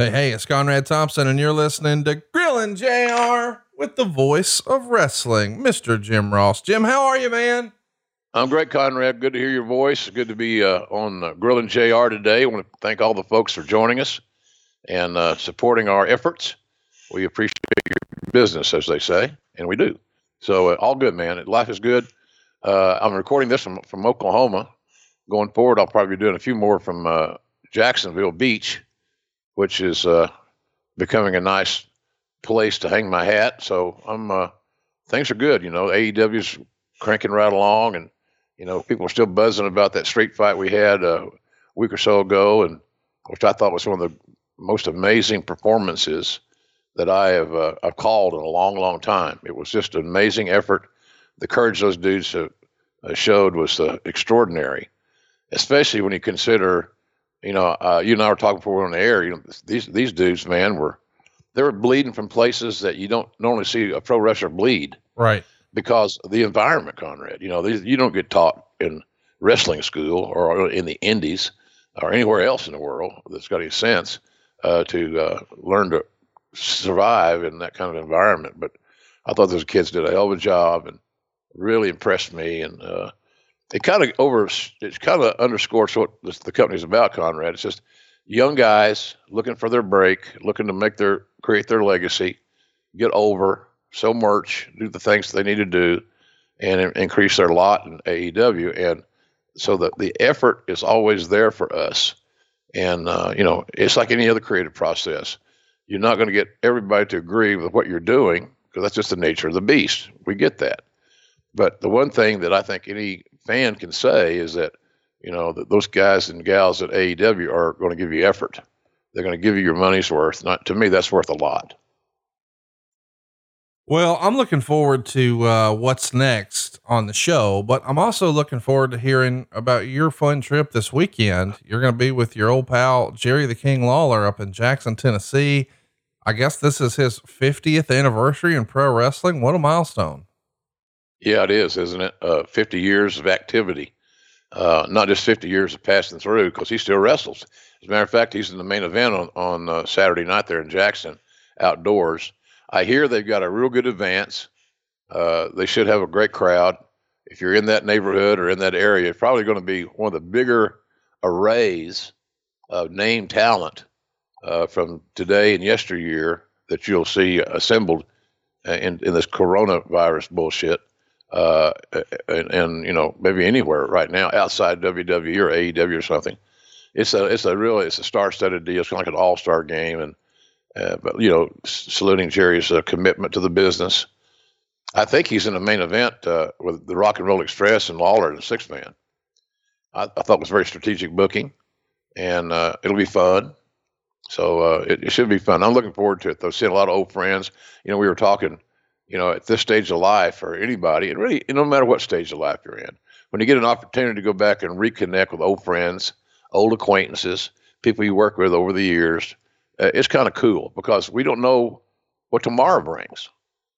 Hey, hey, it's Conrad Thompson, and you're listening to Grillin' JR with the voice of wrestling, Mr. Jim Ross. Jim, how are you, man? I'm great, Conrad. Good to hear your voice. Good to be uh, on uh, Grillin' JR today. I want to thank all the folks for joining us and uh, supporting our efforts. We appreciate your business, as they say, and we do. So, uh, all good, man. Life is good. Uh, I'm recording this from, from Oklahoma. Going forward, I'll probably be doing a few more from uh, Jacksonville Beach which is uh, becoming a nice place to hang my hat. So I'm uh, things are good. You know, AEW's cranking right along, and you know people are still buzzing about that street fight we had uh, a week or so ago, and which I thought was one of the most amazing performances that I have uh, I've called in a long, long time. It was just an amazing effort. The courage those dudes uh, showed was uh, extraordinary, especially when you consider you know, uh, you and I were talking before we on the air. You know, these these dudes, man, were they were bleeding from places that you don't normally see a pro wrestler bleed. Right. Because of the environment, Conrad. You know, these, you don't get taught in wrestling school or in the indies or anywhere else in the world that's got any sense uh, to uh, learn to survive in that kind of environment. But I thought those kids did a hell of a job and really impressed me. And uh, it kind of over it kind of underscores what this, the company's about, Conrad. It's just young guys looking for their break, looking to make their create their legacy, get over, sell merch, do the things they need to do, and increase their lot in AEW. And so the the effort is always there for us. And uh, you know, it's like any other creative process. You're not going to get everybody to agree with what you're doing because that's just the nature of the beast. We get that. But the one thing that I think any fan can say is that you know that those guys and gals at AEW are going to give you effort. They're going to give you your money's worth. Not to me, that's worth a lot. Well, I'm looking forward to uh, what's next on the show, but I'm also looking forward to hearing about your fun trip this weekend. You're going to be with your old pal Jerry the King Lawler up in Jackson, Tennessee. I guess this is his 50th anniversary in pro wrestling. What a milestone! Yeah, it is, isn't it? Uh, 50 years of activity. Uh, not just 50 years of passing through, because he still wrestles. As a matter of fact, he's in the main event on, on uh, Saturday night there in Jackson, outdoors. I hear they've got a real good advance. Uh, they should have a great crowd. If you're in that neighborhood or in that area, it's probably going to be one of the bigger arrays of name talent uh, from today and yesteryear that you'll see assembled uh, in, in this coronavirus bullshit uh, and, and, you know maybe anywhere right now outside WWE or AEW or something. It's a it's a really it's a star-studded deal. It's kind of like an all-star game, and uh, but you know saluting Jerry's uh, commitment to the business. I think he's in the main event uh, with the Rock and Roll Express and Lawler and six man. I, I, thought it was very strategic booking, and uh, it'll be fun. So it, it should be fun. I'm looking forward to it. Though, seeing a lot of old friends. You know, we were talking you know, at this stage of life or anybody, and really, no matter what stage of life you're in, when you get an opportunity to go back and reconnect with old friends, old acquaintances, people you work with over the years, uh, it's kind of cool because we don't know what tomorrow brings.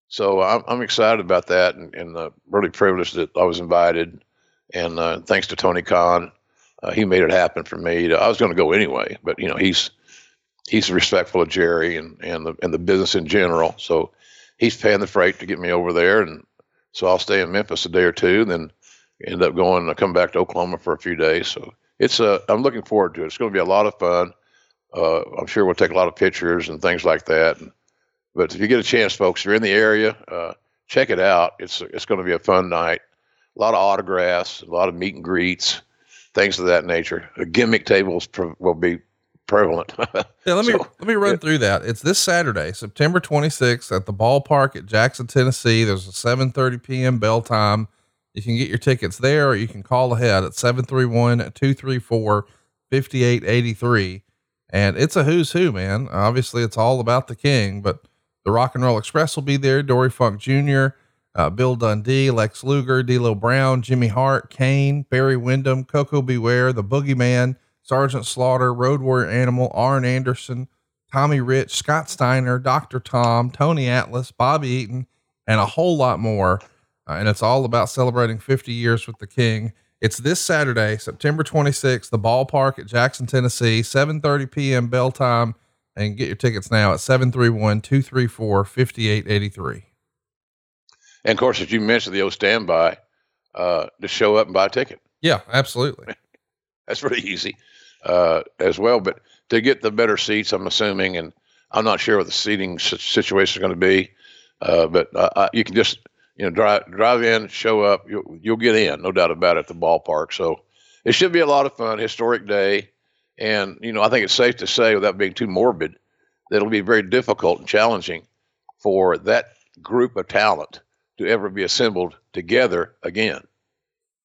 So I'm, I'm excited about that and, and uh, really privileged that I was invited. And uh, thanks to Tony Khan, uh, he made it happen for me. I was going to go anyway, but you know he's he's respectful of Jerry and and the and the business in general. So he's paying the freight to get me over there, and so I'll stay in Memphis a day or two, then end up going. I come back to Oklahoma for a few days. So it's uh, I'm looking forward to it. It's going to be a lot of fun. Uh, I'm sure we'll take a lot of pictures and things like that. But if you get a chance, folks, if you're in the area, uh, check it out. It's it's going to be a fun night. A lot of autographs, a lot of meet and greets, things of that nature. The gimmick tables will be prevalent. yeah, let me so, let me run yeah. through that. It's this Saturday, September 26th, at the ballpark at Jackson, Tennessee. There's a 7:30 p.m. bell time. You can get your tickets there, or you can call ahead at 731-234-5883. And it's a who's who, man. Obviously, it's all about the king, but the Rock and Roll Express will be there. Dory Funk Jr., uh, Bill Dundee, Lex Luger, D'Lo Brown, Jimmy Hart, Kane, Barry Windham, Coco Beware, Ware, The Boogeyman, Sergeant Slaughter, Road Warrior Animal, Arn Anderson, Tommy Rich, Scott Steiner, Dr. Tom, Tony Atlas, Bobby Eaton, and a whole lot more. Uh, and it's all about celebrating 50 years with the King. It's this Saturday, September 26th, the ballpark at Jackson, Tennessee, 7:30 p.m. bell time and get your tickets now at 731-234-5883. And of course, as you mentioned, the old standby, uh, to show up and buy a ticket. Yeah, absolutely. That's pretty easy, uh, as well. But to get the better seats, I'm assuming, and I'm not sure what the seating situation is going to be, uh, but uh, you can just, you know, drive, drive in, show up, you'll, you'll get in, no doubt about it, at the ballpark. So it should be a lot of fun, historic day. And, you know, I think it's safe to say, without being too morbid, that it'll be very difficult and challenging for that group of talent to ever be assembled together again.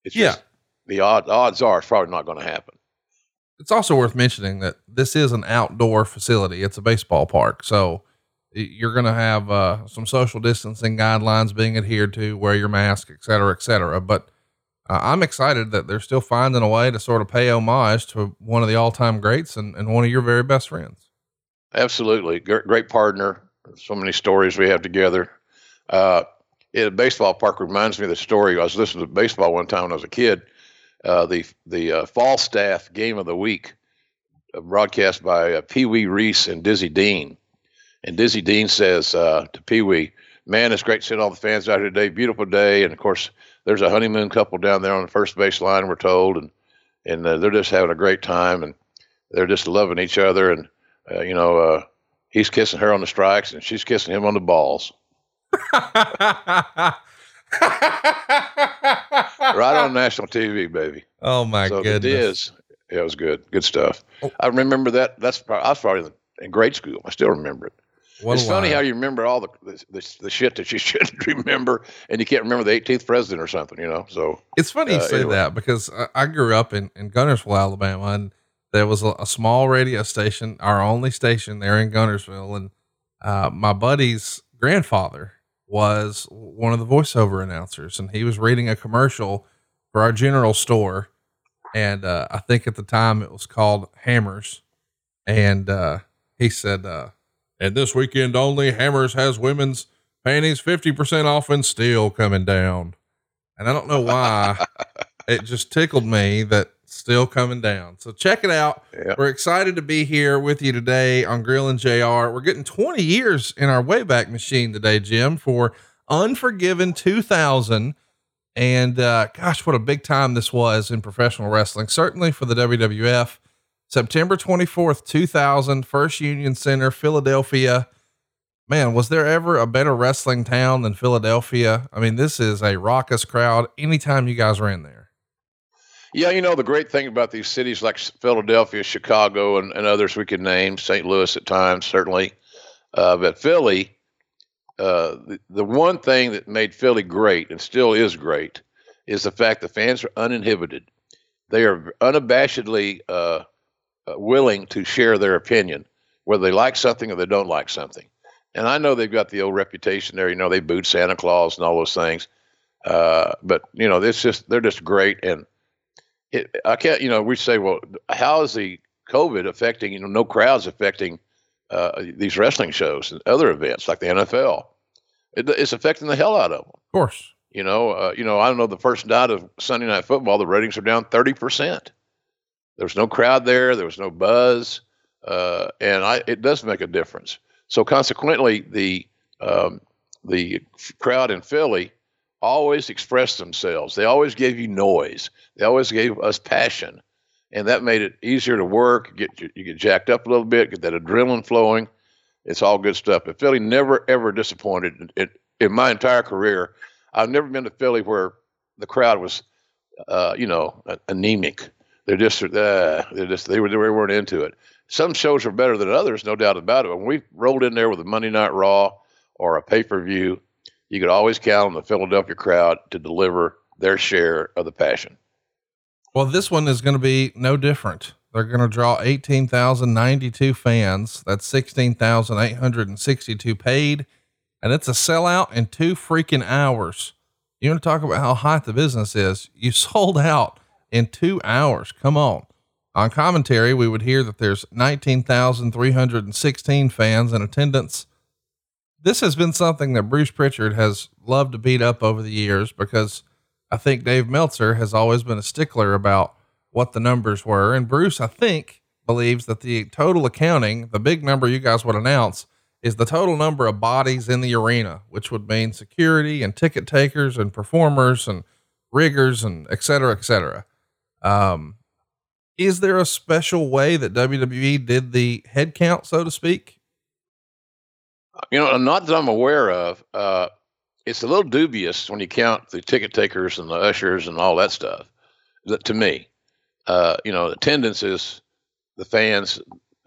It's yeah. just the odd, odds are it's probably not going to happen. It's also worth mentioning that this is an outdoor facility. It's a baseball park. So you're going to have uh, some social distancing guidelines being adhered to, wear your mask, et cetera, et cetera. But uh, I'm excited that they're still finding a way to sort of pay homage to one of the all time greats and, and one of your very best friends. Absolutely. Great, great partner. So many stories we have together. Uh, a baseball park reminds me of the story. I was listening to baseball one time when I was a kid. Uh, the the uh, Falstaff game of the week, uh, broadcast by uh, Pee Wee Reese and Dizzy Dean. And Dizzy Dean says uh, to Pee Wee, "Man, it's great seeing all the fans out here today. Beautiful day." And of course, there's a honeymoon couple down there on the first base line, we're told, and and they're just having a great time, and they're just loving each other, and you know, he's kissing her on the strikes, and she's kissing him on the balls. right on national TV, baby. Oh my so goodness! It is. Yeah, it was good. Good stuff. Oh. I remember that. That's I was probably in grade school. I still remember it. What it's funny how you remember all the, the, the shit that you shouldn't remember, and you can't remember the 18th president or something, you know. So it's funny uh, you say anyway. that because I, I, grew up in in Guntersville, Alabama, and there was a, a, small radio station, our only station there in Guntersville, and uh, my buddy's grandfather was one of the voiceover announcers, and he was reading a commercial for our general store, and uh, I think at the time it was called Hammers, and uh, he said uh, and this weekend only, Hammers has women's panties 50% off in steel coming down. And I don't know why it just tickled me that still coming down. So check it out. Yep. We're excited to be here with you today on Grilling JR. We're getting 20 years in our Wayback Machine today, Jim, for Unforgiven 2000. And uh, gosh, what a big time this was in professional wrestling, certainly for the WWF. September 24th, 2000, First Union Center, Philadelphia. Man, was there ever a better wrestling town than Philadelphia? I mean, this is a raucous crowd anytime you guys are in there. Yeah, you know, the great thing about these cities like Philadelphia, Chicago, and, and others we could name, St. Louis at times, certainly, uh, but Philly, uh, the, the one thing that made Philly great and still is great is the fact the fans are uninhibited. They are unabashedly uh, uh, willing to share their opinion, whether they like something or they don't like something. And I know they've got the old reputation there. You know, they boot Santa Claus and all those things. Uh, but you know, it's just they're just great. And it, I can't. You know, we say, well, how is the COVID affecting? You know, no crowds affecting uh, these wrestling shows and other events like the NFL. It, it's affecting the hell out of them. Of course. You know, uh, you know, I don't know. The first night of Sunday Night Football, the ratings are down thirty percent. There was no crowd there. There was no buzz, uh, and I, it does make a difference. So consequently, the um, the crowd in Philly always expressed themselves. They always gave you noise. They always gave us passion, and that made it easier to work. Get you, get jacked up a little bit, get that adrenaline flowing. It's all good stuff. But Philly never ever disappointed. In my entire career, I've never been to Philly where the crowd was, uh, you know, anemic. They're just, uh, they're just, they, were, they weren't into it. Some shows are better than others, no doubt about it. When we rolled in there with a Monday Night Raw or a pay per view, you could always count on the Philadelphia crowd to deliver their share of the passion. Well, this one is going to be no different. They're going to draw 18,092 fans. That's 16,862 paid. And it's a sellout in two freaking hours. You want to talk about how hot the business is? You sold out in two hours. Come on. On commentary, we would hear that there's 19,316 fans in attendance. This has been something that Bruce Pritchard has loved to beat up over the years because I think Dave Meltzer has always been a stickler about what the numbers were. And Bruce, I think, believes that the total accounting, the big number you guys would announce, is the total number of bodies in the arena, which would mean security and ticket takers and performers and riggers and et cetera, et cetera. Um, is there a special way that WWE did the head count, so to speak? You know, not that I'm aware of. Uh, it's a little dubious when you count the ticket takers and the ushers and all that stuff. To me, uh, you know, attendance is the fans.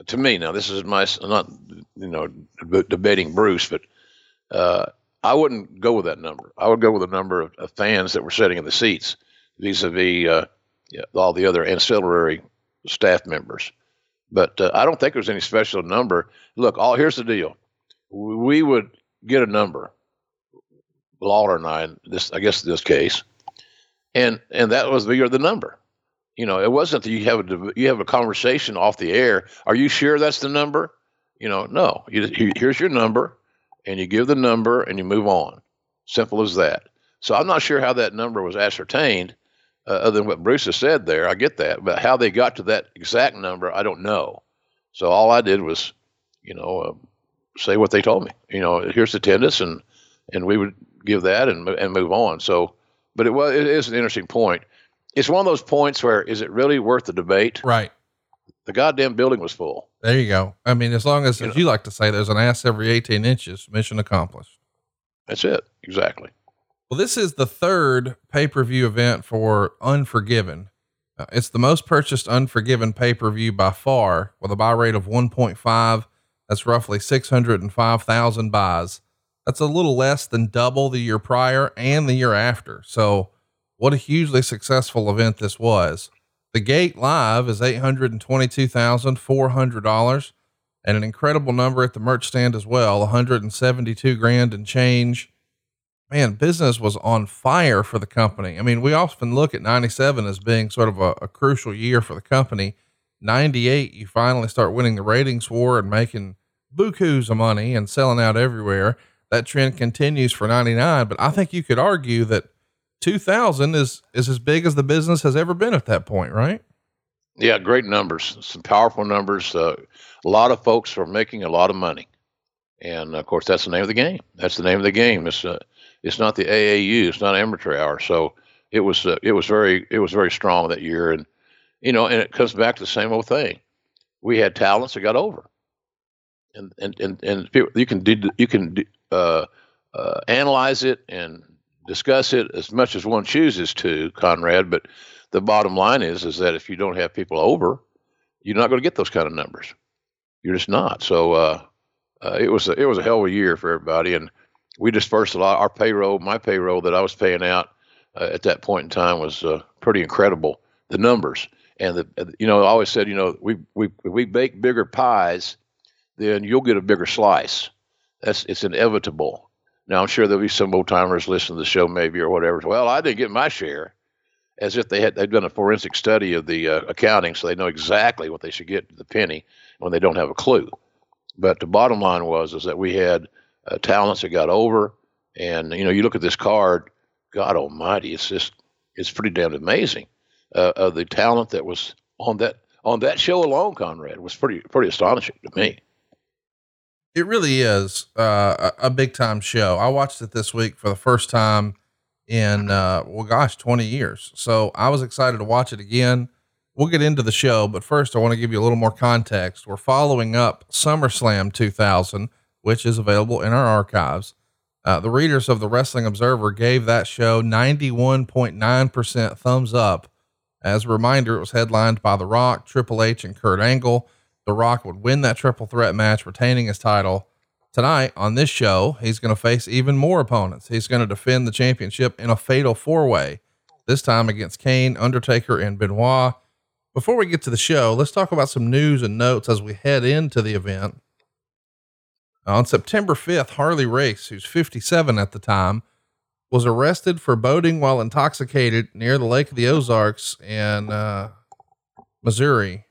To me, now this is my not you know debating Bruce, but uh, I wouldn't go with that number. I would go with the number of, of fans that were sitting in the seats vis-a-vis uh, all the other ancillary staff members. But uh, I don't think there's any special number. Look, all here's the deal: we would get a number, Lawler and I, this I guess in this case, and and that was the the number. You know, it wasn't that you have a you have a conversation off the air. Are you sure that's the number? You know, no. You, here's your number, and you give the number, and you move on. Simple as that. So I'm not sure how that number was ascertained uh, other than what Bruce has said there. I get that, but how they got to that exact number, I don't know. So all I did was, you know, uh, say what they told me. You know, here's the attendance, and and we would give that and and move on. So, but it was it is an interesting point. It's one of those points where is it really worth the debate? Right. The goddamn building was full. There you go. I mean, as long as, you as know, you like to say, there's an ass every 18 inches, mission accomplished. That's it. Exactly. Well, this is the third pay per view event for Unforgiven. Uh, it's the most purchased Unforgiven pay per view by far, with a buy rate of 1.5. That's roughly 605,000 buys. That's a little less than double the year prior and the year after. So, what a hugely successful event this was. The gate live is $822,400 and an incredible number at the merch stand as well 172 grand and change man, business was on fire for the company. I mean, we often look at 97 as being sort of a, a, crucial year for the company. 98, you finally start winning the ratings war and making bukus of money and selling out everywhere. That trend continues for 99, but I think you could argue that 2000 is, is as big as the business has ever been at that point, right? Yeah, great numbers, some powerful numbers. Uh, a lot of folks are making a lot of money. And of course, that's the name of the game. That's the name of the game. It's, uh, it's not the AAU. It's not amateur hour. So it was uh, it was very it was very strong that year, and you know, and it comes back to the same old thing. We had talents that got over, and and and and you can do you can uh, uh, analyze it and discuss it as much as one chooses to, Conrad. But the bottom line is is that if you don't have people over, you're not going to get those kind of numbers. You're just not. So uh, uh, it was a, it was a hell of a year for everybody, and we dispersed a lot. Our payroll, my payroll that I was paying out uh, at that point in time was uh, pretty incredible. The numbers and the, you know, I always said, you know, we we we bake bigger pies, then you'll get a bigger slice. That's it's inevitable. Now I'm sure there'll be some old timers listening to the show maybe or whatever. Well, I didn't get my share, as if they had they've done a forensic study of the uh, accounting, so they know exactly what they should get to the penny when they don't have a clue. But the bottom line was is that we had uh, talents that got over. And you know, you look at this card, God Almighty, it's just it's pretty damn amazing. Uh, uh, the talent that was on that on that show alone, Conrad, was pretty pretty astonishing to me. It really is uh, a, big time show. I watched it this week for the first time in uh, well, gosh, twenty years. So I was excited to watch it again. we'll get into the show, but first I want to give you a little more context. We're following up SummerSlam 2000, which is available in our archives. Uh, the readers of the Wrestling Observer gave that show 91.9% thumbs up. As a reminder, it was headlined by The Rock, Triple H, and Kurt Angle. The Rock would win that triple threat match, retaining his title. Tonight on this show, he's going to face even more opponents. He's going to defend the championship in a fatal four way, this time against Kane, Undertaker, and Benoit. Before we get to the show, let's talk about some news and notes as we head into the event. On September 5th, Harley Race, who's 57 at the time, was arrested for boating while intoxicated near the Lake of the Ozarks in uh, Missouri.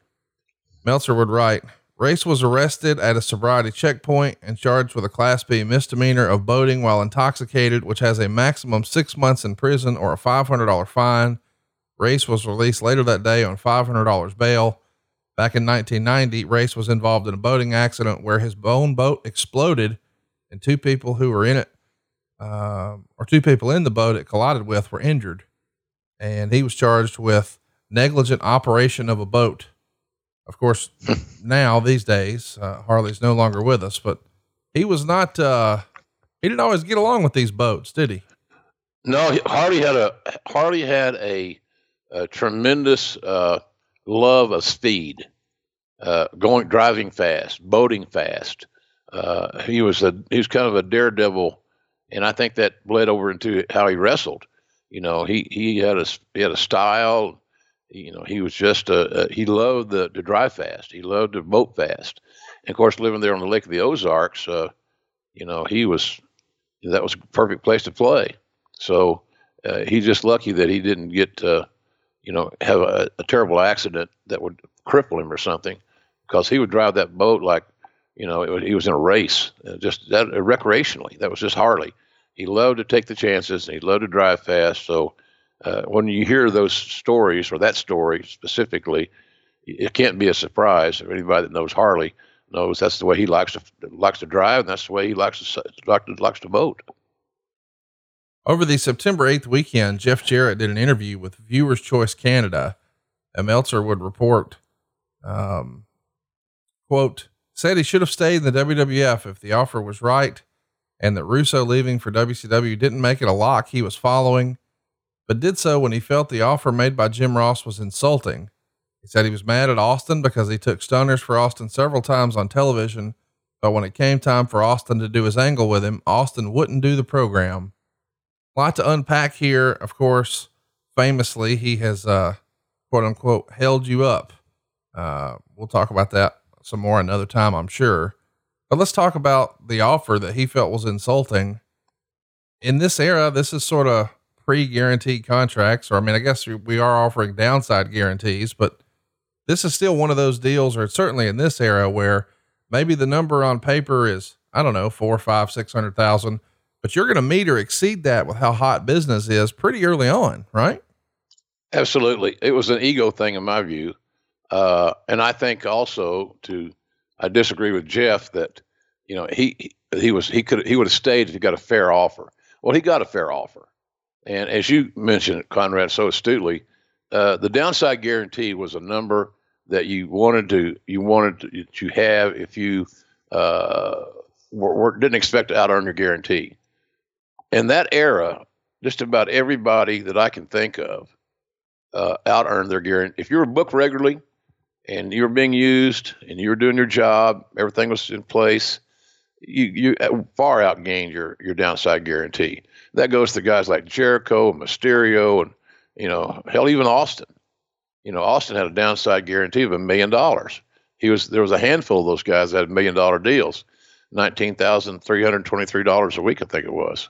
Meltzer would write Race was arrested at a sobriety checkpoint and charged with a Class B misdemeanor of boating while intoxicated, which has a maximum six months in prison or a $500 fine. Race was released later that day on $500 bail. Back in 1990, Race was involved in a boating accident where his bone boat exploded and two people who were in it, uh, or two people in the boat it collided with, were injured. And he was charged with negligent operation of a boat. Of course, now these days, uh, Harley's no longer with us, but he was not, uh, he didn't always get along with these boats, did he? No, Harley had a, Harley had a, a tremendous, uh, love of speed, uh, going driving fast, boating fast. Uh, he was a he was kind of a daredevil, and I think that bled over into how he wrestled. You know, he he had a he had a style. You know, he was just a, a he loved the to drive fast. He loved to boat fast. And of course, living there on the Lake of the Ozarks, uh, you know, he was that was a perfect place to play. So uh, he's just lucky that he didn't get uh, you know, have a, a terrible accident that would cripple him or something, because he would drive that boat like, you know, it, he was in a race, uh, just that uh, recreationally. That was just Harley. He loved to take the chances and he loved to drive fast. So uh, when you hear those stories or that story specifically, it can't be a surprise. Anybody that knows Harley knows that's the way he likes to likes to drive, and that's the way he likes to likes to, likes to boat. Over the September 8th weekend, Jeff Jarrett did an interview with Viewers Choice Canada. And Meltzer would report, um, quote, said he should have stayed in the WWF if the offer was right and that Russo leaving for WCW didn't make it a lock he was following, but did so when he felt the offer made by Jim Ross was insulting. He said he was mad at Austin because he took stunners for Austin several times on television, but when it came time for Austin to do his angle with him, Austin wouldn't do the program A lot to unpack here. Of course, famously, he has, uh, quote unquote, held you up. Uh, we'll talk about that some more another time, I'm sure. But let's talk about the offer that he felt was insulting. In this era, this is sort of pre guaranteed contracts, or I mean, I guess we are offering downside guarantees, but this is still one of those deals, or certainly in this era where maybe the number on paper is, I don't know, four, five, six hundred thousand, but you're going to meet or exceed that with how hot business is pretty early on, right? Absolutely. It was an ego thing in my view. Uh, and I think also to, I disagree with Jeff that, you know, he, he was, he could, he would have stayed if he got a fair offer. Well, he got a fair offer. And as you mentioned, Conrad, so astutely, uh, the downside guarantee was a number that you wanted to, you wanted to, have if you, uh, were, were, didn't expect to out earn your guarantee in that era, just about everybody that I can think of uh, out earned their guarantee. If you were booked regularly and you were being used and you were doing your job, everything was in place, you you uh, far outgained your your downside guarantee. That goes to guys like Jericho, and Mysterio, and you know, hell, even Austin. You know, Austin had a downside guarantee of a million dollars. He was there was a handful of those guys that had million dollar deals, nineteen thousand three hundred twenty three dollars a week, I think it was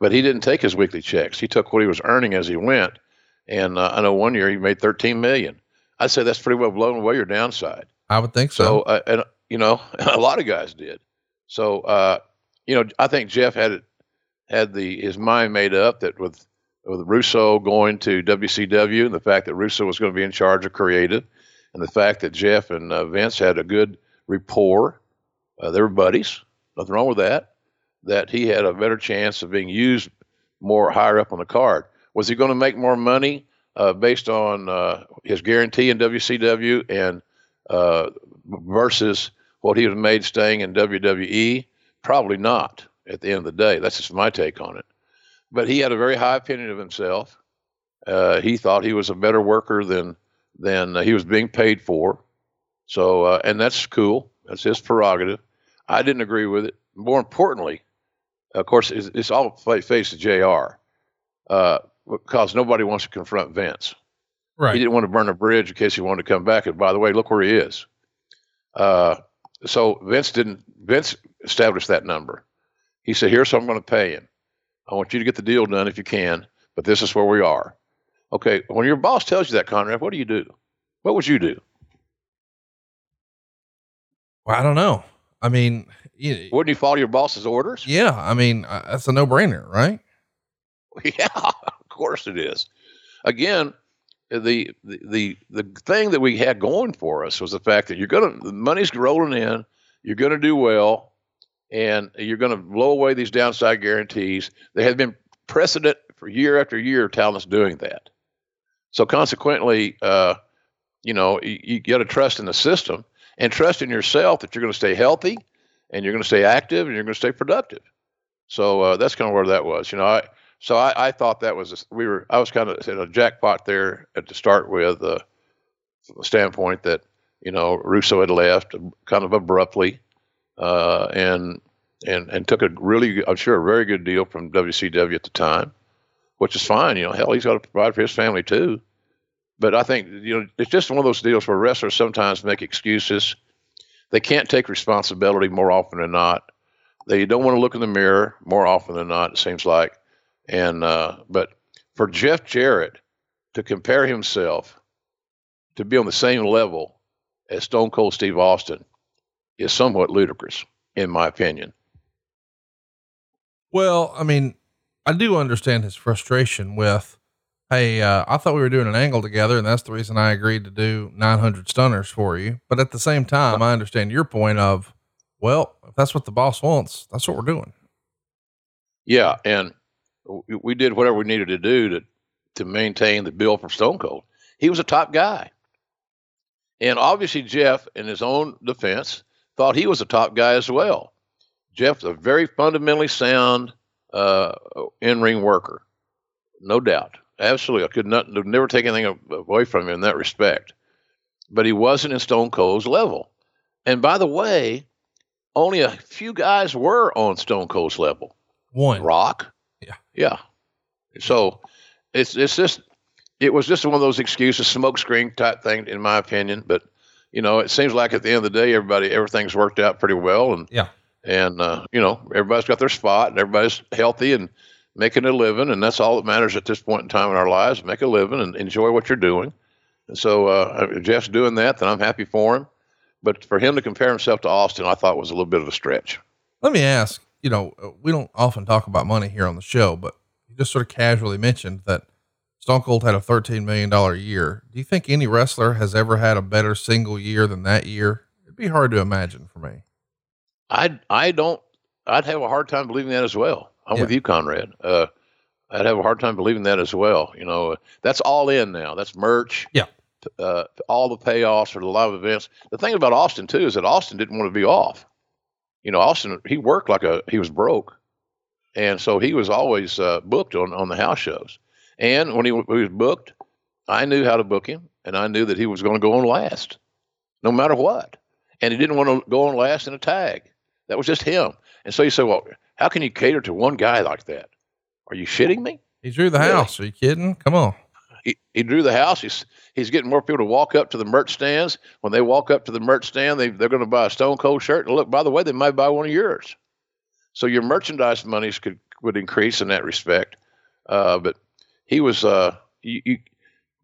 but he didn't take his weekly checks. He took what he was earning as he went. And uh, I know one year he made 13 million. I'd say that's pretty well blown away your downside. I would think so. So, uh, and you know, a lot of guys did. So, uh, you know, I think Jeff had it, had the his mind made up that with with Russo going to WCW and the fact that Russo was going to be in charge of creative, and the fact that Jeff and uh, Vince had a good rapport, uh, they were buddies. Nothing wrong with that that he had a better chance of being used more higher up on the card. Was he going to make more money uh, based on uh, his guarantee in WCW and uh, versus what he have made staying in WWE? Probably not. At the end of the day, that's just my take on it. But he had a very high opinion of himself. Uh, he thought he was a better worker than than he was being paid for. So, uh, and that's cool. That's his prerogative. I didn't agree with it. More importantly, of course, it's, it's all face to Jr. Uh, because nobody wants to confront Vince. Right. He didn't want to burn a bridge in case he wanted to come back. And by the way, look where he is. Uh, so Vince didn't. Vince established that number. He said, "Here's what I'm going to pay him. I want you to get the deal done if you can, but this is where we are." Okay. When your boss tells you that, Conrad, what do you do? What would you do? Well, I don't know. I mean, you, Wouldn't you follow your boss's orders? yeah, I mean, uh, that's a no brainer, right? Yeah, of course it is. Again, the, the the the thing that we had going for us was the fact that you're gonna the money's rolling in, you're gonna do well, and you're gonna blow away these downside guarantees. There had been precedent for year after year of talents doing that. So consequently, uh, you know, you, you got to trust in the system and trust in yourself that you're going to stay healthy and you're going to stay active and you're going to stay productive. So uh, that's kind of where that was. You know, I so I, I thought that was a, we were I was kind of in a jackpot there at to start with, uh, from the standpoint that you know Russo had left kind of abruptly, uh, and and and took a really I'm sure a very good deal from WCW at the time, which is fine. You know, hell, he's got to provide for his family too. But I think you know it's just one of those deals where wrestlers sometimes make excuses. They can't take responsibility more often than not. They don't want to look in the mirror more often than not. It seems like, and uh, but for Jeff Jarrett to compare himself to be on the same level as Stone Cold Steve Austin is somewhat ludicrous, in my opinion. Well, I mean, I do understand his frustration with, Hey, uh, I thought we were doing an angle together and that's the reason I agreed to do 900 stunners for you. But at the same time, I understand your point of, well, if that's what the boss wants, that's what we're doing. Yeah, and we, did whatever we needed to do to to maintain the bill for Stone Cold. He was a top guy, and obviously Jeff, in his own defense, thought he was a top guy as well. Jeff's a very fundamentally sound uh, in ring worker, no doubt. Absolutely, I could not never take anything away from him in that respect. But he wasn't in Stone Cold's level. And by the way, only a few guys were on Stone Cold's level. One. Rock. Yeah. Yeah. So it's it's just it was just one of those excuses, smokescreen type thing, in my opinion. But you know, it seems like at the end of the day, everybody everything's worked out pretty well, and Yeah. and uh, you know, everybody's got their spot, and everybody's healthy and making a living, and that's all that matters at this point in time in our lives. Make a living and enjoy what you're doing. And so uh, if Jeff's doing that, then I'm happy for him. But for him to compare himself to Austin, I thought was a little bit of a stretch. Let me ask, you know, we don't often talk about money here on the show, but you just sort of casually mentioned that Stone Cold had a $13 million year. Do you think any wrestler has ever had a better single year than that year? It'd be hard to imagine for me. I I don't. I'd have a hard time believing that as well. I'm Yeah. with you, Conrad. Uh, I'd have a hard time believing that as well. You know, that's all in now. That's merch. Yeah. Uh, all the payoffs for the live events. The thing about Austin too is that Austin didn't want to be off. You know, Austin he worked like a he was broke, and so he was always uh, booked on on the house shows. And when he, w- he was booked, I knew how to book him, and I knew that he was going to go on last, no matter what. And he didn't want to go on last in a tag. That was just him. And so you say, well, how can you cater to one guy like that? Are you shitting me? He drew the Really? house. Are you kidding? Come on. He, he drew the house. He's he's getting more people to walk up to the merch stands. When they walk up to the merch stand, they they're going to buy a Stone Cold shirt. And look, by the way, they might buy one of yours. So your merchandise monies could would increase in that respect. Uh, but he was uh, you, you,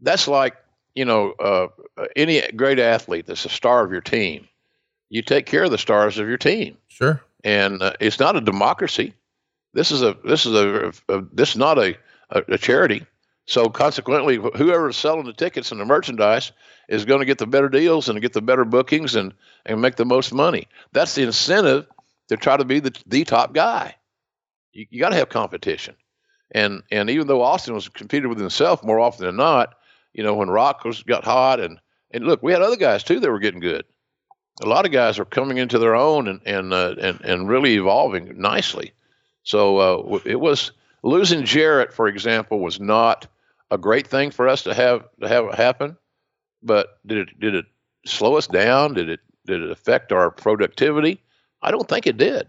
that's like you know uh, any great athlete that's a star of your team. You take care of the stars of your team Sure. and uh, it's not a democracy. This is a this is a, a this is not a, a, a charity. So consequently, whoever's selling the tickets and the merchandise is going to get the better deals and get the better bookings and and make the most money. That's the incentive to try to be the the top guy. You, you got to have competition, and and even though Austin was competing with himself more often than not, you know, when Rock was got hot, and and look, we had other guys too that were getting good. A lot of guys are coming into their own and and uh, and and really evolving nicely. So uh, it was losing Jarrett, for example, was not a great thing for us to have to have happen. But did it did it slow us down? Did it did it affect our productivity? I don't think it did.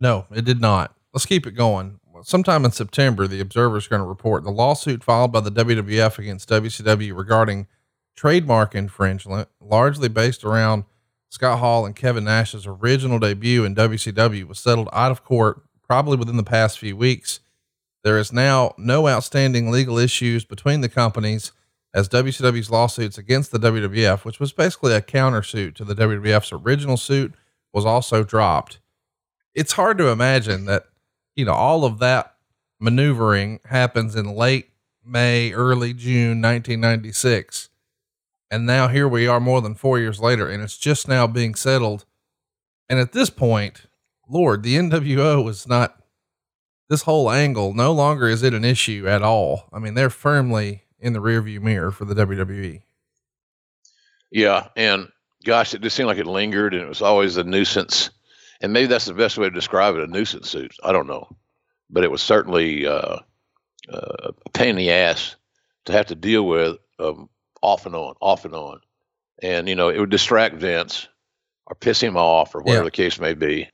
No, it did not. Let's keep it going. Sometime in September, the Observer is going to report the lawsuit filed by the WWF against WCW regarding trademark infringement, largely based around Scott Hall and Kevin Nash's original debut in WCW, was settled out of court probably within the past few weeks. There is now no outstanding legal issues between the companies as WCW's lawsuits against the WWF, which was basically a countersuit to the WWF's original suit, was also dropped it's hard to imagine that, you know, all of that maneuvering happens in late May, early June 1996. And now here we are more than four years later, and it's just now being settled. And at this point, Lord, the NWO is not this whole angle. No longer is it an issue at all. I mean, they're firmly in the rearview mirror for the WWE. Yeah. And gosh, it just seemed like it lingered and it was always a nuisance and maybe that's the best way to describe it a nuisance suit. I don't know. But it was certainly uh, uh, a pain in the ass to have to deal with um, off and on, off and on. And, you know, it would distract Vince or piss him off or whatever yeah. the case may be.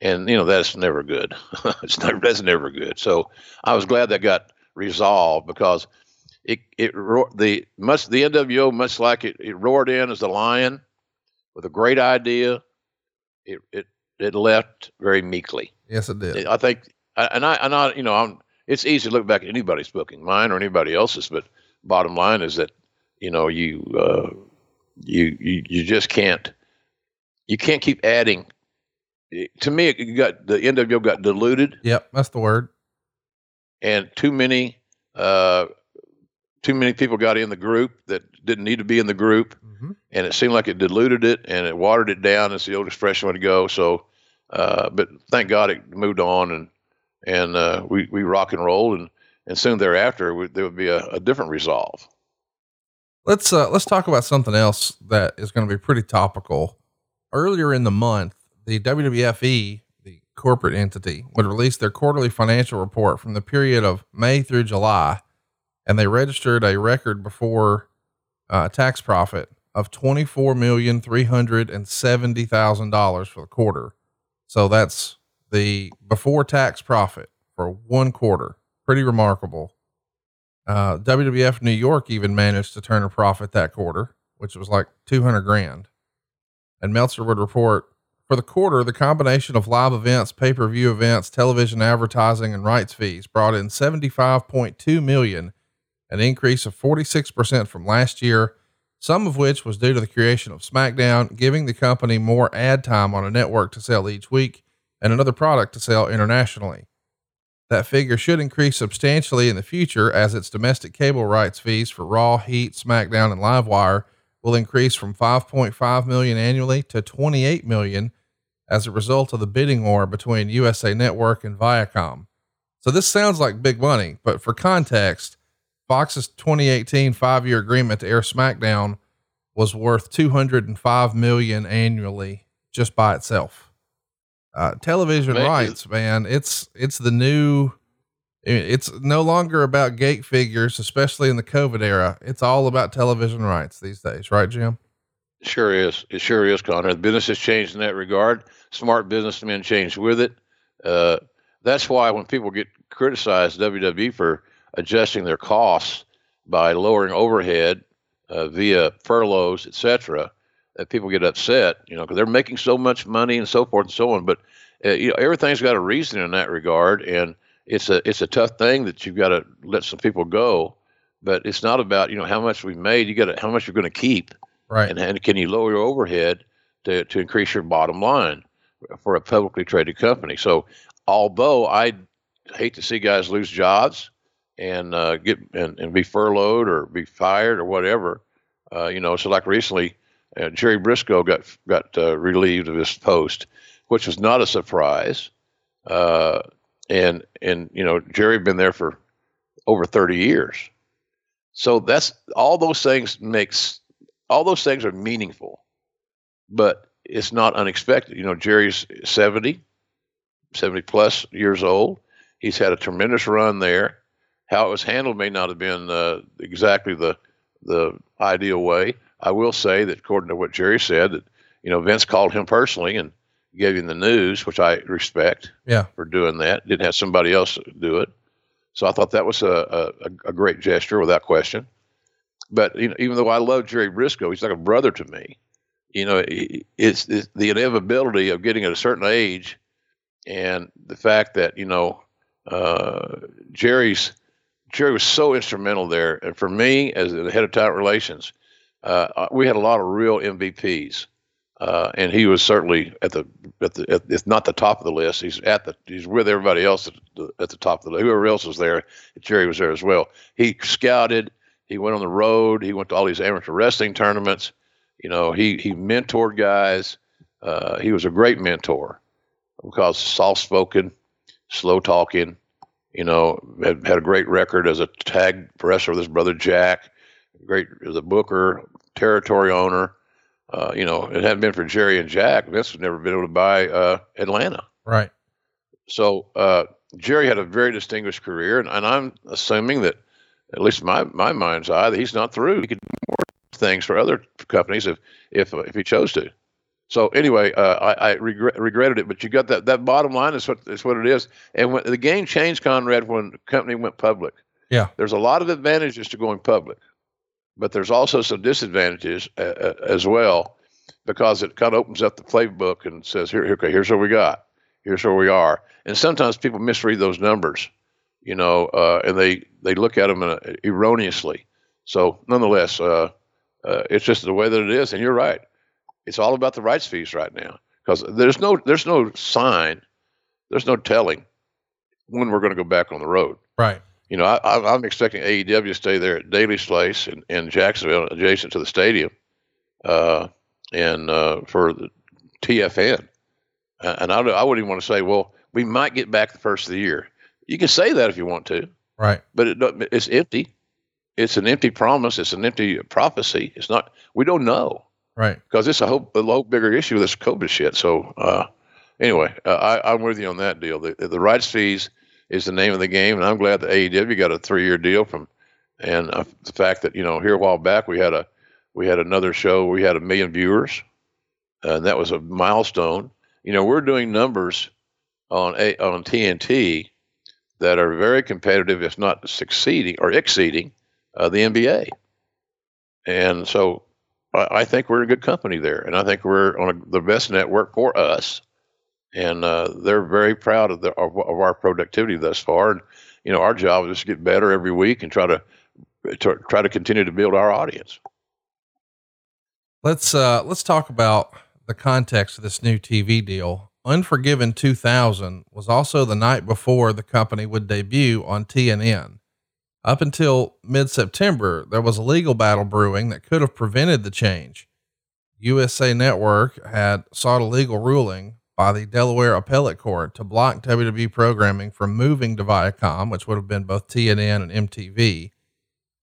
And, you know, that's never good. it's never, that's never good. So I was glad that got resolved because it, it, the, much, the NWO, much like it, it roared in as a lion with a great idea. It, it it left very meekly. Yes, it did. I think, and I, and I, you know, I'm, it's easy to look back at anybody's booking, mine or anybody else's, but bottom line is that, you know, you, uh, you, you, you just can't, you can't keep adding. To me, it got the NWO got diluted. Yep, that's the word. And too many, uh, too many people got in the group that didn't need to be in the group, mm-hmm. and it seemed like it diluted it and it watered it down. As the old expression would go. So uh, but thank God it moved on and and uh, we we rock and roll and and soon thereafter we, there would be a, a, different resolve. Let's uh, let's talk about something else that is going to be pretty topical. Earlier in the month, the WWFE, the corporate entity, would release their quarterly financial report from the period of May through July, and they registered a record before uh, tax profit of twenty four million three hundred and seventy thousand dollars for the quarter so that's the before tax profit for one quarter. Pretty remarkable. Uh, WWF New York even managed to turn a profit that quarter, which was like 200 grand. And Meltzer would report for the quarter, the combination of live events, pay per view events, television advertising, and rights fees brought in 75.2 million, an increase of 46% from last year some of which was due to the creation of SmackDown, giving the company more ad time on a network to sell each week and another product to sell internationally. That figure should increase substantially in the future as its domestic cable rights fees for Raw, Heat, SmackDown, and Livewire will increase from 5.5 million annually to 28 million as a result of the bidding war between USA Network and Viacom. So this sounds like big money, but for context, Fox's 2018 five-year agreement to air SmackDown was worth 205 million annually just by itself. Uh, television man, rights, man, it's it's the new. It's no longer about gate figures, especially in the COVID era. It's all about television rights these days, right, Jim? Sure is. It sure is, Connor. The business has changed in that regard. Smart businessmen changed with it. Uh, that's why when people get criticized WWE for adjusting their costs by lowering overhead uh, via furloughs, etc., that people get upset, you know, because they're making so much money and so forth and so on. But uh, you know, everything's got a reason in that regard, and it's a it's a tough thing that you've got to let some people go. but it's not about you know how much we've made. You got to how much you're going to keep, Right. and, and can you lower your overhead to to increase your bottom line for a publicly traded company. So although I hate to see guys lose jobs and uh, get and, and be furloughed or be fired or whatever, uh, you know, so like recently, uh, Jerry Brisco got got uh, relieved of his post, which was not a surprise. Uh, and and you know, Jerry had been there for over thirty years, so that's all those things makes all those things are meaningful, but it's not unexpected. You know, Jerry's 70, 70 plus years old. He's had a tremendous run there. How it was handled may not have been uh, exactly the the ideal way. I will say that according to what Jerry said, that you know Vince called him personally and gave him the news, which I respect Yeah. for doing that. Didn't have somebody else do it, so I thought that was a a, a great gesture without question. But you know, even though I love Jerry Brisco, he's like a brother to me. You know, it's, it's the inevitability of getting at a certain age, and the fact that you know uh, Jerry's Jerry was so instrumental there, and for me as the head of talent relations, uh, uh, we had a lot of real MVPs, uh, and he was certainly at the at the at, if not the top of the list, he's at the he's with everybody else at the, at the top of the list. Whoever else was there, Jerry was there as well. He scouted, he went on the road, he went to all these amateur wrestling tournaments. You know, he he mentored guys. Uh, he was a great mentor because soft spoken, slow talking. You know, had had a great record as a tag wrestler with his brother Jack. Great as a booker, territory owner. Uh, you know, it hadn't been for Jerry and Jack, Vince would never been able to buy uh, Atlanta. Right. So uh, Jerry had a very distinguished career, and, and I'm assuming that, at least my my mind's eye, that he's not through. He could do more things for other companies if if if he chose to. So anyway, uh, I, I regret, regretted it, but you got that that bottom line is what is what it is. And when the game changed, Conrad, when the company went public. Yeah. There's a lot of advantages to going public, but there's also some disadvantages uh, uh, as well, because it kind of opens up the playbook and says, here, okay, here's what we got, here's where we are, and sometimes people misread those numbers, you know, uh, and they they look at them uh, erroneously. So nonetheless, uh, uh, it's just the way that it is, and you're right. It's all about the rights fees right now because there's no there's no sign, there's no telling when we're going to go back on the road. Right. You know, I, I'm expecting AEW to stay there at Daily's Place in, in Jacksonville, adjacent to the stadium, uh, and uh, for the TFN. And I, don't- I wouldn't even want to say, well, we might get back the first of the year. You can say that if you want to, Right. but it, it's empty. It's an empty promise. It's an empty prophecy. It's not. We don't know Right. because it's a whole, a whole bigger issue with this COVID shit. So uh, anyway, uh, I, I'm with you on that deal. The, the rights fees is the name of the game, and I'm glad that AEW got a three year deal from, and uh, the fact that you know here a while back we had a we had another show we had a million viewers, and that was a milestone. You know we're doing numbers on a, on TNT that are very competitive, if not succeeding or exceeding uh, the NBA, and so I, think we're in good company there, and I think we're on a, the best network for us. And uh, they're very proud of, the, of of our productivity thus far. And you know, our job is to get better every week and try to, to try to continue to build our audience. Let's uh let's talk about the context of this new TV deal. Unforgiven 2000 was also the night before the company would debut on TNN. Up until mid-September, there was a legal battle brewing that could have prevented the change. USA Network had sought a legal ruling by the Delaware Appellate Court to block WWE programming from moving to Viacom, which would have been both TNN and MTV.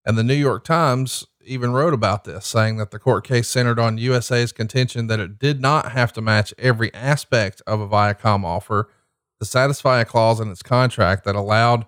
And the New York Times even wrote about this, saying that the court case centered on USA's contention that it did not have to match every aspect of a Viacom offer to satisfy a clause in its contract that allowed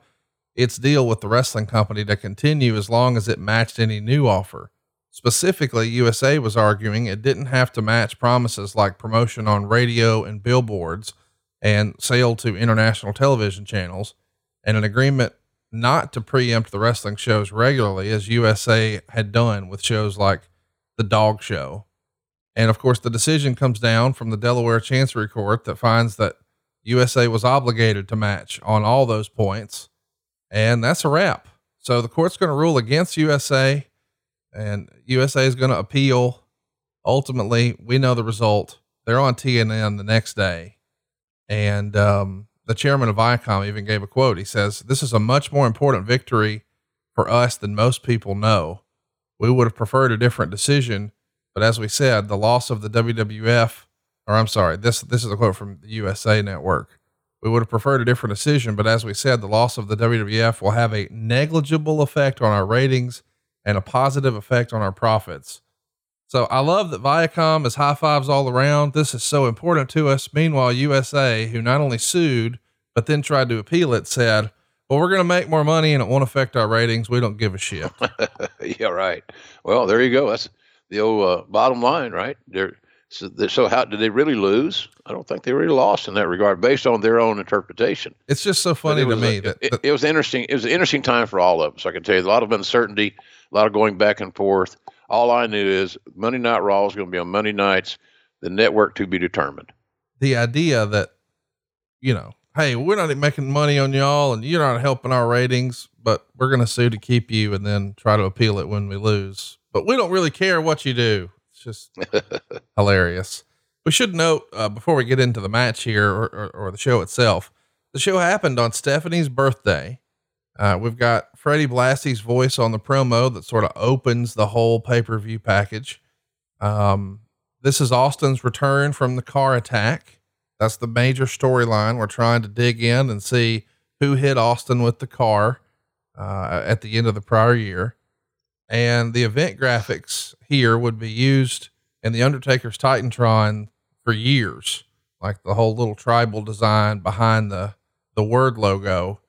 its deal with the wrestling company to continue as long as it matched any new offer. Specifically, USA was arguing it didn't have to match promises like promotion on radio and billboards and sale to international television channels, and an agreement not to preempt the wrestling shows regularly as USA had done with shows like The Dog Show. And of course, the decision comes down from the Delaware Chancery Court that finds that USA was obligated to match on all those points. And that's a wrap. So the court's going to rule against USA and USA is going to appeal. Ultimately, we know the result. They're on TNN the next day. And, um, the chairman of Viacom even gave a quote. He says, This is a much more important victory for us than most people know. We would have preferred a different decision, but as we said, the loss of the WWF, or I'm sorry, this this is a quote from the USA Network. We would have preferred a different decision, but as we said, the loss of the WWF will have a negligible effect on our ratings and a positive effect on our profits. So I love that Viacom is high fives all around. This is so important to us. Meanwhile, USA, who not only sued, but then tried to appeal it, said, well, we're going to make more money and it won't affect our ratings. We don't give a shit. yeah, right. Well, there you go. That's the old uh, bottom line, right? They're, so, so how did they really lose? I don't think they really lost in that regard, based on their own interpretation. It's just so funny to me a, that, it, it, was interesting. It was an interesting time for all of us. I can tell you, a lot of uncertainty, a lot of going back and forth. All I knew is Monday Night Raw is going to be on Monday nights, the network to be determined. The idea that, you know, hey, we're not making money on y'all and you're not helping our ratings, but we're going to sue to keep you and then try to appeal it when we lose. But we don't really care what you do. It's just hilarious. We should note uh, before we get into the match here or, or, or the show itself, the show happened on Stephanie's birthday. Uh, we've got Freddie Blassie's voice on the promo that sort of opens the whole pay per view package. Um, this is Austin's return from the car attack. That's the major storyline. We're trying to dig in and see who hit Austin with the car uh, at the end of the prior year. And the event graphics here would be used in the Undertaker's Titantron for years, like the whole little tribal design behind the the word logo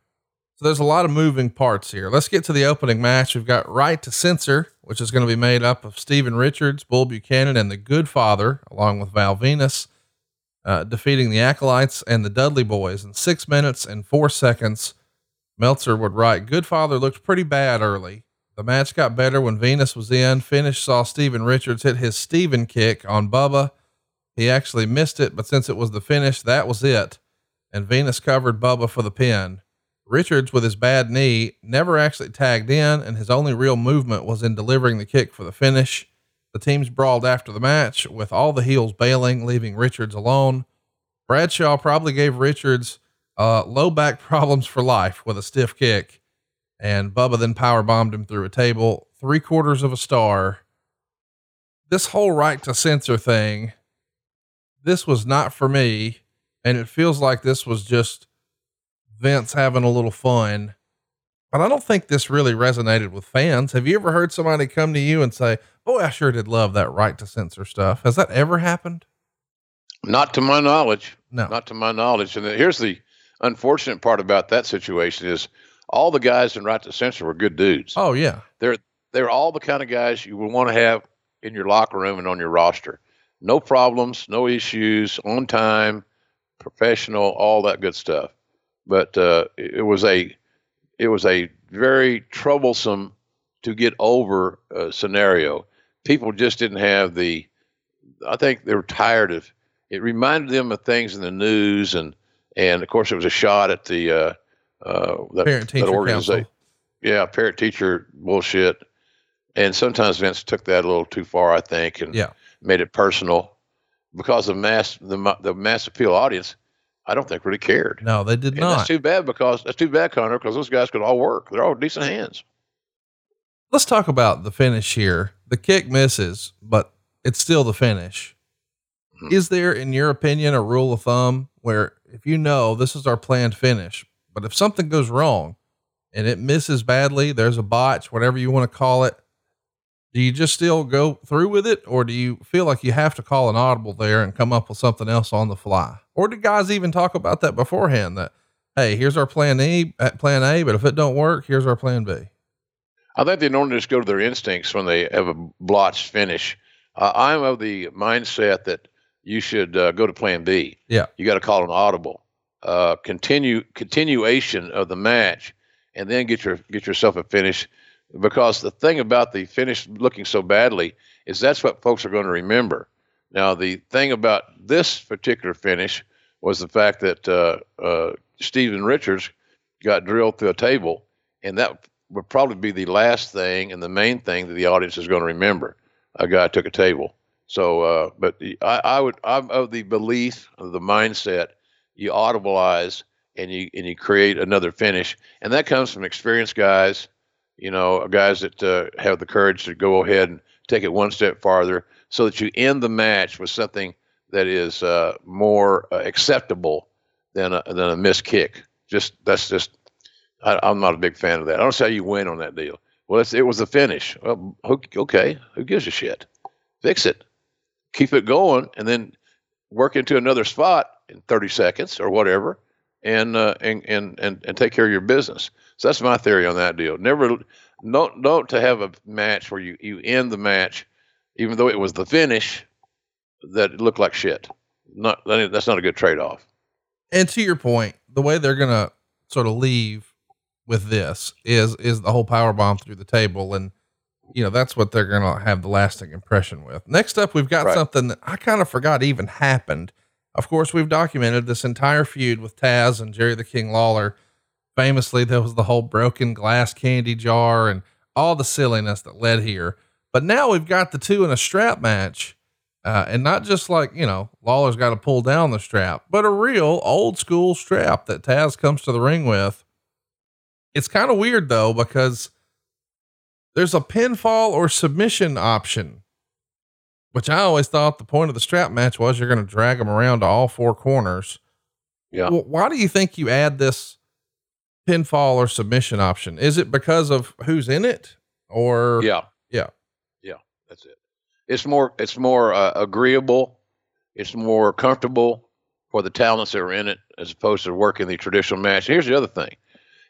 so there's a lot of moving parts here. Let's get to the opening match. We've got Right to Censor, which is going to be made up of Steven Richards, Bull Buchanan, and the Goodfather, along with Val Venis, uh, defeating the Acolytes and the Dudley Boyz in six minutes and four seconds. Meltzer would write, Goodfather looked pretty bad early. The match got better when Venis was in. Finish saw Steven Richards hit his Steven kick on Bubba. He actually missed it, but since it was the finish, that was it. And Venis covered Bubba for the pin. Richards, with his bad knee, never actually tagged in, and his only real movement was in delivering the kick for the finish. The teams brawled after the match, with all the heels bailing, leaving Richards alone. Bradshaw probably gave Richards uh, low back problems for life with a stiff kick, and Bubba then power bombed him through a table, three quarters of a star. This whole right to censor thing, this was not for me, and it feels like this was just Vince having a little fun. But I don't think this really resonated with fans. Have you ever heard somebody come to you and say, Boy, I sure did love that right to censor stuff? Has that ever happened? Not to my knowledge. No. Not to my knowledge. And here's the unfortunate part about that situation is all the guys in right to censor were good dudes. Oh yeah. They're they're all the kind of guys you would want to have in your locker room and on your roster. No problems, no issues, on time, professional, all that good stuff but uh, it was a it was a very troublesome to get over uh, scenario. People just didn't have the. I think they were tired of. It reminded them of things in the news, and and of course it was a shot at the uh, uh, that, parent teacher that organization. Yeah, parent teacher bullshit. And sometimes Vince took that a little too far, I think, and yeah. made it personal because of mass the the mass appeal audience I don't think really cared. No, they did and not. That's too bad because that's too bad, Connor, because those guys could all work. They're all decent hands. Let's talk about the finish here. The kick misses, but it's still the finish. Mm-hmm. Is there, in your opinion, a rule of thumb where if you know this is our planned finish, but if something goes wrong and it misses badly, there's a botch, whatever you want to call it, do you just still go through with it? Or do you feel like you have to call an audible there and come up with something else on the fly? Or do guys even talk about that beforehand that hey here's our plan e uh, plan a but if it don't work here's our plan b i think they normally just go to their instincts when they have a blotched finish. Uh, i'm of the mindset that you should uh, go to plan b. Yeah. You got to call an audible uh, continue continuation of the match and then get your get yourself a finish because the thing about the finish looking so badly is that's what folks are going to remember. Now, the thing about this particular finish was the fact that uh, uh, Steven Richards got drilled through a table, and that would probably be the last thing and the main thing that the audience is going to remember. A guy took a table. So, uh, but I, I would, I'm of the belief, of the mindset, you audibilize and you and you create another finish, and that comes from experienced guys, you know, guys that uh, have the courage to go ahead and take it one step farther, so that you end the match with something that is uh, more uh, acceptable than a, than a missed kick. Just that's just I, am not a big fan of that. I don't see how you win on that deal. Well, it was a finish. Well, okay, who gives a shit? Fix it, keep it going, and then work into another spot in 30 seconds or whatever, and uh, and, and and and take care of your business. So that's my theory on that deal. Never, don't don't to have a match where you you end the match, even though it was the finish, that looked like shit. Not that's not a good trade off. And to your point, the way they're gonna sort of leave with this is is the whole power bomb through the table and you know that's what they're going to have the lasting impression with next up we've got right. something that i kind of forgot even happened of course we've documented this entire feud with taz and jerry the king lawler. Famously there was the whole broken glass candy jar and all the silliness that led here. But now we've got the two in a strap match uh, and not just like you know lawler's got to pull down the strap but a real old school strap that taz comes to the ring with. It's kind of weird though, because there's a pinfall or submission option, which I always thought the point of the strap match was you're going to drag them around to all four corners. Yeah. Well, why do you think you add this pinfall or submission option? Is it because of who's in it or? Yeah. Yeah. Yeah. That's it. It's more, it's more uh, agreeable. It's more comfortable for the talents that are in it as opposed to working the traditional match. Here's the other thing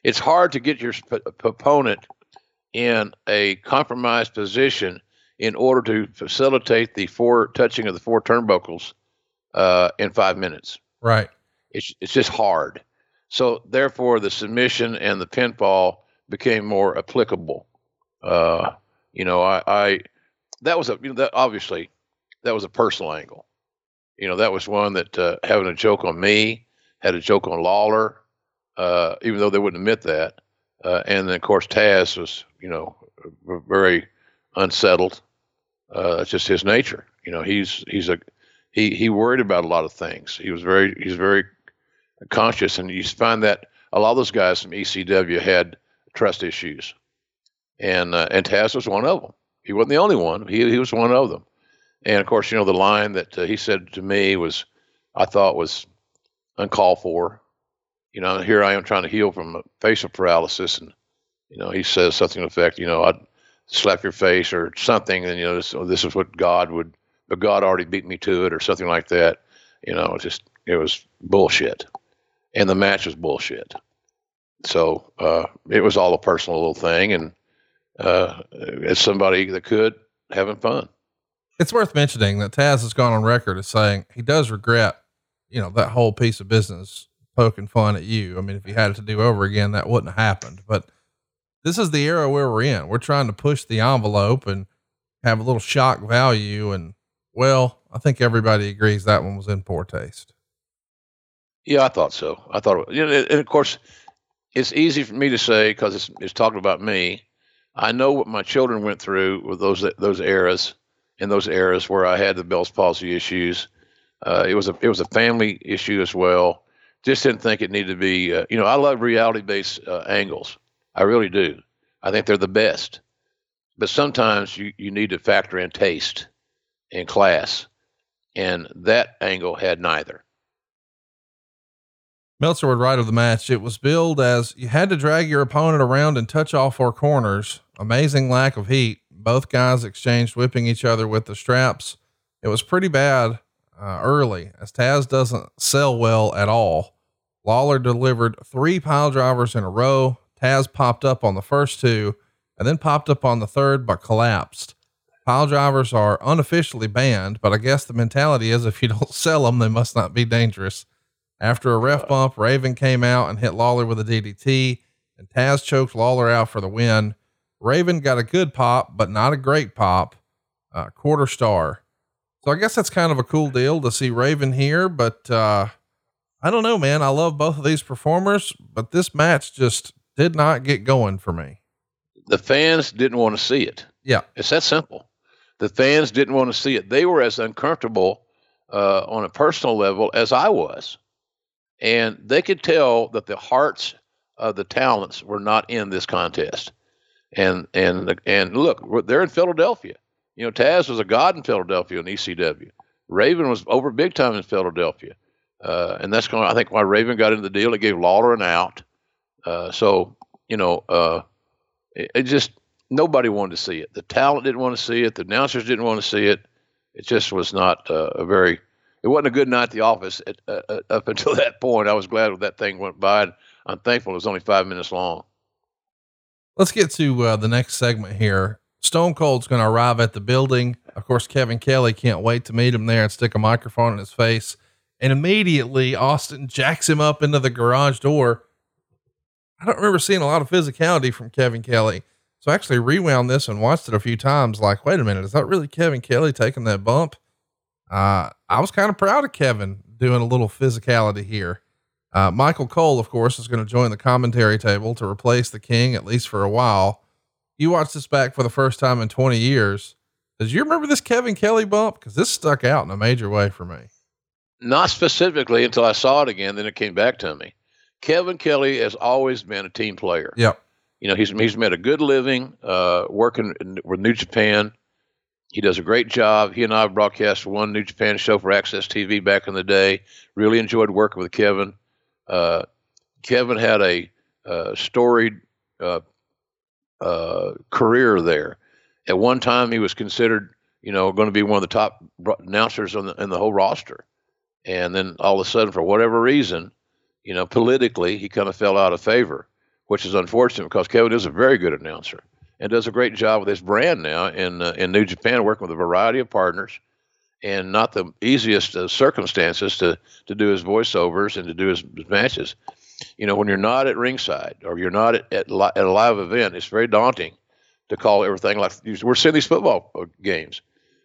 it's hard to get your opponent in a compromised position in order to facilitate the four touching of the four turnbuckles uh, in five minutes. Right. It's it's just hard. So therefore, the submission and the pinfall became more applicable. Uh, you know, I, I that was a you know, that obviously that was a personal angle. You know, that was one that uh, having a joke on me, had a joke on Lawler, uh, even though they wouldn't admit that. Uh, and then, of course, Taz was, you know, very unsettled. Uh, that's just his nature. You know, he's he's a he he worried about a lot of things. He was very he's very conscious, and you find that a lot of those guys from ECW had trust issues, and uh, and Taz was one of them. He wasn't the only one. He he was one of them. And of course, you know, the line that uh, he said to me was, I thought was uncalled for you know, here I am trying to heal from facial paralysis, and you know, he says something to the effect, you know, I'd slap your face or something, and you know, this, this is what God would, but God already beat me to it, or something like that. You know, it just it was bullshit, and the match was bullshit. So uh, it was all a personal little thing, and uh, as somebody that could having fun. It's worth mentioning that Taz has gone on record as saying he does regret, you know, that whole piece of business poking fun at you. I mean, if he had it to do over again, that wouldn't have happened. But this is the era where we're in. We're trying to push the envelope and have a little shock value. And well, I think everybody agrees that one was in poor taste. Yeah, I thought so. I thought, you know, and of course, it's easy for me to say because it's it's talking about me. I know what my children went through with those those eras, in those eras where I had the Bell's palsy issues. Uh, it was a it was a family issue as well just didn't think it needed to be. Uh, you know, I love reality based uh, angles. I really do. I think they're the best. But sometimes you, you need to factor in taste and class, and that angle had neither. Meltzer would write of the match. It was billed as you had to drag your opponent around and touch all four corners. Amazing lack of heat. Both guys exchanged whipping each other with the straps. It was pretty bad uh, early as Taz doesn't sell well at all. Lawler delivered three pile drivers in a row. Taz popped up on the first two and then popped up on the third, but collapsed. Pile drivers are unofficially banned, but I guess the mentality is if you don't sell them, they must not be dangerous. After a ref bump, Raven came out and hit Lawler with a DDT, and Taz choked Lawler out for the win. Raven got a good pop, but not a great pop. Uh, quarter star. So I guess that's kind of a cool deal to see Raven here, but uh, I don't know, man. I love both of these performers, but this match just did not get going for me. The fans didn't want to see it. Yeah. It's that simple. The fans didn't want to see it. They were as uncomfortable uh, on a personal level as I was. And they could tell that the hearts of the talents were not in this contest. And and and look, they're in Philadelphia. You know, Taz was a god in Philadelphia in ECW. Raven was over big time in Philadelphia, uh, and that's going. I think why Raven got into the deal. It gave Lawler an out. Uh, so you know, uh, it, it, just nobody wanted to see it. The talent didn't want to see it. The announcers didn't want to see it. It just was not uh, a very. It wasn't a good night at the office at, uh, up until that point. I was glad that thing went by. And I'm thankful it was only five minutes long. Let's get to the next segment here. Stone Cold's going to arrive at the building. Of course, Kevin Kelly can't wait to meet him there and stick a microphone in his face. And immediately, Austin jacks him up into the garage door. I don't remember seeing a lot of physicality from Kevin Kelly. So I actually rewound this and watched it a few times. Like, wait a minute, is that really Kevin Kelly taking that bump? Uh, I was kind of proud of Kevin doing a little physicality here. Uh, Michael Cole, of course, is going to join the commentary table to replace the King at least for a while. You watched this back for the first time in 20 years. Does you remember this Kevin Kelly bump? Because this stuck out in a major way for me. Not specifically until I saw it again, then it came back to me. Kevin Kelly has always been a team player. Yep. You know, he's he's made a good living uh, working in, with New Japan. He does a great job. He and I broadcast one New Japan show for AXS TV back in the day. Really enjoyed working with Kevin. Uh, Kevin had a uh, storied uh, uh, career there. At one time, he was considered, you know, going to be one of the top announcers on the, in the whole roster. And then all of a sudden, for whatever reason, you know, politically, he kind of fell out of favor, which is unfortunate because Kevin is a very good announcer and does a great job with his brand now in uh, in New Japan, working with a variety of partners and not the easiest uh, circumstances to to do his voiceovers and to do his, his, matches. You know, when you're not at ringside or you're not at, at, li- at a live event, it's very daunting to call everything like we're seeing these football uh, games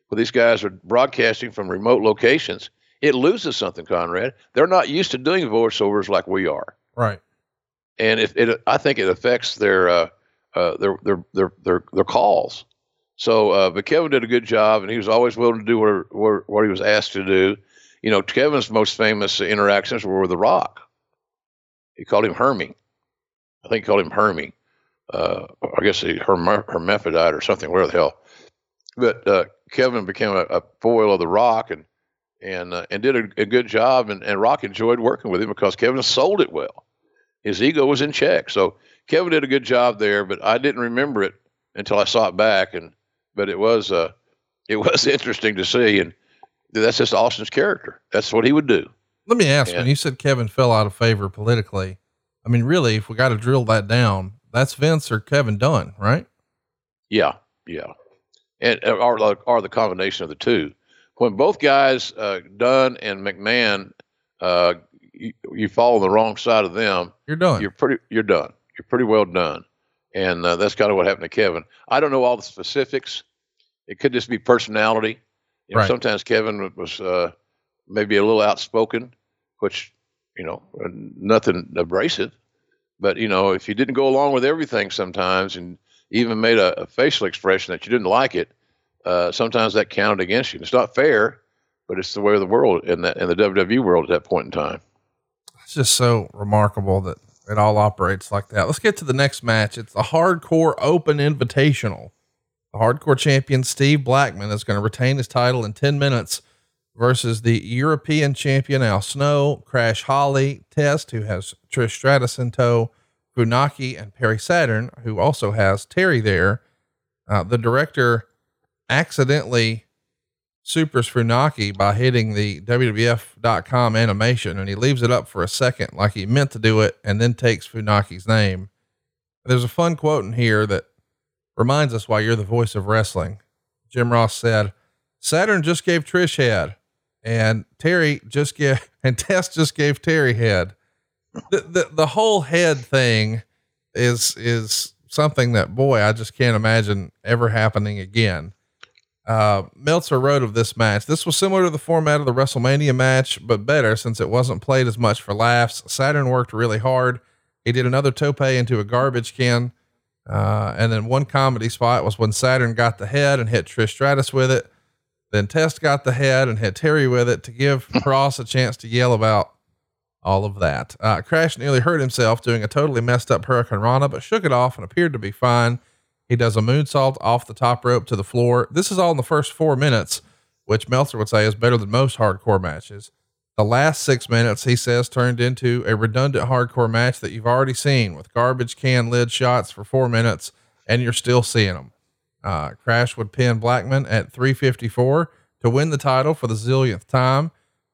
where these guys are broadcasting from remote locations. It loses something, Conrad. They're not used to doing voiceovers like we are. Right. And if it, I think it affects their uh, uh, their, their their their their calls. So, uh, but Kevin did a good job, and he was always willing to do what, what, what he was asked to do. You know, Kevin's most famous interactions were with The Rock. He called him Hermie. I think he called him Hermie. Uh, I guess he herm- hermaphrodite or something. Where the hell? But uh, Kevin became a, a, foil of The Rock and and uh, and did a, a, good job. And, and Rock enjoyed working with him because Kevin sold it well. His ego was in check. So Kevin did a good job there. But I didn't remember it until I saw it back and but it was uh, it was interesting to see, and that's just Austin's character. That's what he would do. Let me ask: When you said Kevin fell out of favor politically, I mean, really, if we got to drill that down, that's Vince or Kevin Dunn, right? Yeah, yeah, and uh, or or the combination of the two. When both guys, uh, Dunn and McMahon, uh, you, you fall on the wrong side of them, you're done. You're pretty. You're done. You're pretty well done and uh, that's kind of what happened to Kevin. I don't know all the specifics. It could just be personality. You know, right. Sometimes Kevin was uh, maybe a little outspoken, which you know, nothing abrasive. But you know, if you didn't go along with everything sometimes, and even made a, a facial expression that you didn't like it, uh, sometimes that counted against you. It's not fair, but it's the way of the world in that in the WWE world at that point in time. It's just so remarkable that it all operates like that. Let's get to the next match. It's the Hardcore Open Invitational. The Hardcore champion Steve Blackman is going to retain his title in 10 minutes versus the European champion Al Snow, Crash Holly, Test, who has Trish Stratus in tow, Funaki, and Perry Saturn, who also has Terry there. Uh, the director accidentally supers Funaki by hitting the WWF.com animation and he leaves it up for a second like he meant to do it and then takes Funaki's name. There's a fun quote in here that reminds us why you're the voice of wrestling. Jim Ross said, Saturn just gave Trish head and Terry just gave, and Test just gave Terry head. The, the, the whole head thing is, is something that boy, I just can't imagine ever happening again. Uh, Meltzer wrote of this match. This was similar to the format of the WrestleMania match, but better since it wasn't played as much for laughs. Saturn worked really hard. He did another tope into a garbage can. Uh, and then one comedy spot was when Saturn got the head and hit Trish Stratus with it. Then Test got the head and hit Terry with it to give Ross a chance to yell about all of that. Uh, Crash nearly hurt himself doing a totally messed up hurricanrana, but shook it off and appeared to be fine. He does a moonsault off the top rope to the floor. This is all in the first four minutes, which Meltzer would say is better than most hardcore matches. The last six minutes, he says, turned into a redundant hardcore match that you've already seen with garbage can lid shots for four minutes, and you're still seeing them. Uh, Crash would pin Blackman at 354 to win the title for the zillionth time.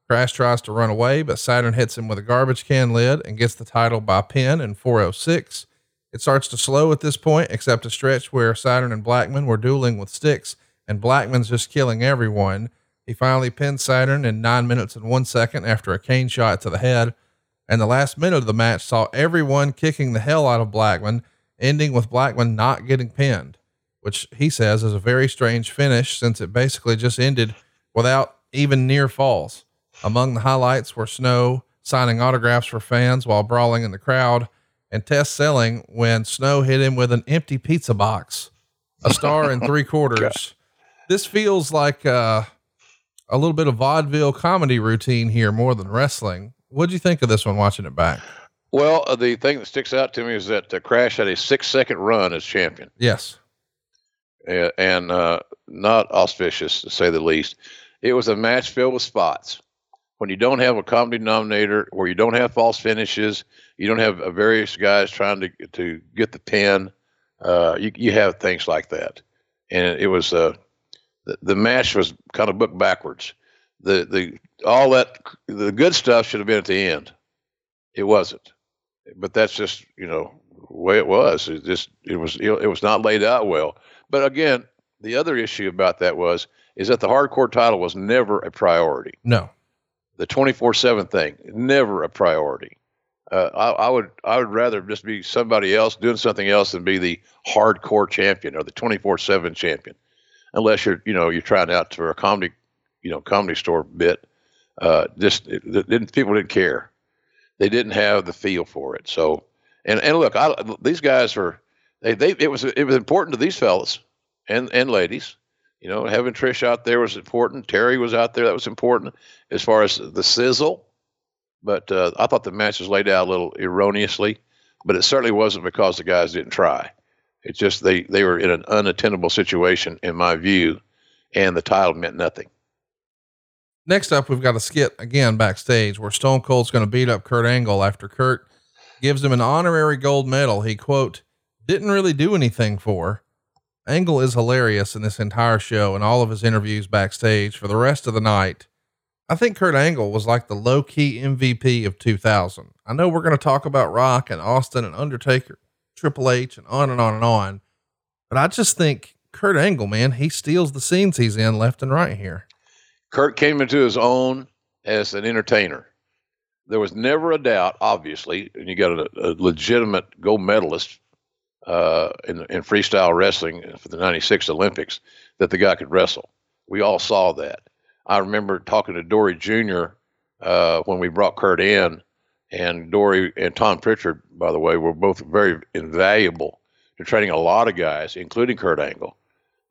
Crash tries to run away, but Saturn hits him with a garbage can lid and gets the title by pin in 406. It starts to slow at this point, except a stretch where Saturn and Blackman were dueling with sticks, and Blackman's just killing everyone. He finally pins Saturn in nine minutes and one second after a cane shot to the head. And the last minute of the match saw everyone kicking the hell out of Blackman, ending with Blackman not getting pinned, which he says is a very strange finish since it basically just ended without even near falls. Among the highlights were Snow signing autographs for fans while brawling in the crowd and Test selling when Snow hit him with an empty pizza box, a star and three quarters. This feels like uh, a little bit of vaudeville comedy routine here more than wrestling. What do you think of this one watching it back? Well, uh, the thing that sticks out to me is that uh, Crash had a six second run as champion. Yes. Uh, and uh, not auspicious to say the least. It was a match filled with spots. When you don't have a comedy denominator, where you don't have false finishes, you don't have uh, various guys trying to to get the pin. Uh, you you have things like that, and it was uh, the, the match was kind of booked backwards. The the all that the good stuff should have been at the end. It wasn't, but that's just you know the way it was. It just it was it was not laid out well. But again, the other issue about that was is that the hardcore title was never a priority. No. The twenty four seven thing never a priority. Uh, I, I, would I would rather just be somebody else doing something else than be the hardcore champion or the twenty four seven champion unless you're you know you're trying out for a comedy you know comedy store bit. Uh, just it, it didn't people didn't care. They didn't have the feel for it. So and and look, I, these guys are they they it was it was important to these fellas and and ladies. You know, having Trish out there was important. Terry was out there. That was important as far as the sizzle. But uh, I thought the match was laid out a little erroneously, but it certainly wasn't because the guys didn't try. It's just they, they were in an unattainable situation, in my view, and the title meant nothing. Next up, we've got a skit again backstage where Stone Cold's going to beat up Kurt Angle after Kurt gives him an honorary gold medal he, quote, didn't really do anything for. Angle is hilarious in this entire show and all of his interviews backstage for the rest of the night. I think Kurt Angle was like the low key MVP of 2000. I know we're going to talk about Rock and Austin and Undertaker Triple H and on and on and on. But I just think Kurt Angle, man, he steals the scenes he's in left and right here. Kurt came into his own as an entertainer. There was never a doubt, obviously, and you got a, a legitimate gold medalist uh, in, in freestyle wrestling for the 96 Olympics, that the guy could wrestle. We all saw that. I remember talking to Dory Jr. Uh, when we brought Kurt in and Dory and Tom Pritchard, by the way, were both very invaluable to training a lot of guys, including Kurt Angle,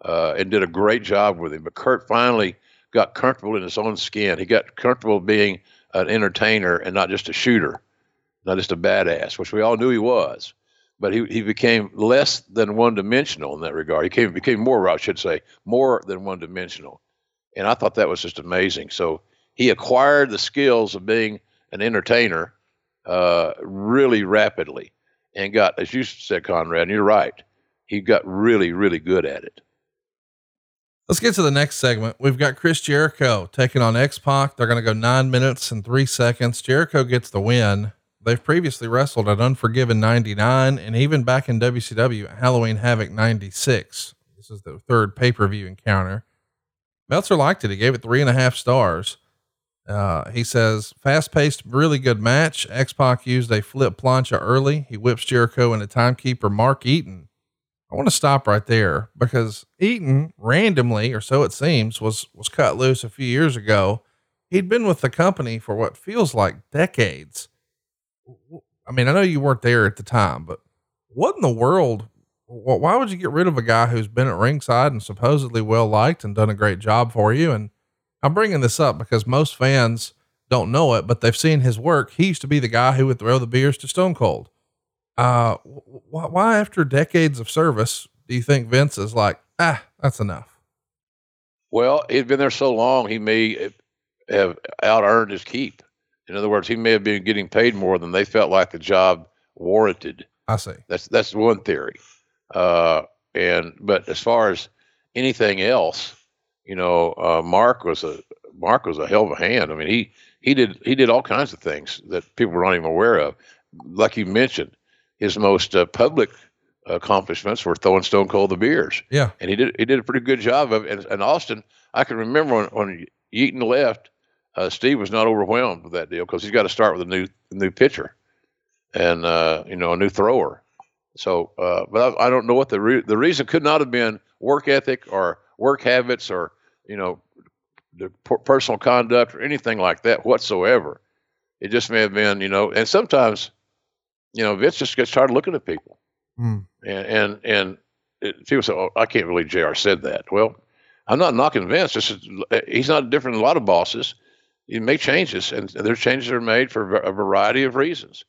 uh, and did a great job with him. But Kurt finally got comfortable in his own skin. He got comfortable being an entertainer and not just a shooter, not just a badass, which we all knew he was. But he, he became less than one dimensional in that regard. He came, became more, I should say, more than one dimensional. And I thought that was just amazing. So he acquired the skills of being an entertainer uh, really rapidly and got, as you said, Conrad, and you're right, he got really, really good at it. Let's get to the next segment. We've got Chris Jericho taking on X Pac. They're going to go nine minutes and three seconds. Jericho gets the win. They've previously wrestled at Unforgiven 99 and even back in WCW at Halloween Havoc 96. This is the third pay per view encounter. Meltzer liked it. He gave it three and a half stars. Uh, he says, fast paced, really good match. X Pac used a flip plancha early. He whips Jericho into timekeeper Mark Eaton. I want to stop right there because Eaton randomly, or so it seems, was, was cut loose a few years ago. He'd been with the company for what feels like decades. I mean, I know you weren't there at the time, but what in the world why would you get rid of a guy who's been at ringside and supposedly well liked and done a great job for you? And I'm bringing this up because most fans don't know it, but they've seen his work. He used to be the guy who would throw the beers to Stone Cold. Uh, why, why after decades of service do you think Vince is like, ah, that's enough? Well, he'd been there so long, he may have out earned his keep. In other words, he may have been getting paid more than they felt like the job warranted. I see. That's that's one theory. Uh, and but as far as anything else, you know, uh, Mark was a Mark was a hell of a hand. I mean, he he did he did all kinds of things that people were not even aware of. Like you mentioned, his most uh, public accomplishments were throwing Stone Cold the beers. Yeah, and he did he did a pretty good job of it. And, and Austin, I can remember when, when Eaton left, uh, Steve was not overwhelmed with that deal because he's got to start with a new new pitcher and uh, you know a new thrower. So, uh, but I, I, don't know what the re- the reason could not have been work ethic or work habits or you know the personal conduct or anything like that whatsoever. It just may have been you know, and sometimes you know Vince just gets tired of looking at people, mm. and and and it, people say, "Oh, I can't believe Jr. said that." Well, I'm not knocking Vince. He's not different than a lot of bosses. You make changes, and their changes are made for a variety of reasons.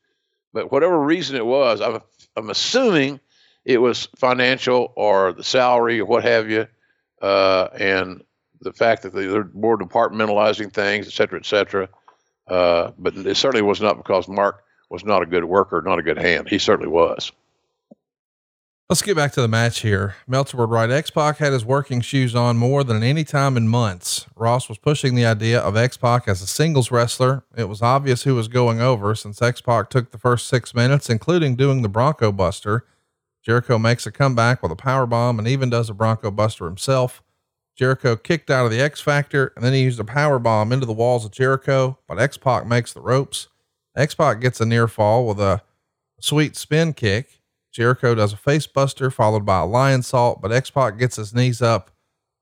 But whatever reason it was, I'm I'm assuming it was financial or the salary or what have you, uh, and the fact that they're more departmentalizing things, et cetera, et cetera. Uh, but it certainly was not because Mark was not a good worker, not a good hand. He certainly was. Let's get back to the match here. Meltzer would write X Pac had his working shoes on more than any time in months. Ross was pushing the idea of X Pac as a singles wrestler. It was obvious who was going over since X Pac took the first six minutes, including doing the Bronco Buster. Jericho makes a comeback with a power bomb and even does a Bronco Buster himself. Jericho kicked out of the X Factor and then he used a power bomb into the walls of Jericho, but X Pac makes the ropes. X Pac gets a near fall with a sweet spin kick. Jericho does a face buster followed by a Lionsault, but X Pac gets his knees up.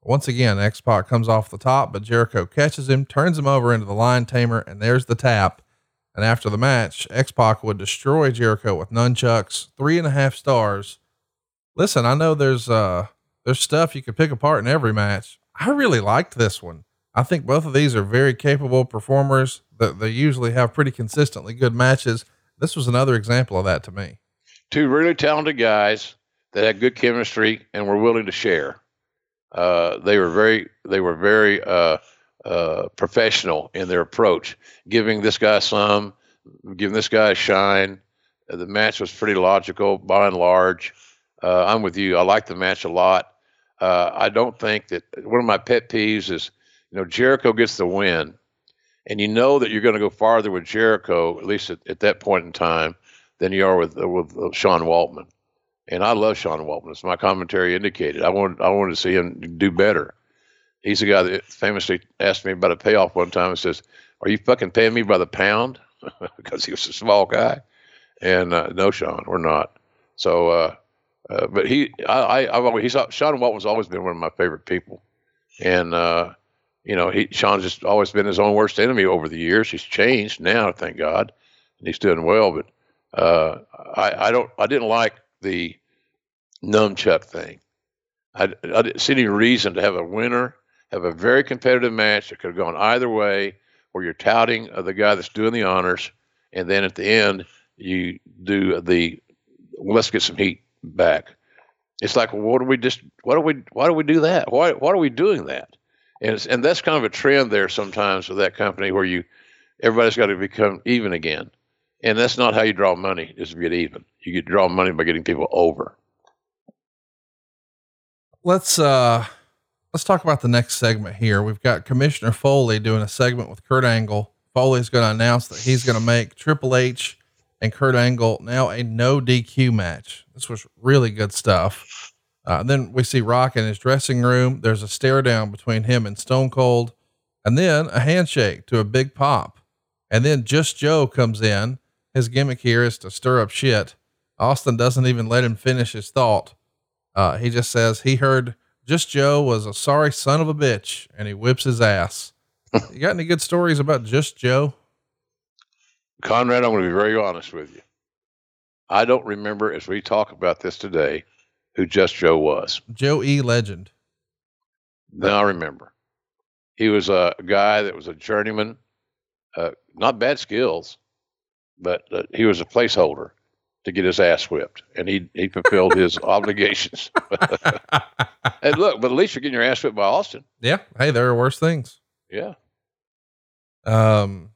Once again, X Pac comes off the top, but Jericho catches him, turns him over into the Lion Tamer, and there's the tap. And after the match, X Pac would destroy Jericho with nunchucks, three and a half stars. Listen, I know there's uh there's stuff you could pick apart in every match. I really liked this one. I think both of these are very capable performers that they usually have pretty consistently good matches. This was another example of that to me two really talented guys that had good chemistry and were willing to share. Uh, they were very they were very uh, uh, professional in their approach, giving this guy some, giving this guy a shine. Uh, the match was pretty logical by and large. Uh, I'm with you. I like the match a lot. Uh, I don't think that one of my pet peeves is, you know, Jericho gets the win, and you know that you're going to go farther with Jericho, at least at, at that point in time, than you are with with uh, Sean Waltman. And I love Sean Waltman, as my commentary indicated. I wanted I wanted to see him do better. He's the guy that famously asked me about a payoff one time and says, "Are you fucking paying me by the pound?" because he was a small guy. And uh, no, Sean, we're not. So, uh, uh, but he, I, I, have always, he's Sean Waltman's always been one of my favorite people, and uh, you know, he Sean's just always been his own worst enemy over the years. He's changed now, thank God, and he's doing well. But uh, I, I don't I didn't like the nunchuck thing. I, I didn't see any reason to have a winner, have a very competitive match that could have gone either way, where you're touting the guy that's doing the honors, and then at the end you do the let's get some heat back. It's like, well, what do we just? Why do we? Why do we do that? Why? Why are we doing that? And and that's kind of a trend there sometimes with that company where you everybody's got to become even again. And that's not how you draw money, is to get even. You get draw money by getting people over. Let's uh let's talk about the next segment here. We've got Commissioner Foley doing a segment with Kurt Angle. Foley's going to announce that he's going to make Triple H and Kurt Angle now a no DQ match. This was really good stuff. Uh, then we see Rock in his dressing room. There's a stare down between him and Stone Cold, and then a handshake to a big pop. And then just Joe comes in his gimmick here is to stir up shit. Austin doesn't even let him finish his thought. Uh, he just says he heard just Joe was a sorry son of a bitch and he whips his ass. you got any good stories about just Joe? Conrad, I'm going to be very honest with you. I don't remember as we talk about this today who Just Joe was. Joe E. Legend. Now I remember. He was a guy that was a journeyman, uh, not bad skills, but uh, he was a placeholder to get his ass whipped, and he he fulfilled his obligations. and look, but at least you're getting your ass whipped by Austin. Yeah. Hey, there are worse things. Yeah. Um,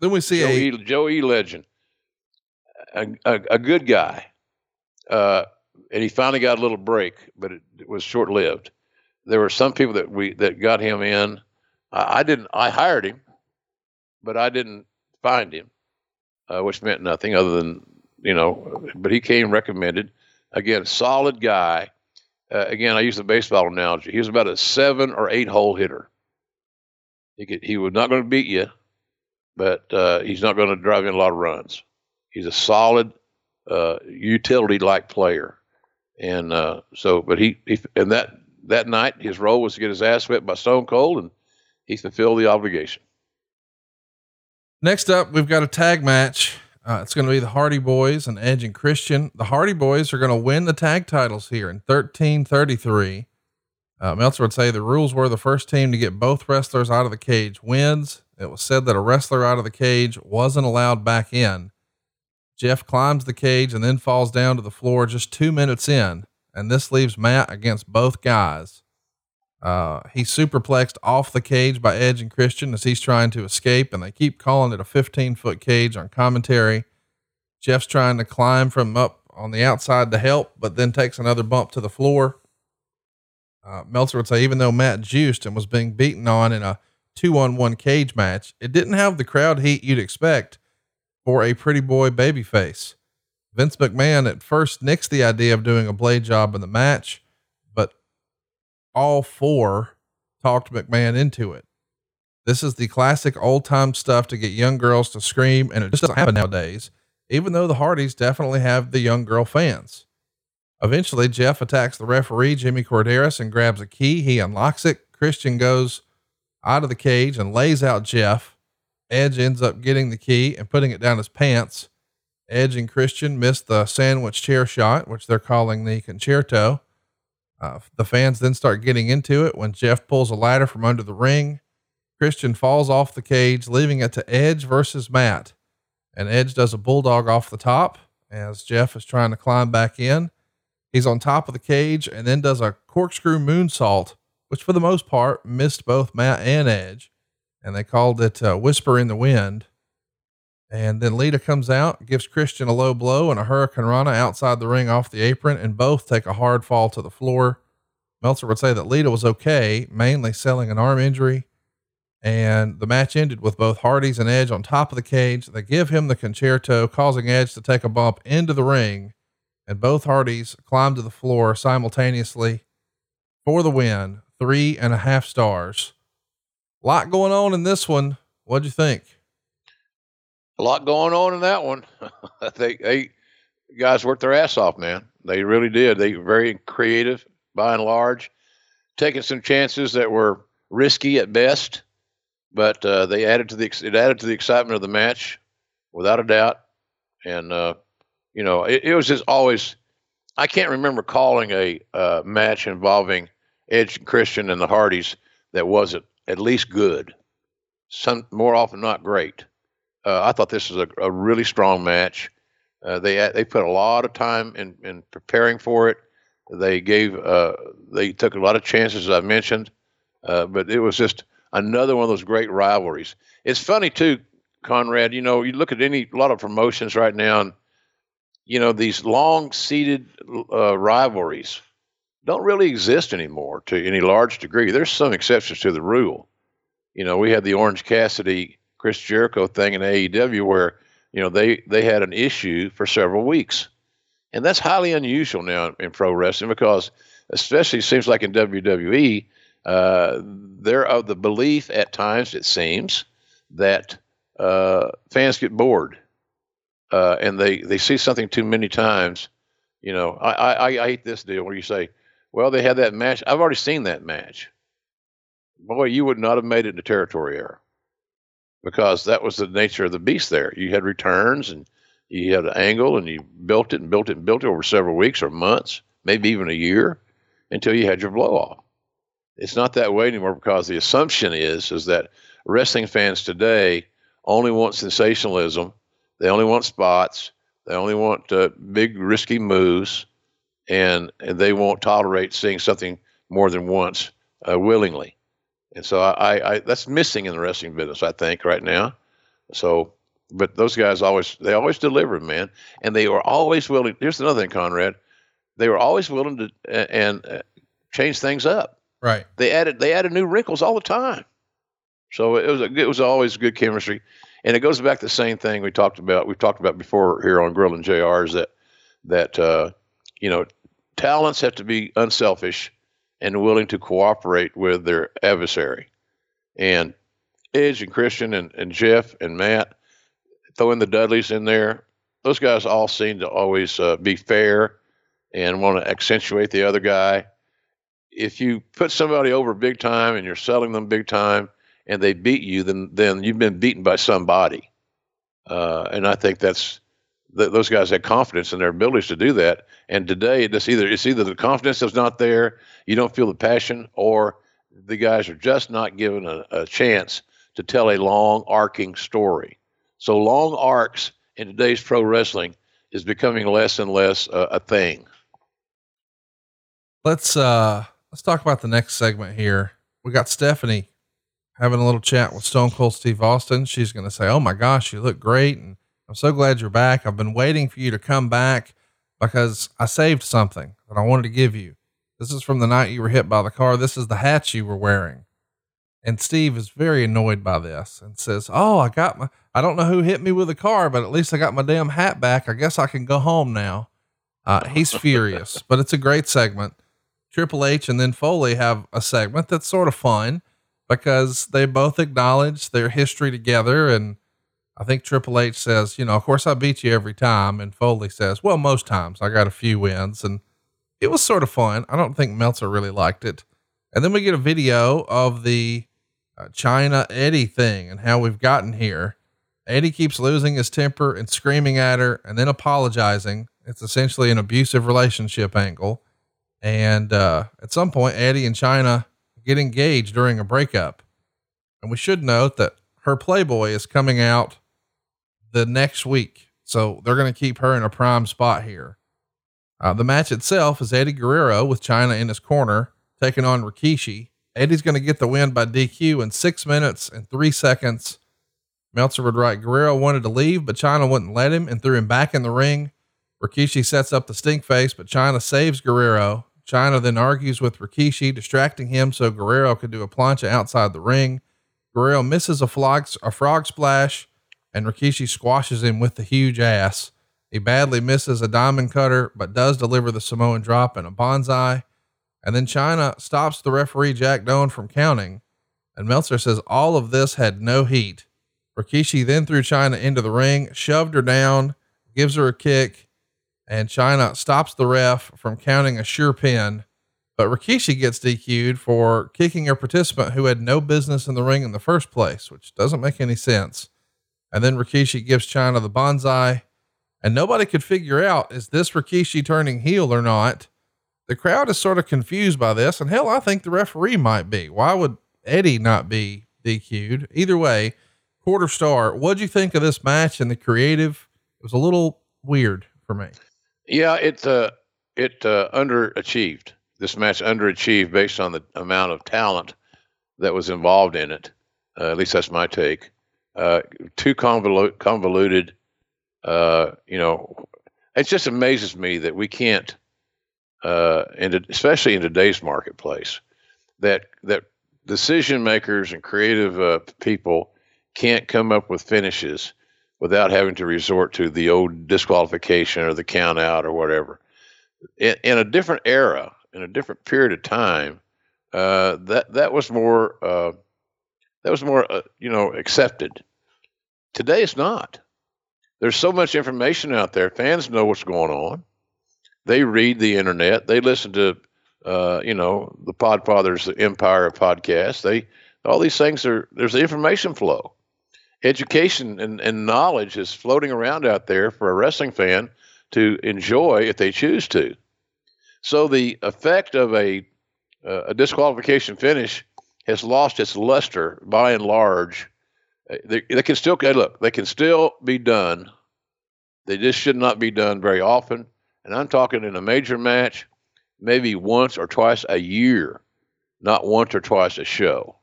then we see Joe a E. Joe E. Legend, a, a, a good guy, uh, and he finally got a little break, but it, it was short lived. There were some people that we that got him in. I, I didn't. I hired him, but I didn't find him, uh, which meant nothing other than you know. But he came recommended. Again, solid guy. Uh, again, I use the baseball analogy. He was about a seven or eight hole hitter. He could, he was not going to beat you, but uh, he's not going to drive in a lot of runs. He's a solid uh, utility like player, and uh, so but he, he and that that night his role was to get his ass whipped by Stone Cold, and he fulfilled the obligation. Next up, we've got a tag match. Uh, it's going to be the Hardy Boys and Edge and Christian. The Hardy Boys are going to win the tag titles here in 1333. Uh, Meltzer would say the rules were the first team to get both wrestlers out of the cage wins. It was said that a wrestler out of the cage wasn't allowed back in. Jeff climbs the cage and then falls down to the floor just two minutes in, and this leaves Matt against both guys. Uh, he's superplexed off the cage by Edge and Christian as he's trying to escape, and they keep calling it a 15 foot cage on commentary. Jeff's trying to climb from up on the outside to help, but then takes another bump to the floor. Uh, Meltzer would say, even though Matt juiced and was being beaten on in a two on one cage match, it didn't have the crowd heat you'd expect for a pretty boy babyface. Vince McMahon at first nixed the idea of doing a blade job in the match, all four talked McMahon into it. This is the classic old time stuff to get young girls to scream, and it just doesn't happen nowadays, even though the Hardys definitely have the young girl fans. Eventually, Jeff attacks the referee, Jimmy Korderas, and grabs a key. He unlocks it. Christian goes out of the cage and lays out Jeff. Edge ends up getting the key and putting it down his pants. Edge and Christian miss the sandwich chair shot, which they're calling the con-chair-to. Uh, the fans then start getting into it when Jeff pulls a ladder from under the ring. Christian falls off the cage, leaving it to Edge versus Matt. And Edge does a bulldog off the top as Jeff is trying to climb back in. He's on top of the cage and then does a corkscrew moonsault, which for the most part missed both Matt and Edge. And they called it uh, Whisper in the Wind. And then Lita comes out, gives Christian a low blow and a hurricanrana outside the ring off the apron, and both take a hard fall to the floor. Meltzer would say that Lita was okay, mainly selling an arm injury. And the match ended with both Hardys and Edge on top of the cage. They give him the con-chair-to, causing Edge to take a bump into the ring. And both Hardys climb to the floor simultaneously for the win. Three and a half stars. A lot going on in this one. What'd you think? A lot going on in that one. they they guys worked their ass off, man. They really did. They were very creative by and large, taking some chances that were risky at best, but uh, they added to the it added to the excitement of the match, without a doubt. And uh, you know, it, it, was just always. I can't remember calling a uh, match involving Edge and Christian and the Hardys that wasn't at least good. Some more often not great. Uh, I thought this was a, a really strong match. Uh, they they put a lot of time in, in preparing for it. They gave uh, they took a lot of chances, as I mentioned, uh, but it was just another one of those great rivalries. It's funny too, Conrad. You know, you look at any lot of promotions right now, and you know these long seated uh, rivalries don't really exist anymore to any large degree. There's some exceptions to the rule. You know, we had the Orange Cassidy Chris Jericho thing in AEW where you know they they had an issue for several weeks, and that's highly unusual now in pro wrestling because especially seems like in WWE uh, they're of the belief at times it seems that uh, fans get bored uh, and they they see something too many times. You know, I, I I hate this deal where you say, well, they had that match. I've already seen that match. Boy, you would not have made it in the territory era because that was the nature of the beast there. You had returns and You had an angle and you built it and built it and built it over several weeks or months, maybe even a year, until you had your blow off. It's not that way anymore because the assumption is is that wrestling fans today only want sensationalism. They only want spots. They only want uh, big risky moves, and, and they won't tolerate seeing something more than once uh, willingly. And so I, I, that's missing in the wrestling business, I think, right now. So, but those guys always they always delivered, man, and they were always willing. Here's another thing, Conrad. They were always willing to uh, and uh, change things up. Right. They added they added new wrinkles all the time. So it was a, it was always good chemistry, and it goes back to the same thing we talked about. We've talked about before here on Grilling JR. Is that that uh, you know talents have to be unselfish and willing to cooperate with their adversary. And Edge and Christian and, and Jeff and Matt, throwing the Dudleys in there, those guys all seem to always uh, be fair and want to accentuate the other guy. If you put somebody over big time and you're selling them big time and they beat you, then then you've been beaten by somebody. Uh, and I think that's th- those guys had confidence in their abilities to do that. And today, it's either it's either the confidence is not there, you don't feel the passion, or the guys are just not given a, a chance to tell a long arcing story. So long arcs in today's pro wrestling is becoming less and less uh, a thing. Let's uh let's talk about the next segment here. We got Stephanie having a little chat with Stone Cold Steve Austin. She's going to say, "Oh my gosh, you look great," and I'm so glad you're back. I've been waiting for you to come back because I saved something that I wanted to give you. This is from the night you were hit by the car. This is the hat you were wearing. And Steve is very annoyed by this and says, Oh, I got my, I don't know who hit me with the car, but at least I got my damn hat back. I guess I can go home now. Uh, he's furious, but it's a great segment. Triple H and then Foley have a segment that's sort of fun because they both acknowledge their history together and I think Triple H says, you know, of course I beat you every time. And Foley says, well, most times I got a few wins and it was sort of fun. I don't think Meltzer really liked it. And then we get a video of the uh, Chyna Eddie thing and how we've gotten here. Eddie keeps losing his temper and screaming at her and then apologizing. It's essentially an abusive relationship angle. And uh, at some point, Eddie and Chyna get engaged during a breakup. And we should note that her Playboy is coming out the next week. So they're going to keep her in a prime spot here. Uh, the match itself is Eddie Guerrero with Chyna in his corner taking on Rikishi. Eddie's going to get the win by DQ in six minutes and three seconds. Meltzer would write Guerrero wanted to leave, but Chyna wouldn't let him and threw him back in the ring. Rikishi sets up the stink face, but Chyna saves Guerrero. Chyna then argues with Rikishi, distracting him so Guerrero could do a plancha outside the ring. Guerrero misses a, flog, a frog splash and Rikishi squashes him with the huge ass. He badly misses a diamond cutter, but does deliver the Samoan drop and a banzai. And then Chyna stops the referee Jack Doan from counting. And Meltzer says all of this had no heat. Rikishi then threw Chyna into the ring, shoved her down, gives her a kick, and Chyna stops the ref from counting a sure pin. But Rikishi gets DQ'd for kicking a participant who had no business in the ring in the first place, which doesn't make any sense. And then Rikishi gives Chyna the banzai, and nobody could figure out is this Rikishi turning heel or not. The crowd is sort of confused by this, and hell, I think the referee might be. Why would Eddie not be DQ'd? Either way, quarter star. What'd you think of this match and the creative? It was a little weird for me. Yeah, it uh, it uh, underachieved. This match underachieved based on the amount of talent that was involved in it. Uh, at least that's my take uh, too convoluted. convoluted uh, you know, it just amazes me that we can't, uh, and especially in today's marketplace, that that decision makers and creative uh, people can't come up with finishes without having to resort to the old disqualification or the count out or whatever. In, in a different era, in a different period of time, uh, that that was more uh, that was more uh, you know accepted. Today it's not. There's so much information out there. Fans know what's going on. They read the internet. They listen to uh, you know the Podfathers, the Empire of podcasts. They all these things are there's the information flow, education and, and knowledge is floating around out there for a wrestling fan to enjoy if they choose to. So the effect of a uh, a disqualification finish has lost its luster by and large. Uh, they, they can still look. They can still be done. They just should not be done very often. And I'm talking in a major match, maybe once or twice a year, not once or twice a show.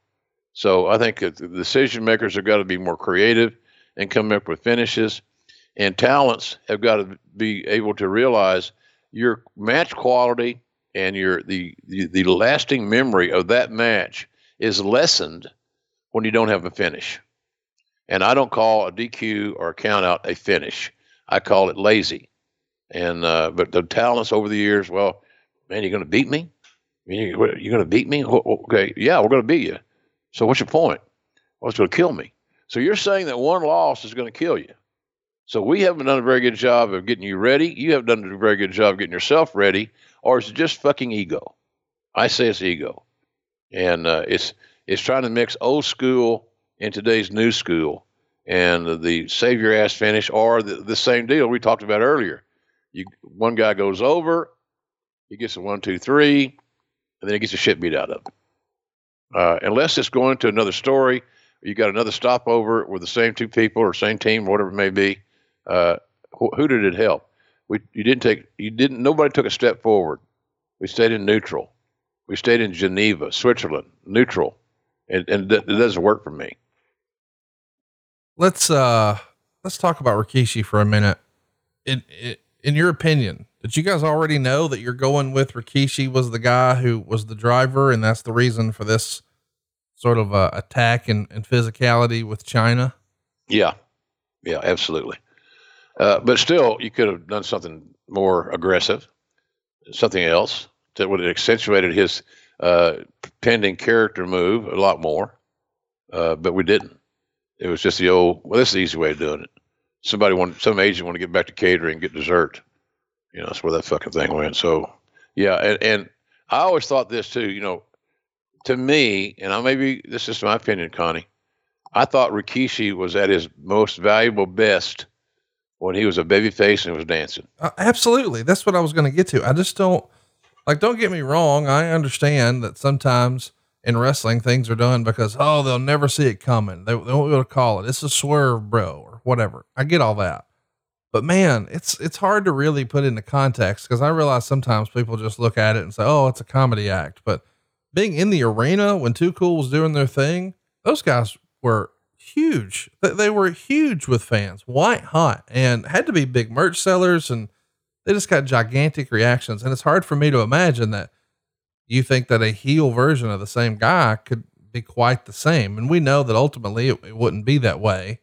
So I think the decision makers have got to be more creative and come up with finishes, and talents have got to be able to realize your match quality and your the, the, the lasting memory of that match is lessened when you don't have a finish. And I don't call a DQ or a count out a finish. I call it lazy. And uh, but the talents over the years, well, man, you're going to beat me. You're going to beat me? Okay, yeah, we're going to beat you. So what's your point? Well, it's going to kill me. So you're saying that one loss is going to kill you. So we haven't done a very good job of getting you ready. You haven't done a very good job getting yourself ready, or is it just fucking ego? I say it's ego, and uh, it's it's trying to mix old school and today's new school, and the save your ass finish, or the, the same deal we talked about earlier. You one guy goes over, he gets a one, two, three, and then he gets the shit beat out of him. Uh, unless it's going to another story, you got another stopover with the same two people or same team, whatever it may be. Uh, wh- who did it help? We you didn't take you didn't nobody took a step forward. We stayed in neutral. We stayed in Geneva, Switzerland, neutral, and and th- it doesn't work for me. Let's uh let's talk about Rikishi for a minute. In in, in your opinion, did you guys already know that you're going with Rikishi was the guy who was the driver, and that's the reason for this sort of uh, attack and, and physicality with Chyna? Yeah, yeah, absolutely. Uh, but still, you could have done something more aggressive, something else that would have accentuated his uh, pending character move a lot more. Uh, but we didn't. It was just the old. Well, this is the easy way of doing it. Somebody want some agent want to get back to catering and get dessert. You know, that's where that fucking thing went. So, yeah, and, and I always thought this too. You know, to me, and I maybe this is my opinion, Connie. I thought Rikishi was at his most valuable best when he was a baby face and was dancing. Uh, absolutely, that's what I was going to get to. I just don't like. Don't get me wrong. I understand that sometimes in wrestling things are done because oh they'll never see it coming. They, they won't be able to call it. It's a swerve, bro, or whatever. I get all that. But man, it's it's hard to really put into context because I realize sometimes people just look at it and say, "Oh, it's a comedy act." But being in the arena when Too Cool was doing their thing, those guys were huge. They were huge with fans, white hot, and had to be big merch sellers, and they just got gigantic reactions. And it's hard for me to imagine that you think that a heel version of the same guy could be quite the same. And we know that ultimately it, it wouldn't be that way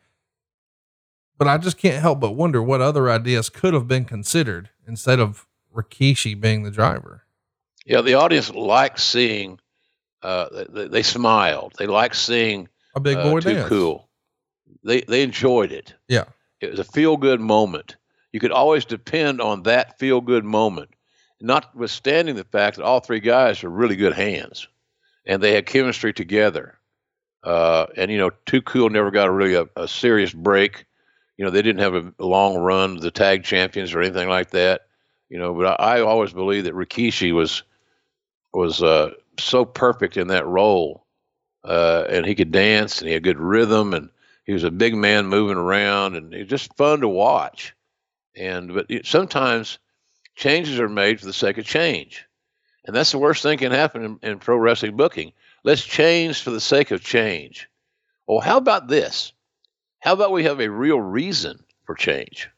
but I just can't help but wonder what other ideas could have been considered instead of Rikishi being the driver. Yeah, the audience liked seeing. Uh, they, they smiled. They liked seeing a big boy uh, too dance. cool. They they enjoyed it. Yeah, it was a feel good moment. You could always depend on that feel good moment, notwithstanding the fact that all three guys are really good hands, and they had chemistry together. Uh, and you know, Too Cool never got a really a, a serious break you know, they didn't have a long run the tag champions or anything like that. You know, but I, I always believed that Rikishi was was uh, so perfect in that role, uh, and he could dance and he had good rhythm and he was a big man moving around and it was just fun to watch. And but sometimes changes are made for the sake of change, and that's the worst thing can happen in, in pro wrestling booking. Let's change for the sake of change. Well, how about this? How about we have a real reason for change?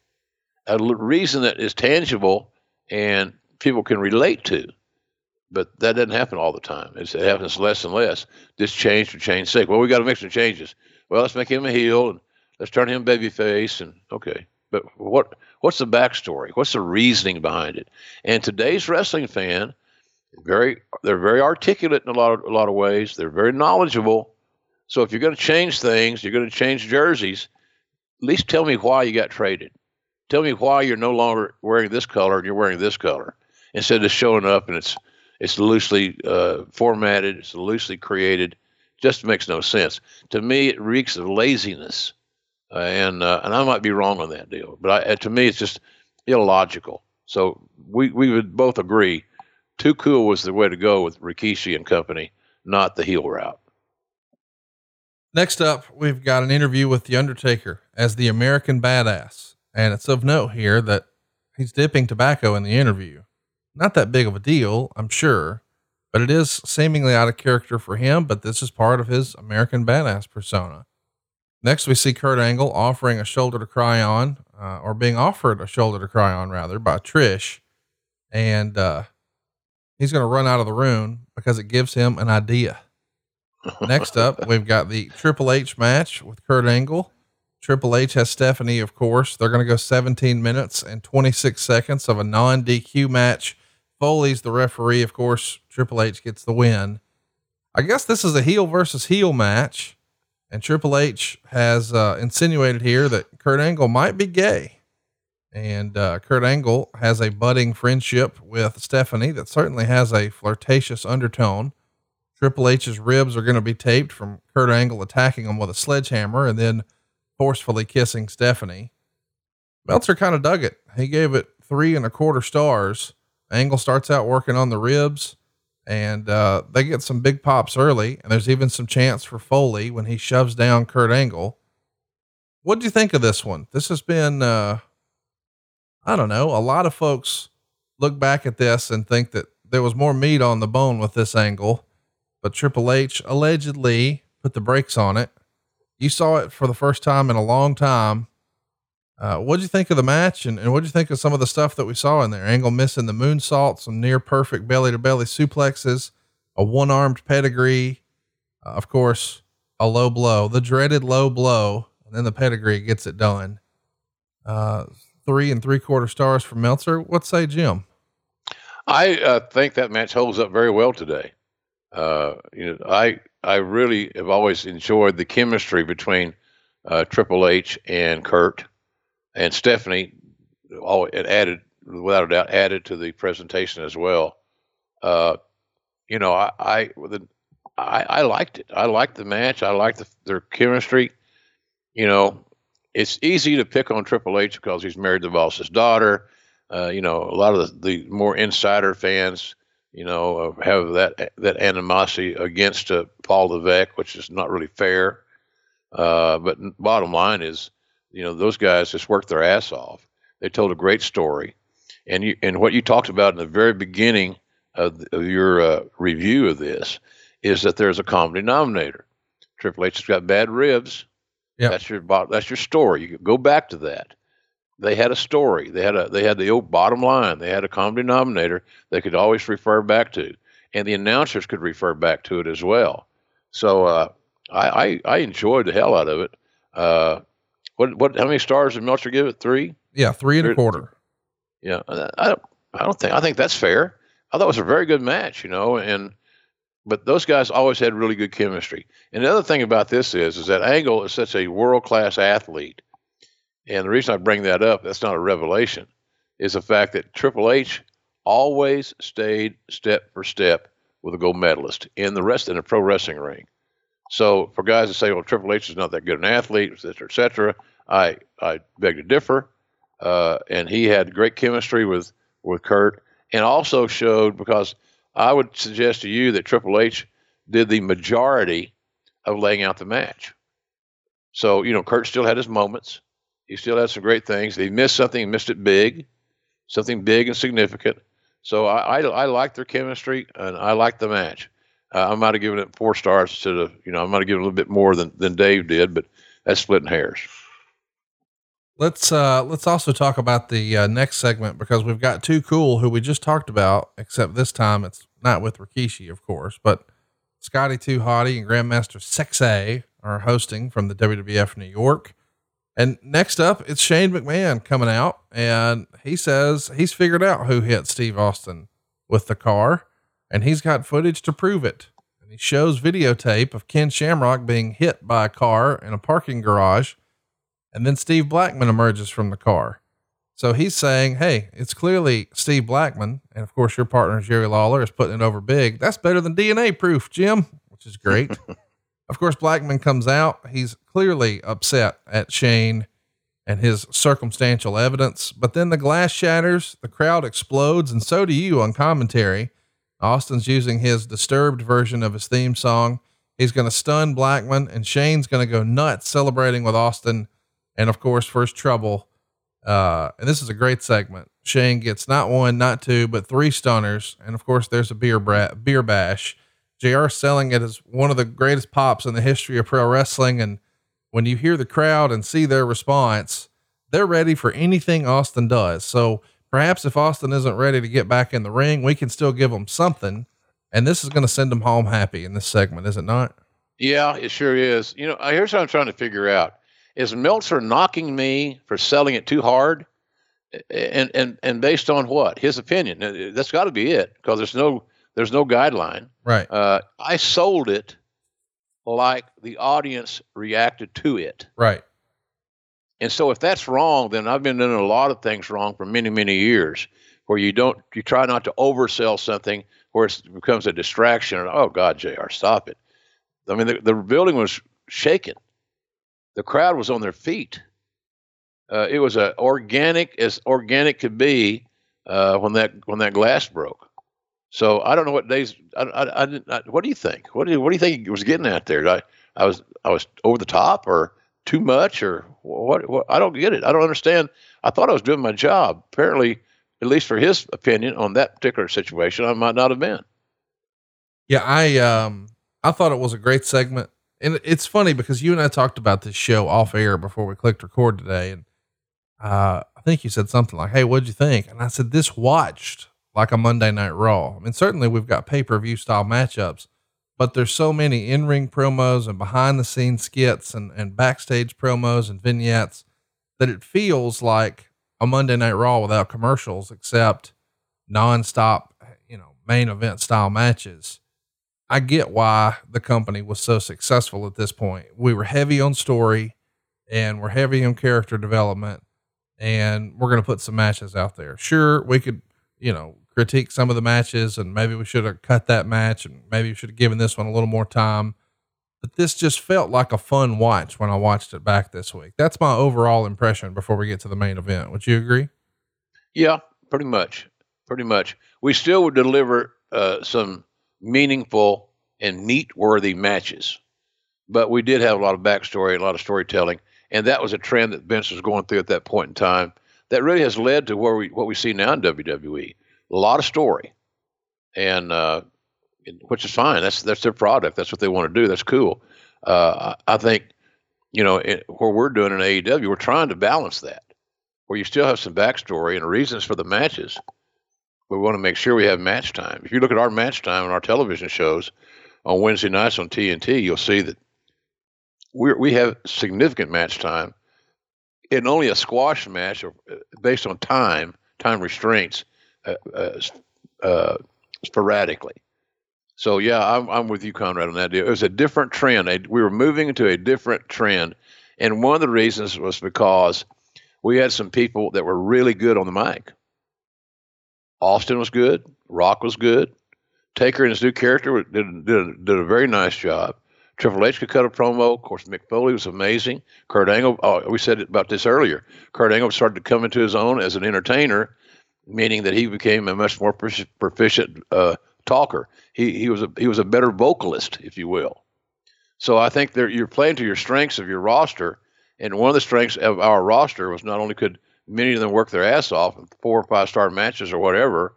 A l- reason that is tangible and people can relate to. But that doesn't happen all the time. It's, it happens less and less. This change for change's sake. Well, we got to make some changes. Well, let's make him a heel and let's turn him babyface. And okay, but what what's the backstory? What's the reasoning behind it? And today's wrestling fan, very they're very articulate in a lot of a lot of ways. They're very knowledgeable, so if you're going to change things, you're going to change jerseys. At least tell me why you got traded. Tell me why you're no longer wearing this color and you're wearing this color instead of showing up and it's it's loosely uh, formatted, it's loosely created. Just makes no sense to me. It reeks of laziness, uh, and uh, and I might be wrong on that deal, but I, to me, it's just illogical. So we we would both agree, too cool was the way to go with Rikishi and company, not the heel route. Next up, we've got an interview with The Undertaker as the American Badass. And it's of note here that he's dipping tobacco in the interview. Not that big of a deal, I'm sure, but it is seemingly out of character for him. But this is part of his American Badass persona. Next, we see Kurt Angle offering a shoulder to cry on, uh, or being offered a shoulder to cry on, rather, by Trish. And uh, he's going to run out of the room because it gives him an idea. Next up, we've got the Triple H match with Kurt Angle. Triple H has Stephanie, of course. They're going to go 17 minutes and 26 seconds of a non DQ match. Foley's the referee. Of course, Triple H gets the win. I guess this is a heel versus heel match. And Triple H has uh, insinuated here that Kurt Angle might be gay. And uh, Kurt Angle has a budding friendship with Stephanie that certainly has a flirtatious undertone. Triple H's ribs are going to be taped from Kurt Angle attacking him with a sledgehammer and then forcefully kissing Stephanie. Meltzer kind of dug it. He gave it three and a quarter stars. Angle starts out working on the ribs and uh, they get some big pops early. And there's even some chance for Foley when he shoves down Kurt Angle. What do you think of this one? This has been, uh, I don't know, a lot of folks look back at this and think that there was more meat on the bone with this angle but Triple H allegedly put the brakes on it. You saw it for the first time in a long time. Uh, what'd you think of the match and, and what'd you think of some of the stuff that we saw in there? Angle missing the moonsault, some near perfect belly to belly suplexes, a one armed pedigree, uh, of course, a low blow, the dreaded low blow, and then the pedigree gets it done. Uh, three and three quarter stars for Meltzer. What say Jim? I uh, think that match holds up very well today uh, you know, I I really have always enjoyed the chemistry between Triple H and Kurt and Stephanie. All it added, without a doubt, added to the presentation as well. Uh, you know, I I, the, I I liked it. I liked the match. I liked the, their chemistry. You know, it's easy to pick on Triple H because he's married to Boss's daughter. Uh, you know, a lot of the, the more insider fans you know, have that that animosity against uh, Paul Levesque, which is not really fair. Uh, but bottom line is, you know, those guys just worked their ass off. They told a great story, and you and what you talked about in the very beginning of, of your uh, review of this is that there's a common denominator. Triple H has got bad ribs. Yeah, that's your that's your story. You go back to that they had a story. They had a they had the old bottom line. They had a common denominator they could always refer back to, and the announcers could refer back to it as well. So uh, I, I, I enjoyed the hell out of it. Uh, what what how many stars did Meltzer give it? Three. Yeah, three and a quarter. Yeah, I don't I don't think I think that's fair. I thought it was a very good match, you know, and but those guys always had really good chemistry. And the other thing about this is is that Angle is such a world class athlete and the reason I bring that up, that's not a revelation, is the fact that Triple H always stayed step for step with a gold medalist in the rest in the pro wrestling ring. So for guys to say, well, Triple H is not that good an athlete, et cetera, et cetera, I, I beg to differ. Uh, and he had great chemistry with, with Kurt and also showed because I would suggest to you that Triple H did the majority of laying out the match. So, you know, Kurt still had his moments. He still had some great things. He missed something, missed it big, something big and significant. So I, I, I like their chemistry and I like the match. Uh, I might have given it four stars to the, you know, I might have given a little bit more than, than Dave did, but that's splitting hairs. Let's uh let's also talk about the uh, next segment because we've got Too Cool who we just talked about, except this time it's not with Rikishi, of course, but Scotty Too Hottie and Grandmaster Sexay are hosting from the WWF New York. And next up, it's Shane McMahon coming out, and he says he's figured out who hit Steve Austin with the car, and he's got footage to prove it. And he shows videotape of Ken Shamrock being hit by a car in a parking garage, and then Steve Blackman emerges from the car. So he's saying, Hey, it's clearly Steve Blackman. And of course, your partner, Jerry Lawler, is putting it over big. That's better than DNA proof, Jim, which is great. Of course, Blackman comes out. He's clearly upset at Shane and his circumstantial evidence, but then the glass shatters, the crowd explodes, and so do you on commentary. Austin's using his disturbed version of his theme song. He's going to stun Blackman, and Shane's going to go nuts celebrating with Austin. And of course, first trouble. Uh, and this is a great segment. Shane gets not one, not two, but three stunners. And of course, there's a beer, bra- beer bash. JR selling it as one of the greatest pops in the history of pro wrestling. And when you hear the crowd and see their response, they're ready for anything Austin does. So perhaps if Austin isn't ready to get back in the ring, we can still give him something. And this is going to send him home happy in this segment, is it not? Yeah, it sure is. You know, here's what I'm trying to figure out: is Meltzer knocking me for selling it too hard, and and and based on what? His opinion. That's got to be it, because there's no there's no guideline. Right. Uh, I sold it like the audience reacted to it. Right. And so if that's wrong, then I've been doing a lot of things wrong for many, many years where you don't, you try not to oversell something where it becomes a distraction. And, oh God, JR, stop it. I mean, the, the building was shaking. The crowd was on their feet. Uh, it was a organic as organic could be uh, when that when that glass broke. So I don't know what days. I, I, I. I, what do you think? What do you What do you think was getting at there? I I was I was over the top or too much or what, what? I don't get it. I don't understand. I thought I was doing my job. Apparently, at least for his opinion on that particular situation, I might not have been. Yeah, I um I thought it was a great segment. And it's funny because you and I talked about this show off air before we clicked record today. And uh, I think you said something like, Hey, what'd you think? And I said, This watched like a Monday Night Raw. I mean, certainly we've got pay per view style matchups, but there's so many in ring promos and behind the scenes skits and, and backstage promos and vignettes that it feels like a Monday Night Raw without commercials, except nonstop, you know, main event style matches. I get why the company was so successful at this point. We were heavy on story and we're heavy on character development and we're going to put some matches out there. Sure, we could, you know, critique some of the matches and maybe we should have cut that match and maybe we should have given this one a little more time. But this just felt like a fun watch when I watched it back this week. That's my overall impression before we get to the main event. Would you agree? Yeah, pretty much. Pretty much. We still would deliver uh, some meaningful and neat worthy matches. But we did have a lot of backstory, a lot of storytelling, and that was a trend that Vince was going through at that point in time. That really has led to where we what we see now in WWE. A lot of story, and uh, which is fine. That's that's their product. That's what they want to do. That's cool. Uh, I think you know it, where we're doing in AEW, we're trying to balance that, where you still have some backstory and reasons for the matches, But we want to make sure we have match time. If you look at our match time on our television shows on Wednesday nights on TNT, you'll see that we we have significant match time in only a squash match uh, based on time time restraints uh, uh, uh, sporadically. So yeah, I'm, I'm with you, Conrad, on that deal. It was a different trend. We were moving into a different trend, and one of the reasons was because we had some people that were really good on the mic. Austin was good. Rock was good. Taker and his new character did, did, did a very nice job. Triple H could cut a promo. Of course, Mick Foley was amazing. Kurt Angle, oh, we said about this earlier. Kurt Angle started to come into his own as an entertainer, meaning that he became a much more proficient uh, talker. He he was a he was a better vocalist, if you will. So I think that you're playing to your strengths of your roster, and one of the strengths of our roster was not only could many of them work their ass off in four or five star matches or whatever,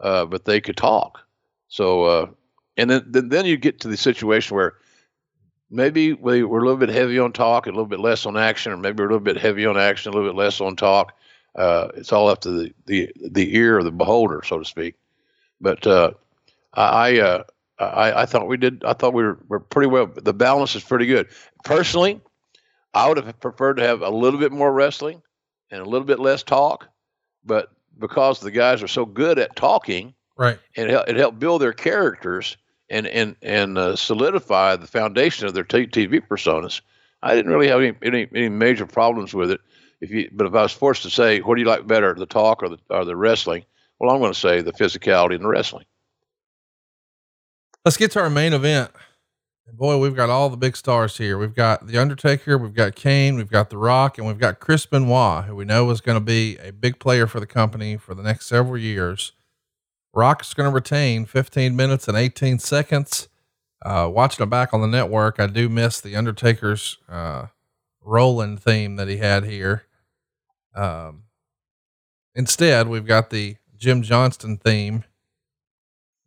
uh, but they could talk. So, uh, and then, then, then you get to the situation where maybe we were a little bit heavy on talk, a little bit less on action, or maybe we're a little bit heavy on action, a little bit less on talk. Uh, it's all up to the, the, the ear of the beholder, so to speak. But uh, I, uh, I, I thought we did. I thought we were, were pretty well. The balance is pretty good. Personally, I would have preferred to have a little bit more wrestling and a little bit less talk, but because the guys are so good at talking, right, and it, it helped build their characters and and and uh, solidify the foundation of their t- TV personas. I didn't really have any, any any major problems with it. If you, but if I was forced to say, what do you like better, the talk or the or the wrestling? Well, I'm going to say the physicality and the wrestling. Let's get to our main event. Boy, we've got all the big stars here. We've got The Undertaker, we've got Kane, we've got The Rock, and we've got Chris Benoit, who we know is going to be a big player for the company for the next several years. Rock's going to retain 15 minutes and 18 seconds. Uh, watching it back on the network, I do miss The Undertaker's uh, Rollin' theme that he had here. Um, instead, we've got the Jim Johnston theme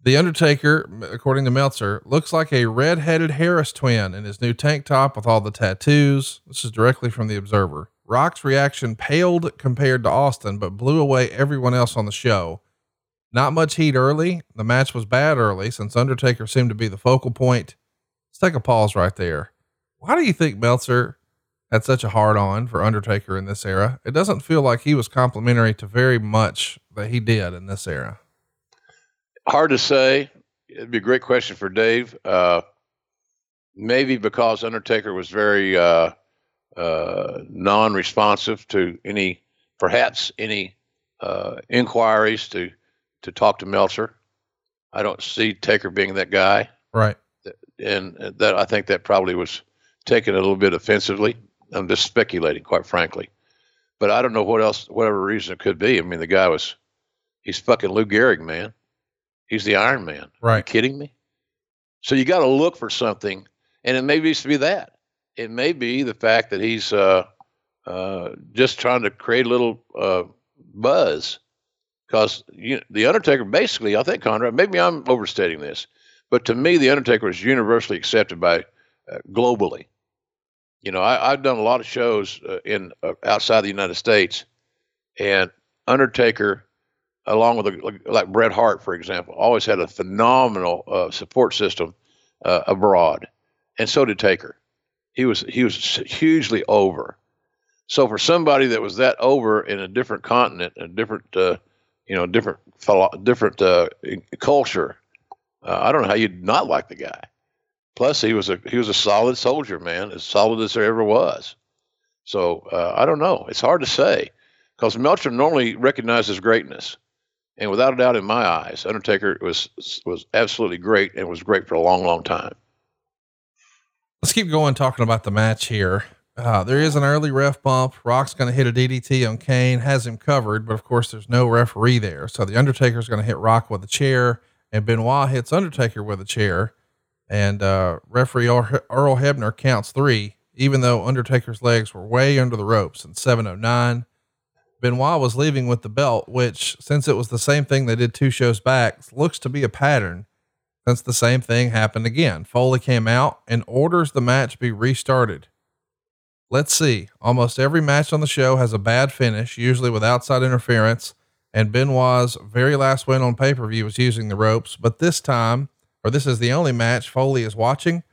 the Undertaker, according to Meltzer, looks like a red-headed Harris twin in his new tank top with all the tattoos. This is directly from the Observer. Rock's reaction paled compared to Austin, but blew away everyone else on the show. Not much heat early. The match was bad early since Undertaker seemed to be the focal point. Let's take a pause right there. Why do you think Meltzer had such a hard on for Undertaker in this era? It doesn't feel like he was complimentary to very much that he did in this era. Hard to say. It'd be a great question for Dave. Uh, maybe because Undertaker was very uh, uh, non-responsive to any, perhaps any uh, inquiries to to talk to Meltzer. I don't see Taker being that guy. Right. And that I think that probably was taken a little bit offensively. I'm just speculating, quite frankly. But I don't know what else, whatever reason it could be. I mean, the guy was, he's fucking Lou Gehrig, man. He's the Iron Man. Right. Are you kidding me? So you got to look for something, and it may be to be that. It may be the fact that he's uh, uh, just trying to create a little uh, buzz, because the Undertaker basically, I think Conrad, maybe I'm overstating this, but to me, the Undertaker is universally accepted by uh, globally. You know, I, have done a lot of shows uh, in uh, outside the United States, and Undertaker along with a, like Bret Hart, for example, always had a phenomenal uh, support system uh, abroad, and so did Taker. He was he was hugely over. So for somebody that was that over in a different continent, a different uh, you know different different uh, culture, I don't know how you'd not like the guy. Plus, he was a he was a solid soldier, man, as solid as there ever was. So uh, I don't know. It's hard to say because Meltzer normally recognizes greatness. And without a doubt, in my eyes, Undertaker was was absolutely great and was great for a long, long time. Let's keep going talking about the match here. Uh, there is an early ref bump. Rock's going to hit a DDT on Kane, has him covered, but of course, there's no referee there. So the Undertaker's going to hit Rock with a chair, and Benoit hits Undertaker with a chair. And uh, referee Earl Hebner counts three, even though Undertaker's legs were way under the ropes in 709. Benoit was leaving with the belt, which, since it was the same thing they did two shows back, looks to be a pattern since the same thing happened again. Foley came out and orders the match be restarted. Let's see. Almost every match on the show has a bad finish, usually with outside interference, and Benoit's very last win on pay per view was using the ropes. But this time, or this is the only match Foley is watching,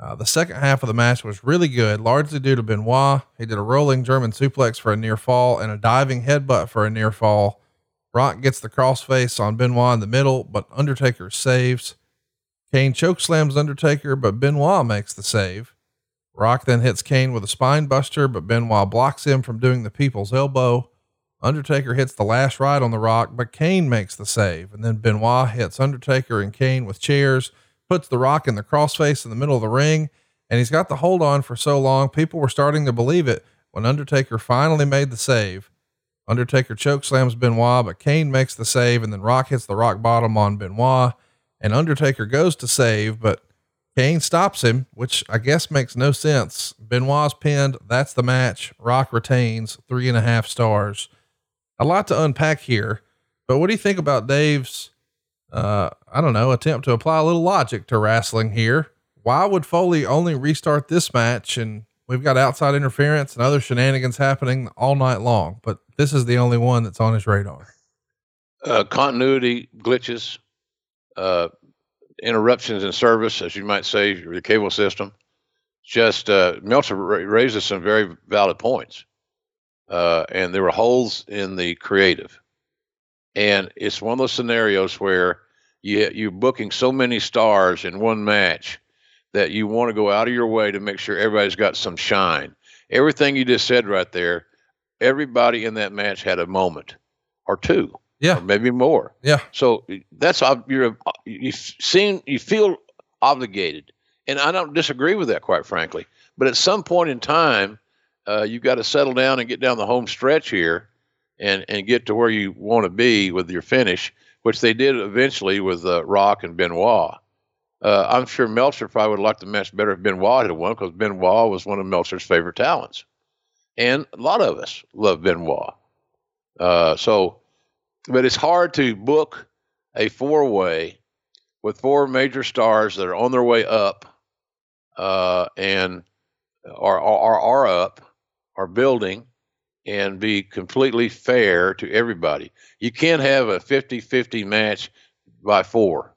uh, the second half of the match was really good, largely due to Benoit. He did a rolling German suplex for a near fall and a diving headbutt for a near fall. Rock gets the crossface on Benoit in the middle, but Undertaker saves. Kane chokeslams Undertaker, but Benoit makes the save. Rock then hits Kane with a spine buster, but Benoit blocks him from doing the people's elbow. Undertaker hits the last ride on the Rock, but Kane makes the save. And then Benoit hits Undertaker and Kane with chairs puts the rock in the crossface in the middle of the ring, and he's got the hold on for so long, people were starting to believe it when Undertaker finally made the save. Undertaker choke slams Benoit, but Kane makes the save, and then Rock hits the rock bottom on Benoit, and Undertaker goes to save, but Kane stops him, which I guess makes no sense. Benoit's pinned. That's the match. Rock retains three and a half stars. A lot to unpack here, but what do you think about Dave's uh, I don't know, attempt to apply a little logic to wrestling here. Why would Foley only restart this match and we've got outside interference and other shenanigans happening all night long, but this is the only one that's on his radar? Uh, continuity glitches, uh, interruptions in service, as you might say, the cable system. Just uh, Meltzer raises some very valid points, uh, and there were holes in the creative. And it's one of those scenarios where you you're booking so many stars in one match that you want to go out of your way to make sure everybody's got some shine. Everything you just said right there, everybody in that match had a moment or two. Yeah. Or maybe more. Yeah. So that's you're you've seen you feel obligated And I don't disagree with that, quite frankly. But at some point in time, uh, you've got to settle down and get down the home stretch here and, and get to where you want to be with your finish, which they did eventually with uh, Rock and Benoit. Uh, I'm sure Meltzer probably would have liked the match better if Benoit had won because Benoit was one of Meltzer's favorite talents. And a lot of us love Benoit. Uh, so, but it's hard to book a four way with four major stars that are on their way up uh, and are, are, are up, are building, and be completely fair to everybody. You can't have a 50 50 match by four.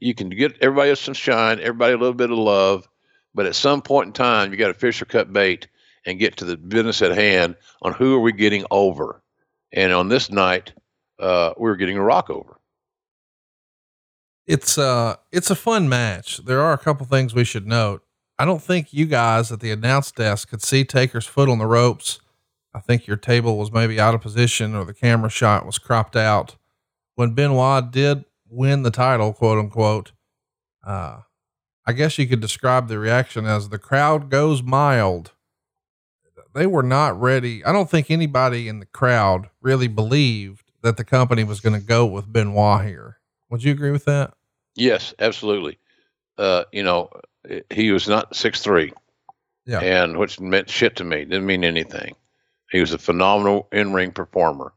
You can get everybody some shine, everybody a little bit of love, but at some point in time, you got to fish or cut bait and get to the business at hand on who are we getting over. And on this night, uh, we are getting a rock over. It's uh it's a fun match. There are a couple things we should note. I don't think you guys at the announce desk could see Taker's foot on the ropes. I think your table was maybe out of position or the camera shot was cropped out. When Benoit did win the title, quote unquote, uh, I guess you could describe the reaction as the crowd goes mild. They were not ready. I don't think anybody in the crowd really believed that the company was going to go with Benoit here. Would you agree with that? Yes, absolutely. Uh, you know, he was not six three, yeah, and which meant shit to me. Didn't mean anything. He was a phenomenal in ring performer.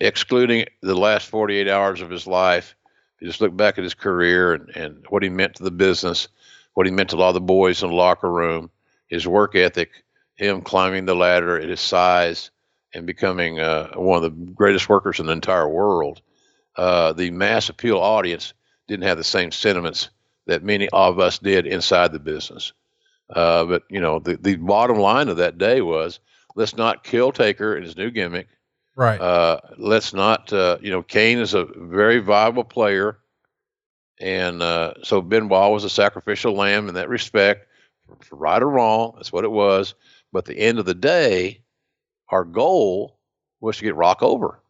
Excluding the last 48 hours of his life, you just look back at his career and, and what he meant to the business, what he meant to a lot of the boys in the locker room, his work ethic, him climbing the ladder at his size and becoming uh, one of the greatest workers in the entire world uh, the mass appeal audience didn't have the same sentiments that many of us did inside the business. Uh, but you know, the the bottom line of that day was let's not kill Taker and his new gimmick. Right. Uh, let's not. Uh, you know, Kane is a very viable player, and uh, so Benoit was a sacrificial lamb in that respect, for, for right or wrong. That's what it was. But at the end of the day, our goal was to get Rock over.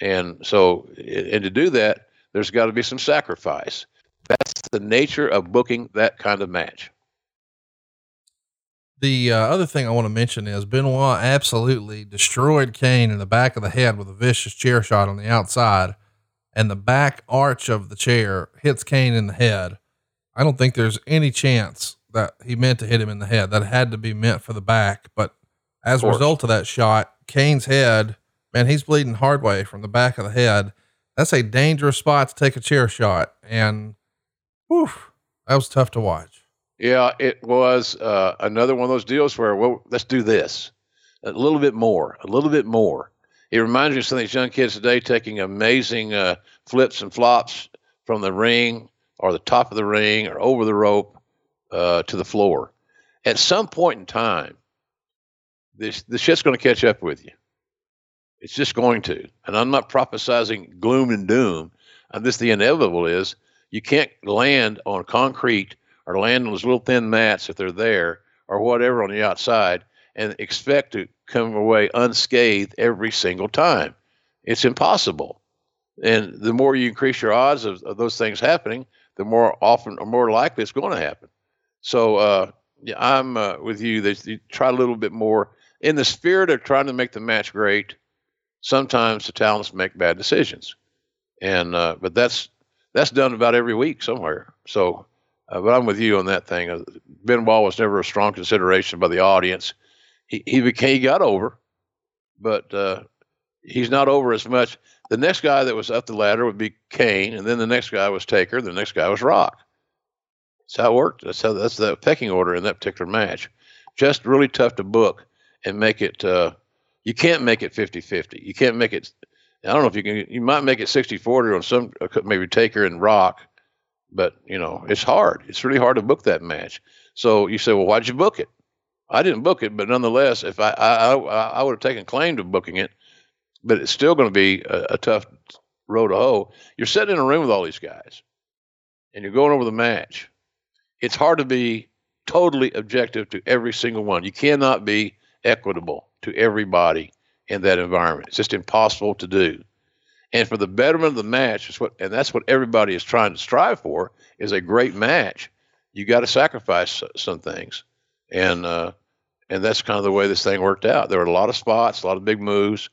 And so, and to do that, there's got to be some sacrifice. The nature of booking that kind of match. The uh, other thing I want to mention is Benoit absolutely destroyed Kane in the back of the head with a vicious chair shot on the outside, and the back arch of the chair hits Kane in the head. I don't think there's any chance that he meant to hit him in the head. That had to be meant for the back. But as a result of that shot, Kane's head man, he's bleeding hard way from the back of the head. That's a dangerous spot to take a chair shot. And whew, that was tough to watch. Yeah, it was uh, another one of those deals where, well, let's do this a little bit more, a little bit more. It reminds me of some of these young kids today taking amazing uh, flips and flops from the ring or the top of the ring or over the rope uh, to the floor. At some point in time, this the shit's going to catch up with you. It's just going to. And I'm not prophesizing gloom and doom. And this the inevitable is you can't land on concrete or land on those little thin mats if they're there or whatever on the outside and expect to come away unscathed every single time. It's impossible. And the more you increase your odds of, of those things happening, the more often or more likely it's going to happen. So uh, yeah, I'm uh, with you. You try a little bit more in the spirit of trying to make the match great sometimes the talents make bad decisions, and uh, but that's that's done about every week somewhere. So, uh, but I'm with you on that thing. Uh, Benoit was never a strong consideration by the audience. He he became he got over, but uh, he's not over as much. The next guy that was up the ladder would be Kane, and then the next guy was Taker. The next guy was Rock. That's how it worked. That's how that's the pecking order in that particular match. Just really tough to book and make it uh, you can't make it 50 50. You can't make it, I don't know if you can, you might make it 60 40 on some, uh, maybe Taker and Rock, but you know, it's hard. It's really hard to book that match. So you say, well, why'd you book it? I didn't book it, but nonetheless, if I, I, I, I would have taken claim to booking it, but it's still going to be a, a tough road to hoe. You're sitting in a room with all these guys and you're going over the match. It's hard to be totally objective to every single one. You cannot be equitable to everybody in that environment. It's just impossible to do. And for the betterment of the match, is what, and that's what everybody is trying to strive for, is a great match. you got to sacrifice some things, and uh, and that's kind of the way this thing worked out. There were a lot of spots, a lot of big moves.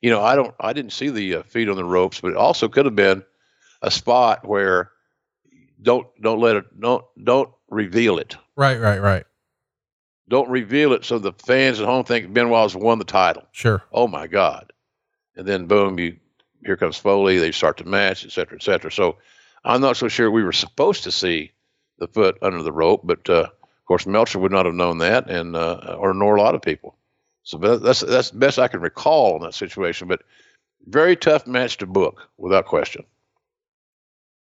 You know, I don't, I didn't see the uh, feet on the ropes, but it also could have been a spot where don't don't let it don't don't reveal it. Right, right, right. Don't reveal it so the fans at home think Benoit's won the title. Sure. Oh my God! And then boom, you here comes Foley. They start the match, et cetera, et cetera. So I'm not so sure we were supposed to see the foot under the rope, but uh, of course Meltzer would not have known that, and uh, or nor a lot of people. So that's that's the best I can recall in that situation. But very tough match to book, without question.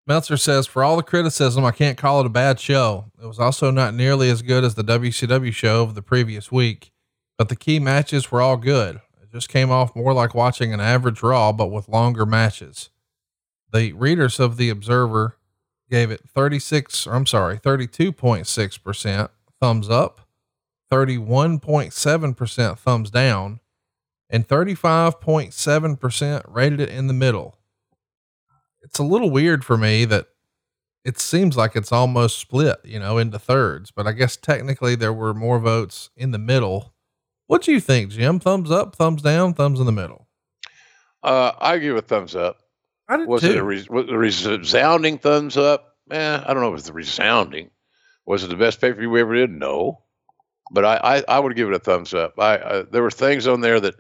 Meltzer says, for all the criticism, I can't call it a bad show. It was also not nearly as good as the WCW show of the previous week, but the key matches were all good. It just came off more like watching an average Raw, but with longer matches. The readers of The Observer gave it 36, I'm sorry, 32.6% thumbs up, 31.7% thumbs down, and 35.7% rated it in the middle it's a little weird for me that it seems like it's almost split, you know, into thirds, but I guess technically there were more votes in the middle. What do you think, Jim? Thumbs up, thumbs down, thumbs in the middle? Uh, I give a thumbs up. I did was too. it a, re- was it a resounding thumbs up? Eh, I don't know if it it's resounding. Was it the best pay per view we ever did? No, but I, I, I would give it a thumbs up. I, I there were things on there that,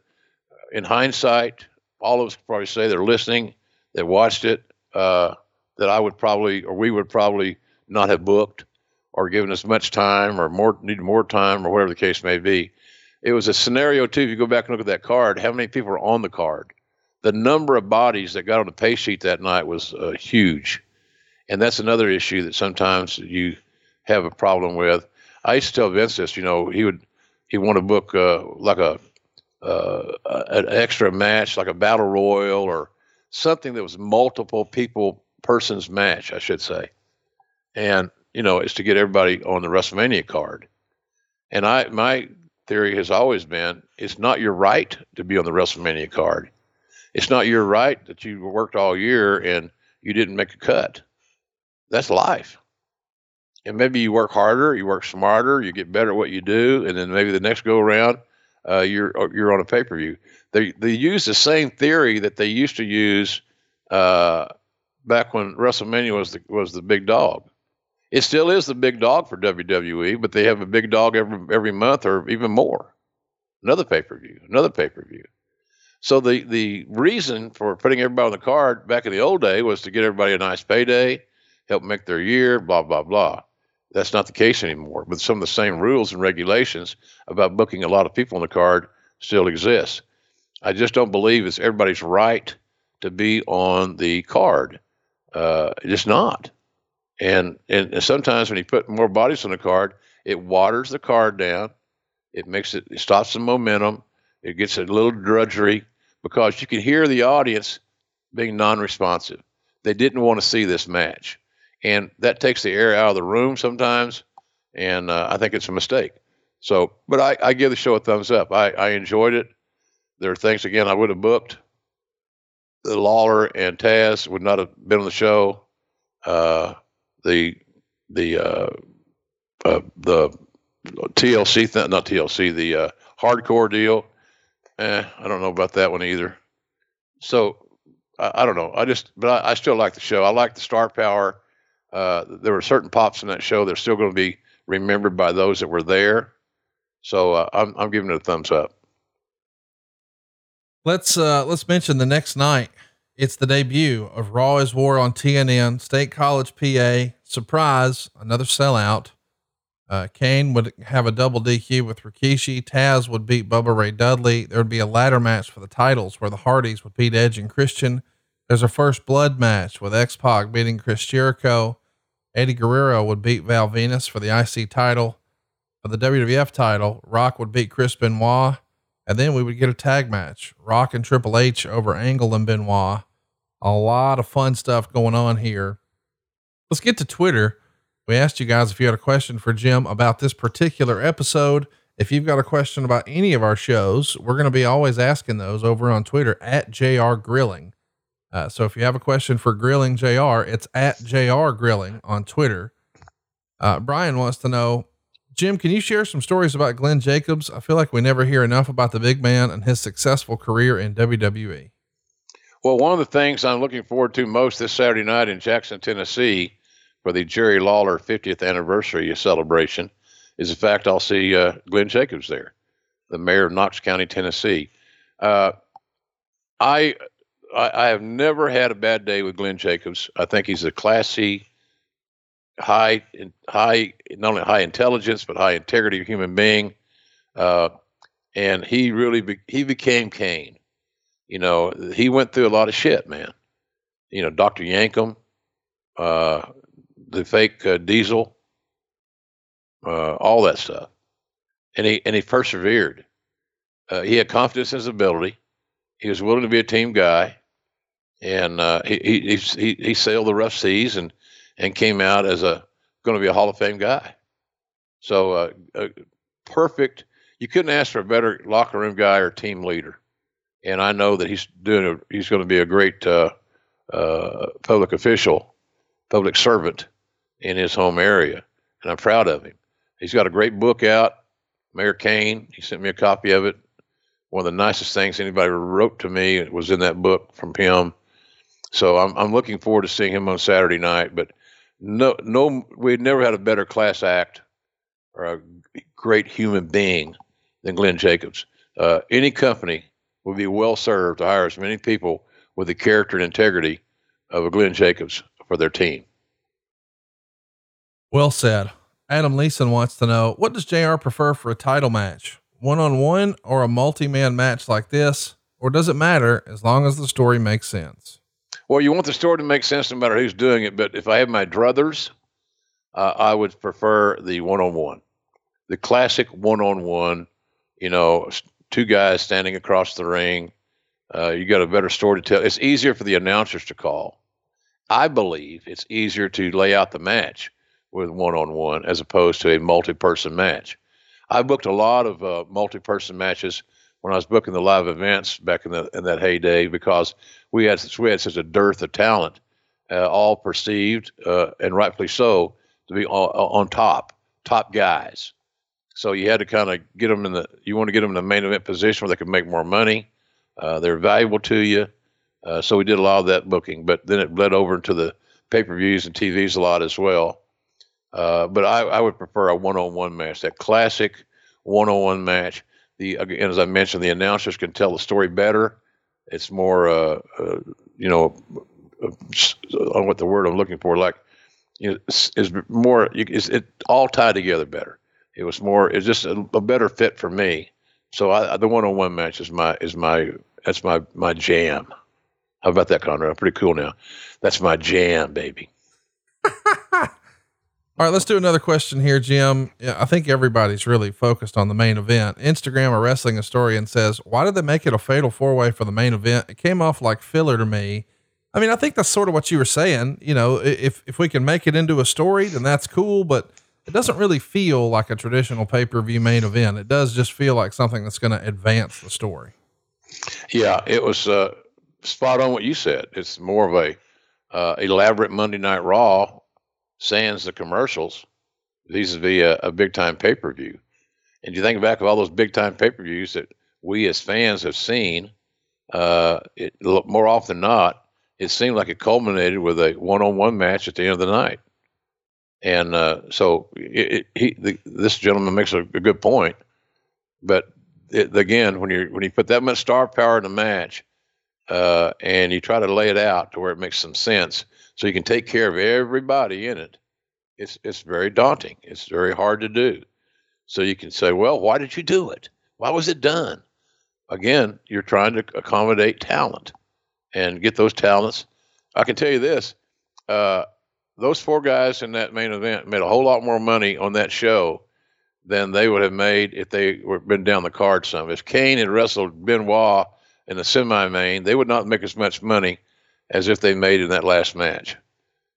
in hindsight, all of us probably say they're listening, they watched it, uh, that I would probably or we would probably not have booked or given us much time or more need more time or whatever the case may be. It was a scenario too. If you go back and look at that card, how many people were on the card? The number of bodies that got on the pay sheet that night was uh, huge, and that's another issue that sometimes you have a problem with. I used to tell Vince this. You know, he would he want to book uh, like a uh, an extra match, like a battle royal or something that was multiple people persons match, I should say. And, you know, it's to get everybody on the WrestleMania card. And I my theory has always been it's not your right to be on the WrestleMania card. It's not your right that you worked all year and you didn't make a cut. That's life. And maybe you work harder, you work smarter, you get better at what you do, and then maybe the next go around, uh, you're you're on a pay per view they they use the same theory that they used to use uh, back when WrestleMania was the was the big dog. It still is the big dog for WWE, but they have a big dog every every month or even more. Another pay per view, another pay per view. So the the reason for putting everybody on the card back in the old day was to get everybody a nice payday, help make their year, blah blah blah. That's not the case anymore. But some of the same rules and regulations about booking a lot of people on the card still exist. I just don't believe it's everybody's right to be on the card. Uh, it's not. And, and sometimes when you put more bodies on the card, it waters the card down. It makes it, it stops the momentum. It gets a little drudgery because you can hear the audience being non-responsive. They didn't want to see this match, and that takes the air out of the room sometimes. And uh, I think it's a mistake. So, but I, I give the show a thumbs up. I, I enjoyed it there are things again I would have booked. The Lawler and Taz would not have been on the show. Uh, the the uh, uh, the TLC th- not TLC the uh, hardcore deal. Eh, I don't know about that one either. So I, I don't know. I just but I, I, still like the show. I like the star power. Uh, there were certain pops in that show that are still going to be remembered by those that were there. So uh, I'm I'm giving it a thumbs up. Let's uh let's mention the next night. It's the debut of Raw is War on TNN, State College, PA. Surprise, another sellout. Uh, Kane would have a double DQ with Rikishi. Taz would beat Bubba Ray Dudley. There would be a ladder match for the titles where the Hardys would beat Edge and Christian. There's a first blood match with X Pac beating Chris Jericho. Eddie Guerrero would beat Val Venis for the IC title. For the WWF title, Rock would beat Chris Benoit. And then we would get a tag match Rock and Triple H over Angle and Benoit. A lot of fun stuff going on here. Let's get to Twitter. We asked you guys if you had a question for Jim about this particular episode. If you've got a question about any of our shows, we're going to be always asking those over on Twitter at JR Grilling. Uh, so if you have a question for Grilling JR, it's at JR Grilling on Twitter. Uh, Brian wants to know, Jim, can you share some stories about Glenn Jacobs? I feel like we never hear enough about the big man and his successful career in WWE. Well, one of the things I'm looking forward to most this Saturday night in Jackson, Tennessee, for the Jerry Lawler 50th anniversary celebration, is the fact I'll see uh, Glenn Jacobs there, the mayor of Knox County, Tennessee. Uh, I, I I have never had a bad day with Glenn Jacobs. I think he's a classy, high high not only high intelligence but high integrity human being, uh, and he really be, he became Kane. You know, he went through a lot of shit, man. You know, Doctor Yankem, uh, the fake uh, Diesel, uh, all that stuff, and he and he persevered. Uh, he had confidence in his ability. He was willing to be a team guy, and uh, he, he he he sailed the rough seas and and came out as a going to be a Hall of Fame guy. So uh, uh, perfect. You couldn't ask for a better locker room guy or team leader. And I know that he's doing. A, he's going to be a great uh, uh, public official, public servant in his home area, and I'm proud of him. He's got a great book out, Mayor Kane. He sent me a copy of it. One of the nicest things anybody wrote to me was in that book from him. So I'm I'm looking forward to seeing him on Saturday night. But no, no, we've never had a better class act or a great human being than Glenn Jacobs. Uh, any company would be well served to hire as many people with the character and integrity of a Glenn Jacobs for their team. Well said. Adam Leeson wants to know what does JR prefer for a title match? One on one or a multi man match like this? Or does it matter as long as the story makes sense? Well, you want the story to make sense no matter who's doing it. But if I have my druthers, uh, I would prefer the one on one, the classic one on one. You know, two guys standing across the ring. Uh, you got a better story to tell. It's easier for the announcers to call. I believe it's easier to lay out the match with one on one as opposed to a multi person match. I've booked a lot of uh, multi person matches when I was booking the live events back in the in that heyday because we had we had such a dearth of talent, uh, all perceived uh, and rightfully so to be on, on, top, top guys. So you had to kind of get them in the you want to get them in the main event position where they could make more money. Uh, they're valuable to you. Uh, so we did a lot of that booking, but then it bled over into the pay per views and TVs a lot as well. Uh, but I, I would prefer a one on one match, that classic one on one match the again, as I mentioned, the announcers can tell the story better. It's more, uh, uh, you know, uh, on what the word I'm looking for, like, you know, is more. Is it all tied together better? It was more. It's just a, a better fit for me. So I, the one-on-one match is my is my that's my my jam. How about that, Conrad? I'm Pretty cool now. That's my jam, baby. All right, let's do another question here, Jim. Yeah, I think everybody's really focused on the main event. Instagram wrestling a story and says, "Why did they make it a fatal four way for the main event? It came off like filler to me." I mean, I think that's sort of what you were saying. You know, if if we can make it into a story, then that's cool. But it doesn't really feel like a traditional pay per view main event. It does just feel like something that's going to advance the story. Yeah, it was uh, spot on what you said. It's more of a uh, elaborate Monday Night Raw sans the commercials vis-a-vis a, a big time pay-per-view. And you think back of all those big time pay-per-views that we as fans have seen uh, it, more often than not it seemed like it culminated with a one-on-one match at the end of the night. And uh, so it, it, he, the, this gentleman makes a, a good point but it, again when you when you put that much star power in a match uh, and you try to lay it out to where it makes some sense so you can take care of everybody in it. It's it's very daunting. It's very hard to do. So you can say, well, why did you do it? Why was it done? Again, you're trying to accommodate talent and get those talents. I can tell you this: uh, those four guys in that main event made a whole lot more money on that show than they would have made if they were been down the card some. If Kane had wrestled Benoit in the semi-main, they would not make as much money as if they made in that last match.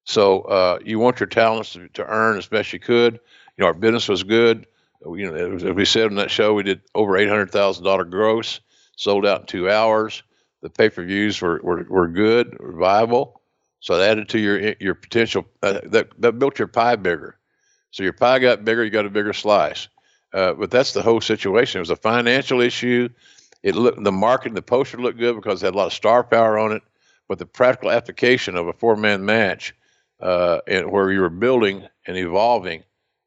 So uh, you want your talents to, to, earn as best you could. You know, our business was good. You know, as we said on that show, we did over eight hundred thousand dollar gross, sold out in two hours. The pay per views were, were were good, viable. So that added to your your potential. Uh, that that built your pie bigger. So your pie got bigger, you got a bigger slice. Uh, but that's the whole situation. It was a financial issue. It looked the market, the poster looked good because it had a lot of star power on it. But the practical application of a four-man match, uh, and where you were building and evolving,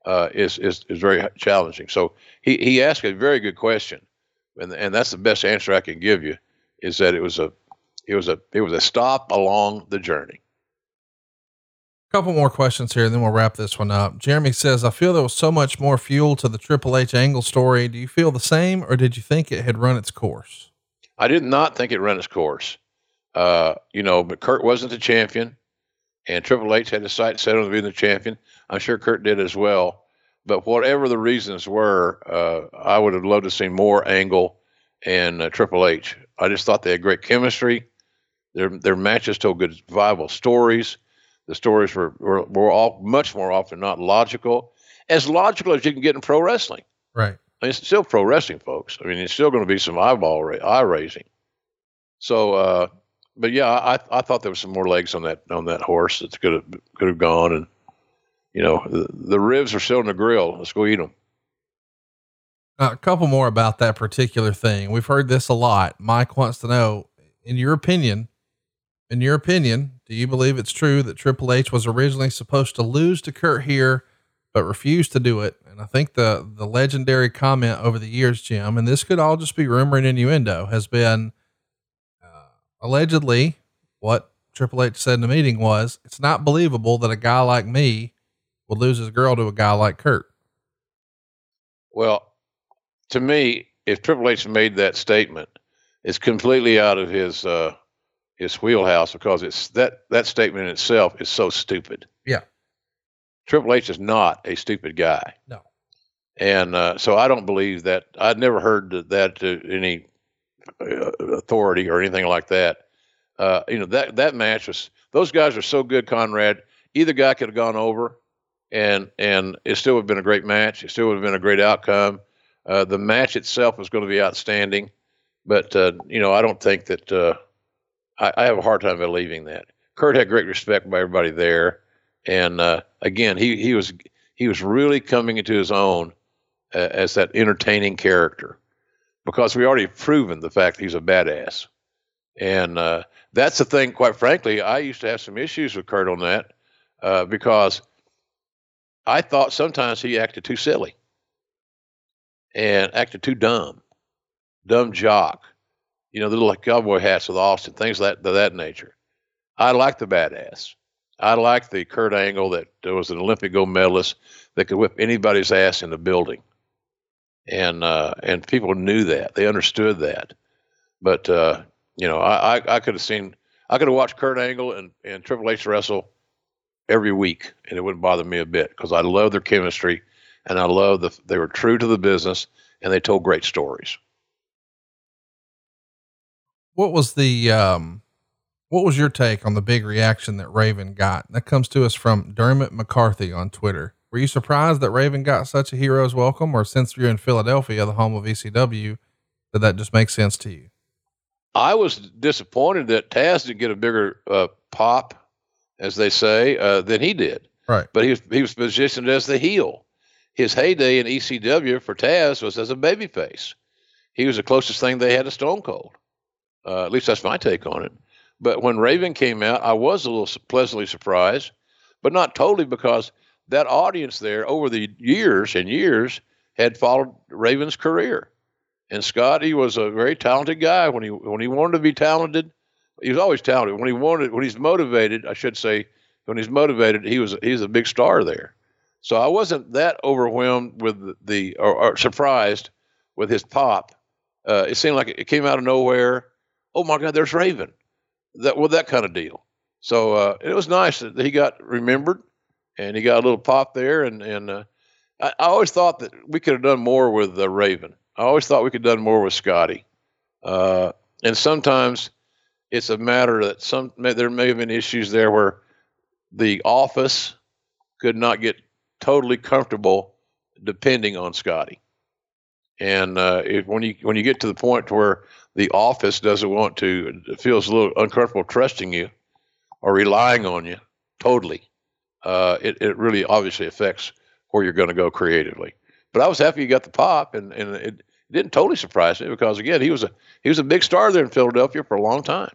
uh, is, is is very challenging. So he he asked a very good question, and and that's the best answer I can give you. Is that it was a it was a it was a stop along the journey. Couple more questions here, then we'll wrap this one up. Jeremy says, I feel there was so much more fuel to the Triple H angle story. Do you feel the same, or did you think it had run its course? I did not think it ran its course. Uh, you know, but Kurt wasn't the champion, and Triple H had his sights set on being the champion. I'm sure Kurt did as well. But whatever the reasons were, uh, I would have loved to see more Angle and uh, Triple H. I just thought they had great chemistry. Their their matches told good, viable stories the stories were, were, were all much more often not logical, as logical as you can get in pro wrestling. Right. I mean, it's still pro wrestling, folks. I mean, it's still going to be some eyeball ra- eye raising. So, uh, but yeah, I, I thought there was some more legs on that on that horse that could have could have gone, and you know, the, the ribs are still in the grill. Let's go eat them. Uh, a couple more about that particular thing. We've heard this a lot. Mike wants to know, in your opinion, in your opinion, do you believe it's true that Triple H was originally supposed to lose to Kurt here, but refused to do it? And I think the the legendary comment over the years, Jim, and this could all just be rumor and innuendo, has been uh, allegedly what Triple H said in the meeting was, "It's not believable that a guy like me would lose his girl to a guy like Kurt." Well, to me, if Triple H made that statement, it's completely out of his uh, his wheelhouse because it's that that statement in itself is so stupid. Yeah. Triple H is not a stupid guy. No. And uh, so I don't believe that. I'd never heard that, to any uh, authority or anything like that. Uh, you know that that match was. Those guys are so good, Conrad. Either guy could have gone over, and and it still would have been a great match. It still would have been a great outcome. Uh, the match itself was going to be outstanding, but uh, you know I don't think that uh, I, I, have a hard time believing that. Kurt had great respect by everybody there, and uh, again, he he was he was really coming into his own uh, as that entertaining character because we already proven the fact he's a badass, and uh, that's the thing. Quite frankly, I used to have some issues with Kurt on that uh, because I thought sometimes he acted too silly and acted too dumb, dumb jock you know, the little cowboy hats with Austin, things that of that nature. I like the badass. I like the Kurt Angle that was an Olympic gold medalist that could whip anybody's ass in the building, and uh, and people knew that they understood that. But uh, you know, I, I, I could have seen I could have watched Kurt Angle and, and Triple H wrestle every week, and it wouldn't bother me a bit because I love their chemistry, and I love that they were true to the business and they told great stories what was the um, what was your take on the big reaction that Raven got? That comes to us from Dermot McCarthy on Twitter. Were you surprised that Raven got such a hero's welcome, or since you're in Philadelphia, the home of ECW, did that just make sense to you? I was disappointed that Taz didn't get a bigger uh, pop, as they say, uh, than he did. Right. But he was he was positioned as the heel. His heyday in ECW for Taz was as a babyface. He was the closest thing they had to Stone Cold. Uh, at least that's my take on it. But when Raven came out, I was a little pleasantly surprised, but not totally because that audience there over the years and years had followed Raven's career. And Scotty was a very talented guy when he when he wanted to be talented. He was always talented. When he wanted when he's motivated, I should say, when he's motivated, he was he's a big star there. So I wasn't that overwhelmed with the, the or, or, surprised with his pop. Uh, it seemed like it came out of nowhere oh my God, there's Raven. That well, that kind of deal. So uh, it was nice that he got remembered, and he got a little pop there. And and uh, I, I, always thought that we could have done more with uh, Raven. I always thought we could have done more with Scotty. Uh, and sometimes it's a matter that some there may have been issues there where the office could not get totally comfortable depending on Scotty. And uh, if, when you when you get to the point where the office doesn't want to feels a little uncomfortable trusting you or relying on you totally, uh, it it really obviously affects where you're going to go creatively. But I was happy you got the pop, and and it, didn't totally surprise me because again he was a he was a big star there in Philadelphia for a long time.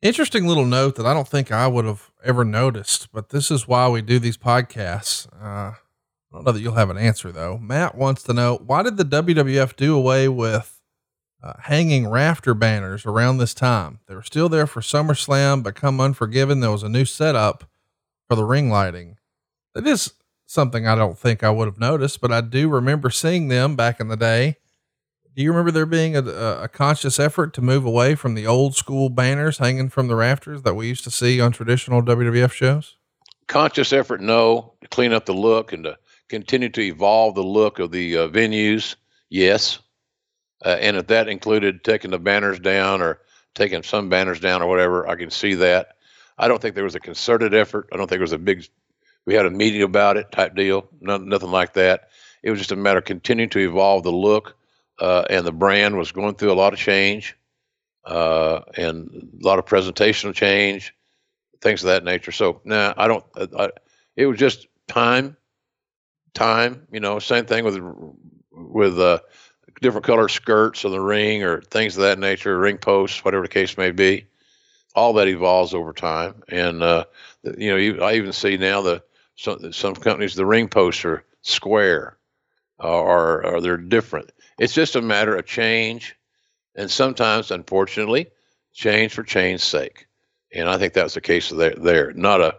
Interesting little note that I don't think I would have ever noticed, but this is why we do these podcasts. Uh, I don't know that you'll have an answer though. Matt wants to know why did the WWF do away with uh, hanging rafter banners around this time? They were still there for SummerSlam, but come Unforgiven, there was a new setup for the ring lighting. It is something I don't think I would have noticed, but I do remember seeing them back in the day do you remember there being a, a, conscious effort to move away from the old school banners hanging from the rafters that we used to see on traditional WWF shows? Conscious effort, no. To clean up the look and to continue to evolve the look of the uh, venues, yes. Uh, and if that included taking the banners down or taking some banners down or whatever, I can see that. I don't think there was a concerted effort. I don't think there was a big, we had a meeting about it type deal. nothing like that. It was just a matter of continuing to evolve the look uh, and the brand was going through a lot of change uh, and a lot of presentational change, things of that nature. So, nah, I don't. I, it was just time, time. You know, same thing with with uh, different color skirts on the ring or things of that nature, ring posts, whatever the case may be. All that evolves over time, and uh, you know, I even see now the some some companies the ring posts are square, uh, or or they're different it's just a matter of change, and sometimes, unfortunately, change for change's sake. And I think that was the case there. There, not a,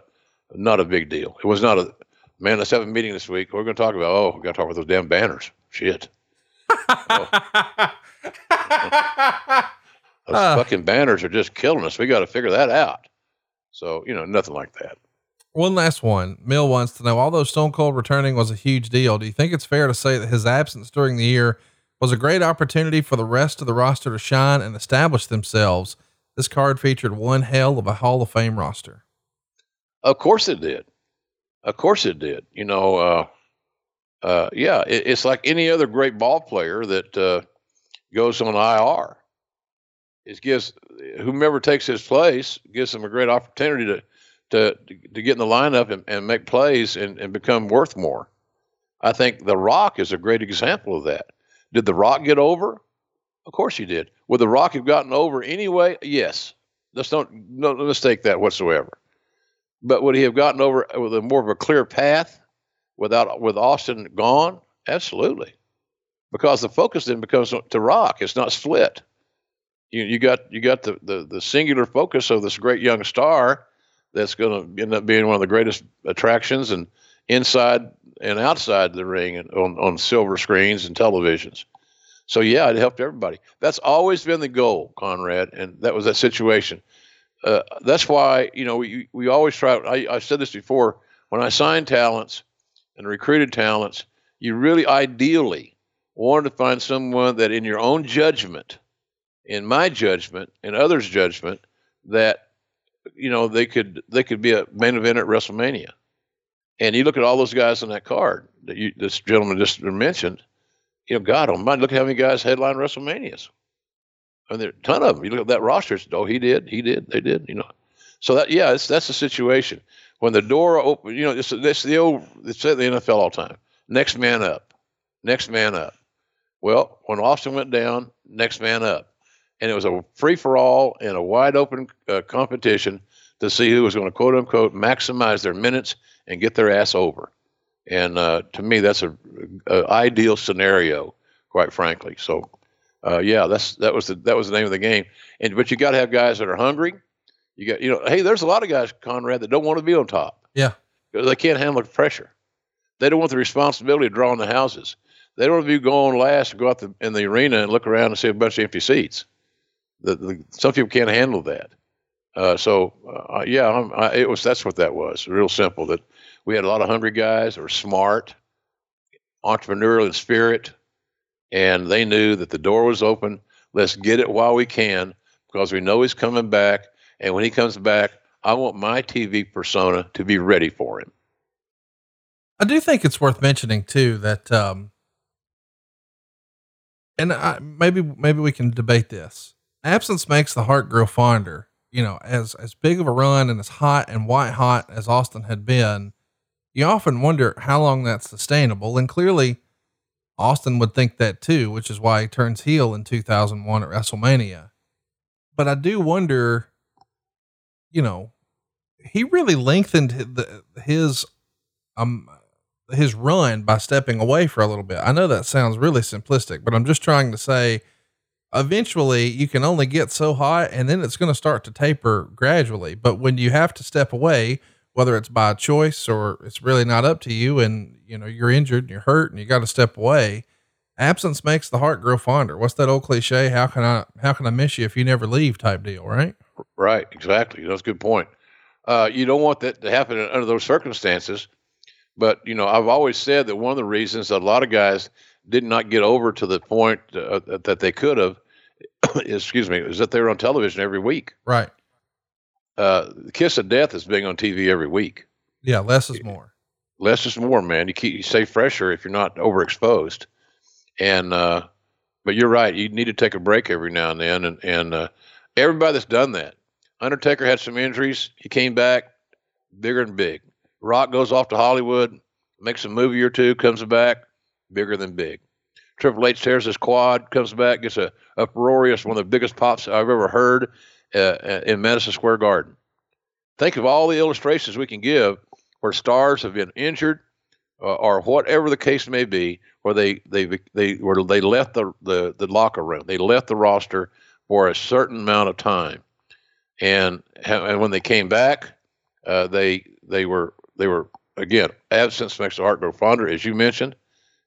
not a big deal. It was not a man. Let's have a meeting this week. We're going to talk about. Oh, we got to talk about those damn banners. Shit. Oh. Those uh, fucking banners are just killing us. We got to figure that out. So you know, nothing like that. One last one. Mill wants to know, although Stone Cold returning was a huge deal, do you think it's fair to say that his absence during the year was a great opportunity for the rest of the roster to shine and establish themselves. This card featured one hell of a Hall of Fame roster. Of course it did. Of course it did. You know, uh, uh, yeah, it, it's like any other great ball player that uh, goes on IR. It gives whomever takes his place gives them a great opportunity to to to get in the lineup and, and make plays and, and become worth more. I think The Rock is a great example of that. Did The Rock get over? Of course he did. Would The Rock have gotten over anyway? Yes. Let's don't no mistake that whatsoever. But would he have gotten over with a more of a clear path without with Austin gone? Absolutely. Because the focus then becomes to Rock. It's not split. You you got you got the, the, the singular focus of this great young star that's going to end up being one of the greatest attractions and inside and outside the ring and on, on silver screens and televisions. So yeah, it helped everybody. That's always been the goal, Conrad, and that was that situation. Uh, that's why you know we we always try. I, I said this before. When I sign talents and recruited talents, you really ideally wanted to find someone that, in your own judgment, in my judgment, in others' judgment, that you know they could they could be a main event at WrestleMania. And you look at all those guys on that card that you, this gentleman just mentioned. You know, God Almighty, look how many guys headline WrestleManias. I mean, there are a ton of them. You look at that roster. oh, he did, he did, they did. You know, so that yeah, that's the situation. When the door open, you know, this this the old it's at the NFL all the time. Next man up, next man up. Well, when Austin went down, next man up, and it was a free for all and a wide open uh, competition to see who was going to quote unquote maximize their minutes and get their ass over. And uh, to me, that's a, a, ideal scenario, quite frankly. So, uh, yeah, that's that was the that was the name of the game. And but you got to have guys that are hungry. You got you know, hey, there's a lot of guys, Conrad, that don't want to be on top. Yeah, because they can't handle the pressure. They don't want the responsibility of drawing the houses. They don't want to be going last and go out the, in the arena and look around and see a bunch of empty seats. The, the, some people can't handle that. Uh, so uh, yeah, I, it was that's what that was. Real simple. That we had a lot of hungry guys who were smart, entrepreneurial in spirit, and they knew that the door was open. Let's get it while we can because we know he's coming back. And when he comes back, I want my TV persona to be ready for him. I do think it's worth mentioning too that, um, and I, maybe maybe we can debate this. Absence makes the heart grow fonder. You know, as as big of a run and as hot and white hot as Austin had been, you often wonder how long that's sustainable. And clearly, Austin would think that too, which is why he turns heel in 2001 at WrestleMania. But I do wonder, you know, he really lengthened the, his um his run by stepping away for a little bit. I know that sounds really simplistic, but I'm just trying to say eventually you can only get so hot and then it's going to start to taper gradually. But when you have to step away, whether it's by choice or it's really not up to you and you know you're injured and you're hurt and you got to step away, absence makes the heart grow fonder. What's that old cliche? How can I how can I miss you if you never leave type deal, right? Right, exactly. That's a good point. Uh, you don't want that to happen under those circumstances. But you know, I've always said that one of the reasons that a lot of guys did not get over to the point uh, that they could have, excuse me, is that they were on television every week. Right. Uh, the kiss of death is being on TV every week. Yeah, less is more. Less is more, man. You keep you stay fresher if you're not overexposed. And uh, but you're right. You need to take a break every now and then. And and uh, everybody that's done that. Undertaker had some injuries. He came back bigger and big. Rock goes off to Hollywood, makes a movie or two, comes back bigger than big. Triple H tears his quad, comes back, gets a uproarious, one of the biggest pops I've ever heard uh, in Madison Square Garden. Think of all the illustrations we can give where stars have been injured uh, or whatever the case may be, where they they they where they left the, the the locker room, they left the roster for a certain amount of time, and and when they came back, uh, they they were they were again absence makes the heart grow fonder, as you mentioned,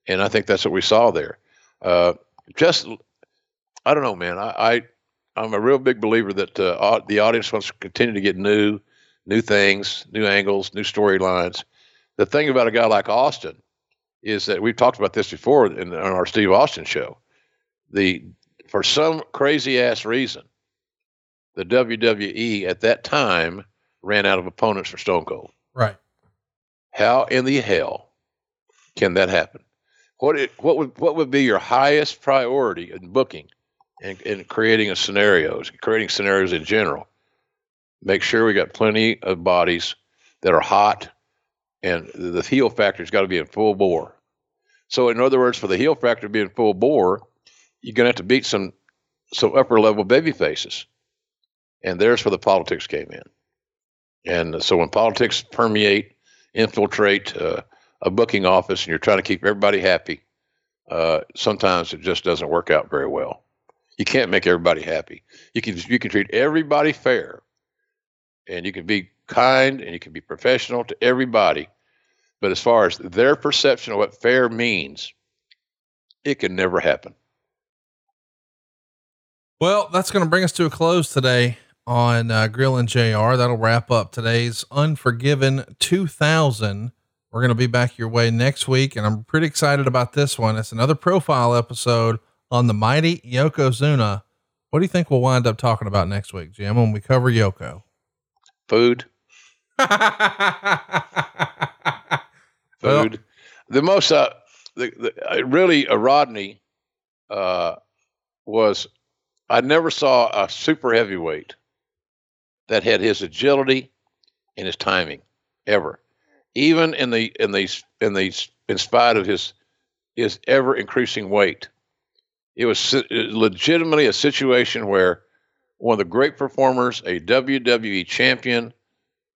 and I think that's what we saw there. Uh, just I don't know, man. I, I I'm a real big believer that uh, the audience wants to continue to get new, new things, new angles, new storylines. The thing about a guy like Austin is that we've talked about this before in, in our Steve Austin show. The for some crazy ass reason, the WWE at that time ran out of opponents for Stone Cold. Right. How in the hell can that happen? What it, what would what would be your highest priority in booking and, and creating a scenarios, creating scenarios in general? Make sure we got plenty of bodies that are hot, and the heel factor's got to be in full bore. So, in other words, for the heel factor to be in full bore, you're going to have to beat some some upper level baby faces, and there's where the politics came in. And so, when politics permeate, infiltrate uh, a booking office, and you're trying to keep everybody happy, uh, sometimes it just doesn't work out very well. You can't make everybody happy. You can you can treat everybody fair, and you can be kind and you can be professional to everybody. But as far as their perception of what fair means, it can never happen. Well, that's going to bring us to a close today on uh, Grilling JR. That'll wrap up today's Unforgiven 2000. We're going to be back your way next week, and I'm pretty excited about this one. It's another profile episode on the mighty Yokozuna. What do you think we'll wind up talking about next week, Jim, when we cover Yoko? Food. Food. The most, uh, the, the uh, really, uh, Rodney uh, was, I never saw a super heavyweight that had his agility and his timing ever. Even in the in the in the in spite of his his ever increasing weight, it was legitimately a situation where one of the great performers, a WWE champion,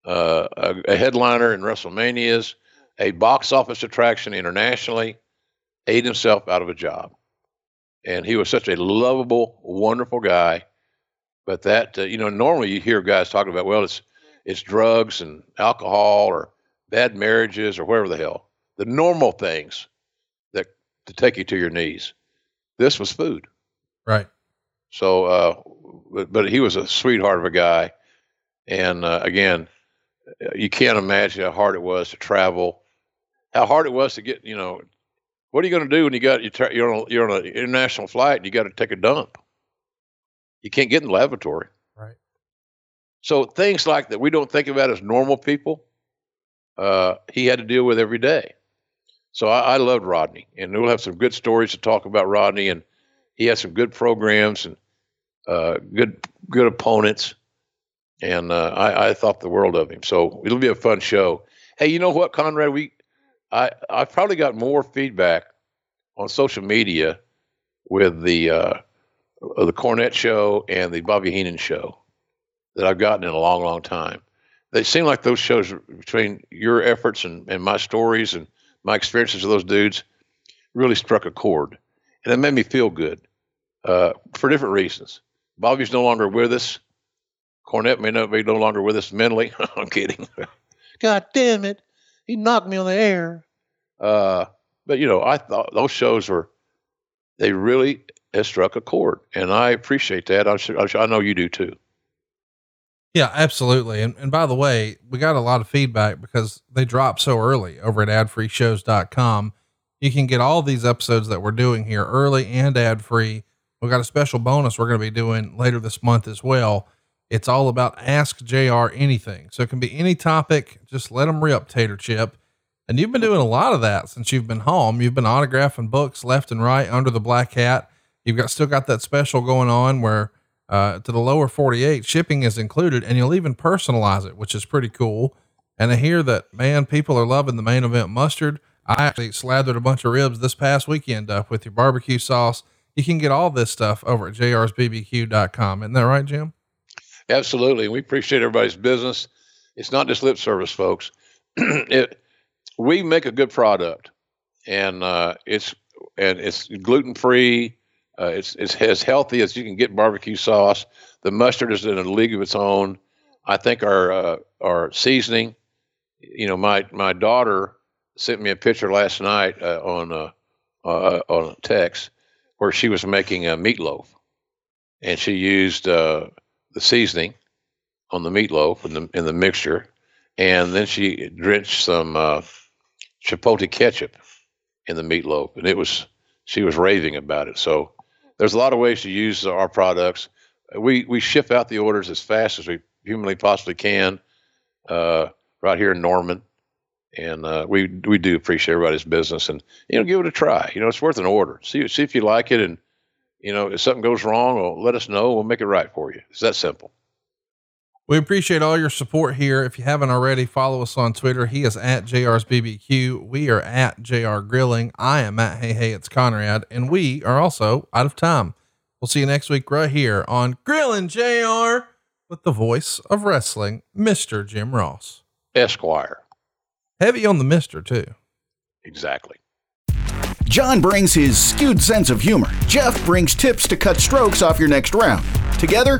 uh, a, a, headliner in WrestleManias, a box office attraction internationally, ate himself out of a job. And he was such a lovable, wonderful guy. But that, uh, you know, normally you hear guys talking about, well, it's it's drugs and alcohol or bad marriages or whatever the hell, the normal things that to take you to your knees. This was food. Right. So, uh, but, but he was a sweetheart of a guy. And uh, again, you can't imagine how hard it was to travel, how hard it was to get, you know, what are you going to do when you got, you're on, a, you're on an international flight and you got to take a dump? You can't get in the lavatory. Right. So things like that we don't think about as normal people, uh, he had to deal with every day. So I, I loved Rodney, and we'll have some good stories to talk about Rodney, and he had some good programs and uh, good good opponents, and uh, I, I thought the world of him. So it'll be a fun show. Hey, you know what, Conrad? We, I, I've probably got more feedback on social media with the uh, the Cornette show and the Bobby Heenan show that I've gotten in a long, long time. They seem like those shows between your efforts and, and my stories and my experiences with those dudes really struck a chord, and it made me feel good uh, for different reasons. Bobby's no longer with us. Cornette may not be no longer with us mentally. I'm kidding. God damn it, he knocked me on the air. Uh, but you know, I thought those shows were they really has struck a chord, and I appreciate that. I, I know you do too. Yeah, absolutely. And, and by the way, we got a lot of feedback because they drop so early over at adfreeshows.com. You can get all these episodes that we're doing here early and ad free. We got a special bonus we're going to be doing later this month as well. It's all about ask JR anything. So it can be any topic. Just let them rip tater chip. And you've been doing a lot of that since you've been home. You've been autographing books left and right under the black hat. You've got still got that special going on where uh, to the lower 48 shipping is included and you'll even personalize it, which is pretty cool. And I hear that man, people are loving the main event mustard. I actually slathered a bunch of ribs this past weekend up with your barbecue sauce. You can get all this stuff over at jrsbbq.com. Isn't that right, Jim? Absolutely. We appreciate everybody's business. It's not just lip service, folks. it, we make a good product and uh, it's and it's gluten free. Uh, it's it's as healthy as you can get barbecue sauce. The mustard is in a league of its own. I think our uh, our seasoning. You know, my my daughter sent me a picture last night uh, on uh, uh, on text where she was making a meatloaf, and she used uh, the seasoning on the meatloaf in the in the mixture, and then she drenched some chipotle ketchup in the meatloaf, and it was she was raving about it. So there's a lot of ways to use our products. We we ship out the orders as fast as we humanly possibly can, uh, right here in Norman, and uh, we we do appreciate everybody's business and you know give it a try. You know it's worth an order. See see if you like it, and you know if something goes wrong, well, let us know. We'll make it right for you. It's that simple. We appreciate all your support here. If you haven't already, follow us on Twitter. He is at JR's BBQ. We are at JR Grilling. I am at Hey Hey It's Conrad, and we are also out of time. We'll see you next week right here on Grilling JR with the voice of wrestling, Mr. Jim Ross. Esquire. Heavy on the Mister, too. Exactly. John brings his skewed sense of humor. Jeff brings tips to cut strokes off your next round. Together,